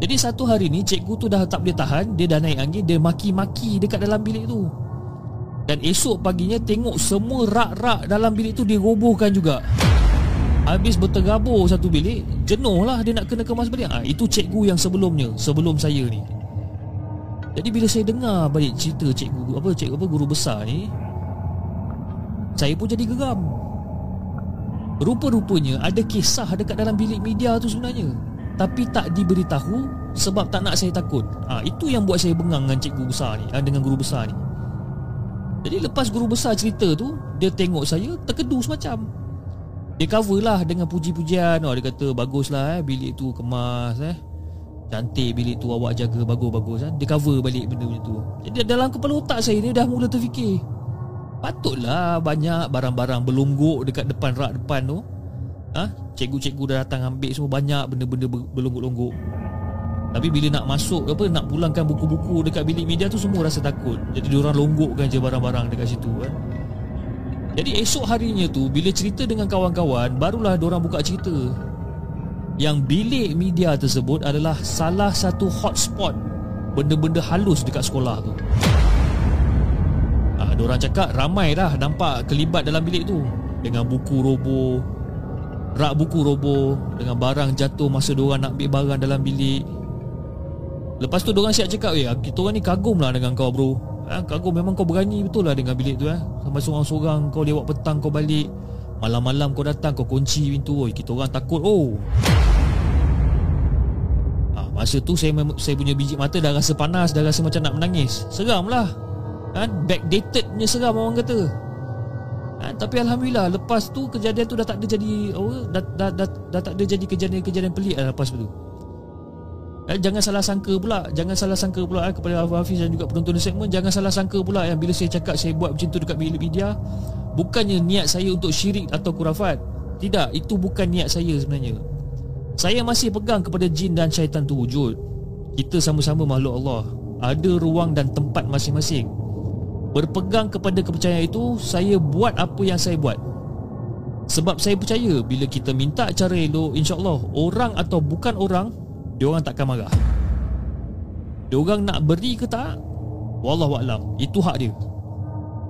Jadi satu hari ni cikgu tu dah tak boleh tahan, dia dah naik angin, dia maki-maki dekat dalam bilik tu. Dan esok paginya tengok semua rak-rak dalam bilik tu dirobohkan juga Habis berterabur satu bilik Jenuh lah dia nak kena kemas balik ha, Itu cikgu yang sebelumnya Sebelum saya ni Jadi bila saya dengar balik cerita cikgu Apa cikgu apa guru besar ni Saya pun jadi geram Rupa-rupanya ada kisah dekat dalam bilik media tu sebenarnya. Tapi tak diberitahu Sebab tak nak saya takut. Ha, Itu yang buat saya bengang dengan cikgu besar ni ha, Dengan guru besar ni. Jadi lepas guru besar cerita tu Dia tengok saya terkedu semacam. Dia cover lah dengan puji-pujian. Oh, Dia kata baguslah eh bilik tu kemas eh. Cantik bilik tu awak jaga bagus-bagus eh. Dia cover balik benda macam tu. Jadi dalam kepala otak saya ni dah mula terfikir Patutlah banyak barang-barang berlonggok dekat depan rak depan tu ha? Cikgu-cikgu dah datang ambil semua banyak benda-benda berlonggok-longgok tapi bila nak masuk apa nak pulangkan buku-buku dekat bilik media tu semua rasa takut. Jadi diorang longgokkan je barang-barang dekat situ kan. Jadi esok harinya tu bila cerita dengan kawan-kawan barulah diorang buka cerita. Yang bilik media tersebut adalah salah satu hotspot benda-benda halus dekat sekolah tu. Ah, diorang cakap ramai dah nampak kelibat dalam bilik tu. Dengan buku roboh, rak buku roboh dengan barang jatuh masa diorang nak ambil barang dalam bilik. Lepas tu diorang siap cakap Eh kita orang ni kagum lah dengan kau bro. Ha, Kagum. Memang kau berani betul lah dengan bilik tu eh. Sampai seorang-seorang kau lewat petang kau balik. Malam-malam kau datang kau kunci pintu. Oh, Kita orang takut oh. Ha, Masa tu saya saya punya biji mata dah rasa panas Dah rasa macam nak menangis. Seram lah kan? Backdated punya seram orang kata. Ha, ha, Tapi Alhamdulillah Lepas tu kejadian tu dah tak ada jadi oh, dah, dah, dah, dah, tak ada jadi kejadian-kejadian pelik lah lepas tu. Eh, Jangan salah sangka pula Jangan salah sangka pula eh, Kepada Hafiz dan juga penonton segmen Jangan salah sangka pula yang Bila saya cakap saya buat macam tu dekat bilik media Bukannya niat saya untuk syirik atau kurafat Tidak, itu bukan niat saya sebenarnya. Saya masih pegang kepada jin dan syaitan tu wujud. Kita sama-sama makhluk Allah. Ada ruang dan tempat masing-masing Berpegang kepada kepercayaan itu Saya buat apa yang saya buat. Sebab saya percaya Bila kita minta cara elok InsyaAllah Orang atau bukan orang Diorang takkan marah. Diorang nak beri ke tak Wallahualam Itu hak dia.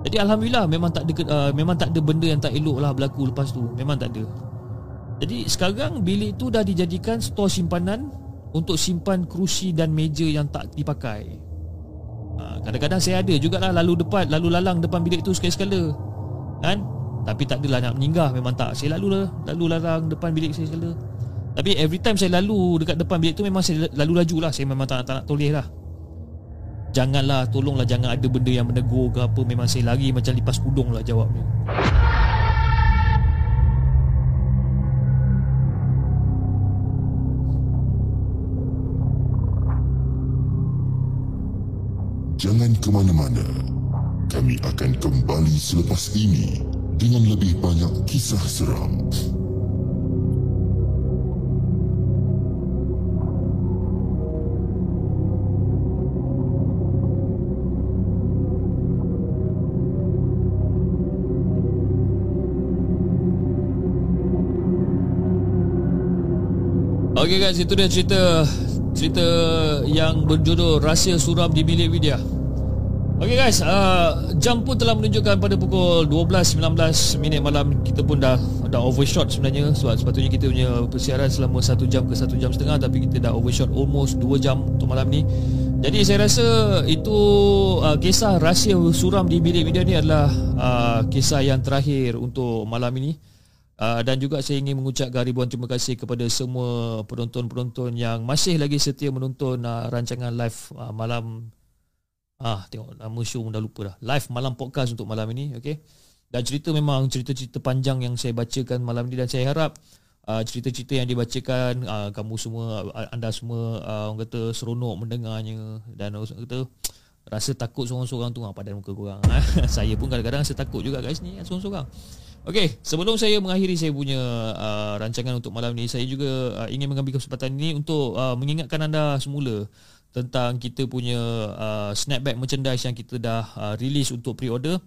Jadi Alhamdulillah Memang tak ada uh, Memang tak ada benda yang tak elok lah Berlaku lepas tu. Memang tak ada. Jadi sekarang Bilik tu dah dijadikan Store simpanan Untuk simpan kerusi dan meja Yang tak dipakai Ha, kadang-kadang saya ada jugalah lalu depan lalu lalang depan bilik tu sekali-sekala. Kan? Tapi tak adalah nak meninggal memang tak. Saya lalu lah lalu lalang depan bilik saya sekala. Tapi every time saya lalu dekat depan bilik tu memang saya lalu laju lah. Saya memang tak nak, tak nak toleh lah. Janganlah, tolonglah jangan ada benda yang menegur ke apa. Memang saya lari macam lipas kudung lah jawabnya. Jangan ke mana-mana. Kami akan kembali selepas ini dengan lebih banyak kisah seram. Okey guys, itu dia cerita cerita yang berjudul Rahsia Suram di Bilik Widya. Okey guys, uh, jam pun telah menunjukkan pada pukul 12.19 minit malam kita pun dah dah overshot sebenarnya sebab sepatutnya kita punya persiaran selama 1 jam ke 1 jam setengah tapi kita dah overshot almost 2 jam untuk malam ni. Jadi saya rasa itu uh, kisah rahsia suram di bilik media ni adalah uh, kisah yang terakhir untuk malam ini. Uh, dan juga saya ingin mengucapkan ribuan terima kasih kepada semua penonton-penonton yang masih lagi setia menonton uh, rancangan live uh, malam Ah, tengok nama show pun dah lupa dah. Live malam podcast untuk malam ini, okey. Dan cerita memang cerita-cerita panjang yang saya bacakan malam ini dan saya harap uh, cerita-cerita yang dibacakan uh, kamu semua anda semua uh, orang kata seronok mendengarnya dan orang kata rasa takut seorang-seorang tu apa dan muka korang. saya pun kadang-kadang rasa takut juga guys ni seorang-seorang. Okey, sebelum saya mengakhiri saya punya uh, rancangan untuk malam ini, saya juga uh, ingin mengambil kesempatan ini untuk uh, mengingatkan anda semula tentang kita punya uh, snapback merchandise yang kita dah uh, release untuk pre-order.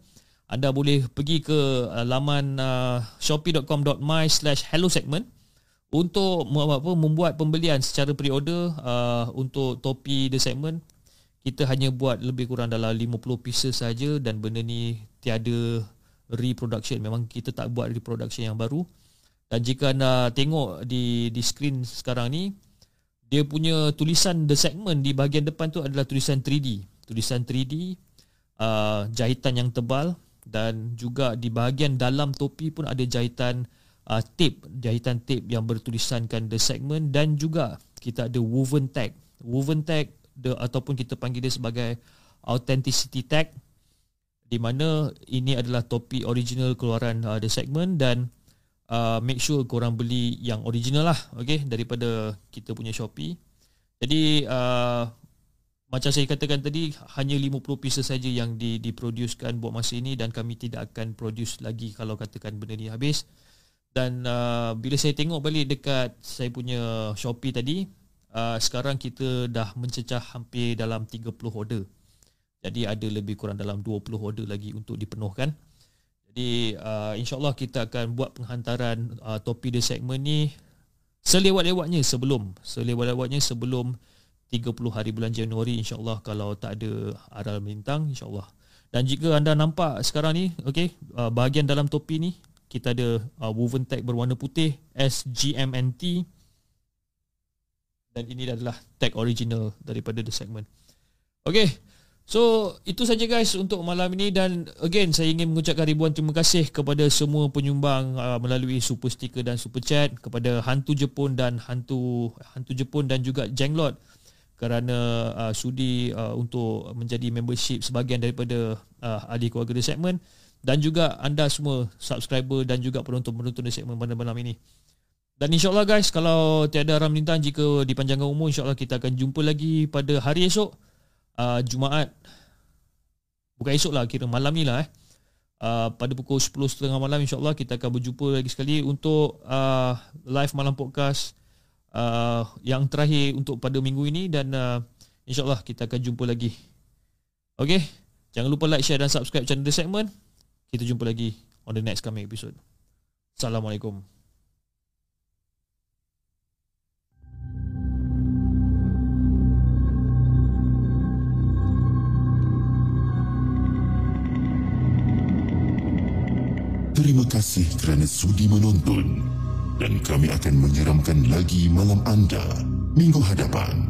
Anda boleh pergi ke uh, laman uh, shopee.com.my slash hello segment untuk apa, membuat pembelian secara pre-order uh, untuk topi the segment. Kita hanya buat lebih kurang dalam 50 pieces saja dan benda ni tiada reproduction. Memang kita tak buat reproduction yang baru. Dan jika anda tengok di di screen sekarang ni dia punya tulisan the segment di bahagian depan tu adalah tulisan 3D tulisan 3D uh, jahitan yang tebal dan juga di bahagian dalam topi pun ada jahitan uh, tape jahitan tape yang bertulisankan the segment dan juga kita ada woven tag. Woven tag the, ataupun kita panggil dia sebagai authenticity tag di mana ini adalah topi original keluaran uh, the segment dan uh, make sure korang beli yang original lah okay, daripada kita punya Shopee. Jadi uh, macam saya katakan tadi hanya 50 pieces saja yang di diproducekan buat masa ini dan kami tidak akan produce lagi kalau katakan benda ni habis. Dan uh, bila saya tengok balik dekat saya punya Shopee tadi, uh, sekarang kita dah mencecah hampir dalam 30 order. Jadi ada lebih kurang dalam 20 order lagi untuk dipenuhkan. Jadi uh, insyaAllah kita akan buat penghantaran uh, topi the segment ni selewat-lewatnya sebelum selewat-lewatnya sebelum 30 hari bulan Januari insyaAllah kalau tak ada aral melintang insyaAllah. Dan jika anda nampak sekarang ni okay, uh, bahagian dalam topi ni kita ada uh, woven tag berwarna putih SGMNT dan ini adalah tag original daripada the segment. Okay, So itu saja guys untuk malam ini dan again saya ingin mengucapkan ribuan terima kasih kepada semua penyumbang uh, melalui super sticker dan super chat kepada hantu Jepun dan hantu hantu Jepun dan juga Jenglot kerana uh, sudi uh, untuk menjadi membership sebahagian daripada uh, ahli keluarga The Segment dan juga anda semua subscriber dan juga penonton-penonton di segmen pada malam ini. Dan insyaAllah guys, kalau tiada ram lintan jika dipanjangkan umur, insyaAllah kita akan jumpa lagi pada hari esok, uh, Jumaat. Bukan esok lah, kira malam ni lah eh. Uh, pada pukul 10.30 malam insyaAllah kita akan berjumpa lagi sekali untuk uh, live malam podcast uh, yang terakhir untuk pada minggu ini dan uh, insyaAllah kita akan jumpa lagi. Okay, jangan lupa like, share dan subscribe channel The Segment. Kita jumpa lagi on the next coming episode. Assalamualaikum. Terima kasih kerana sudi menonton dan kami akan menyeramkan lagi malam anda minggu hadapan.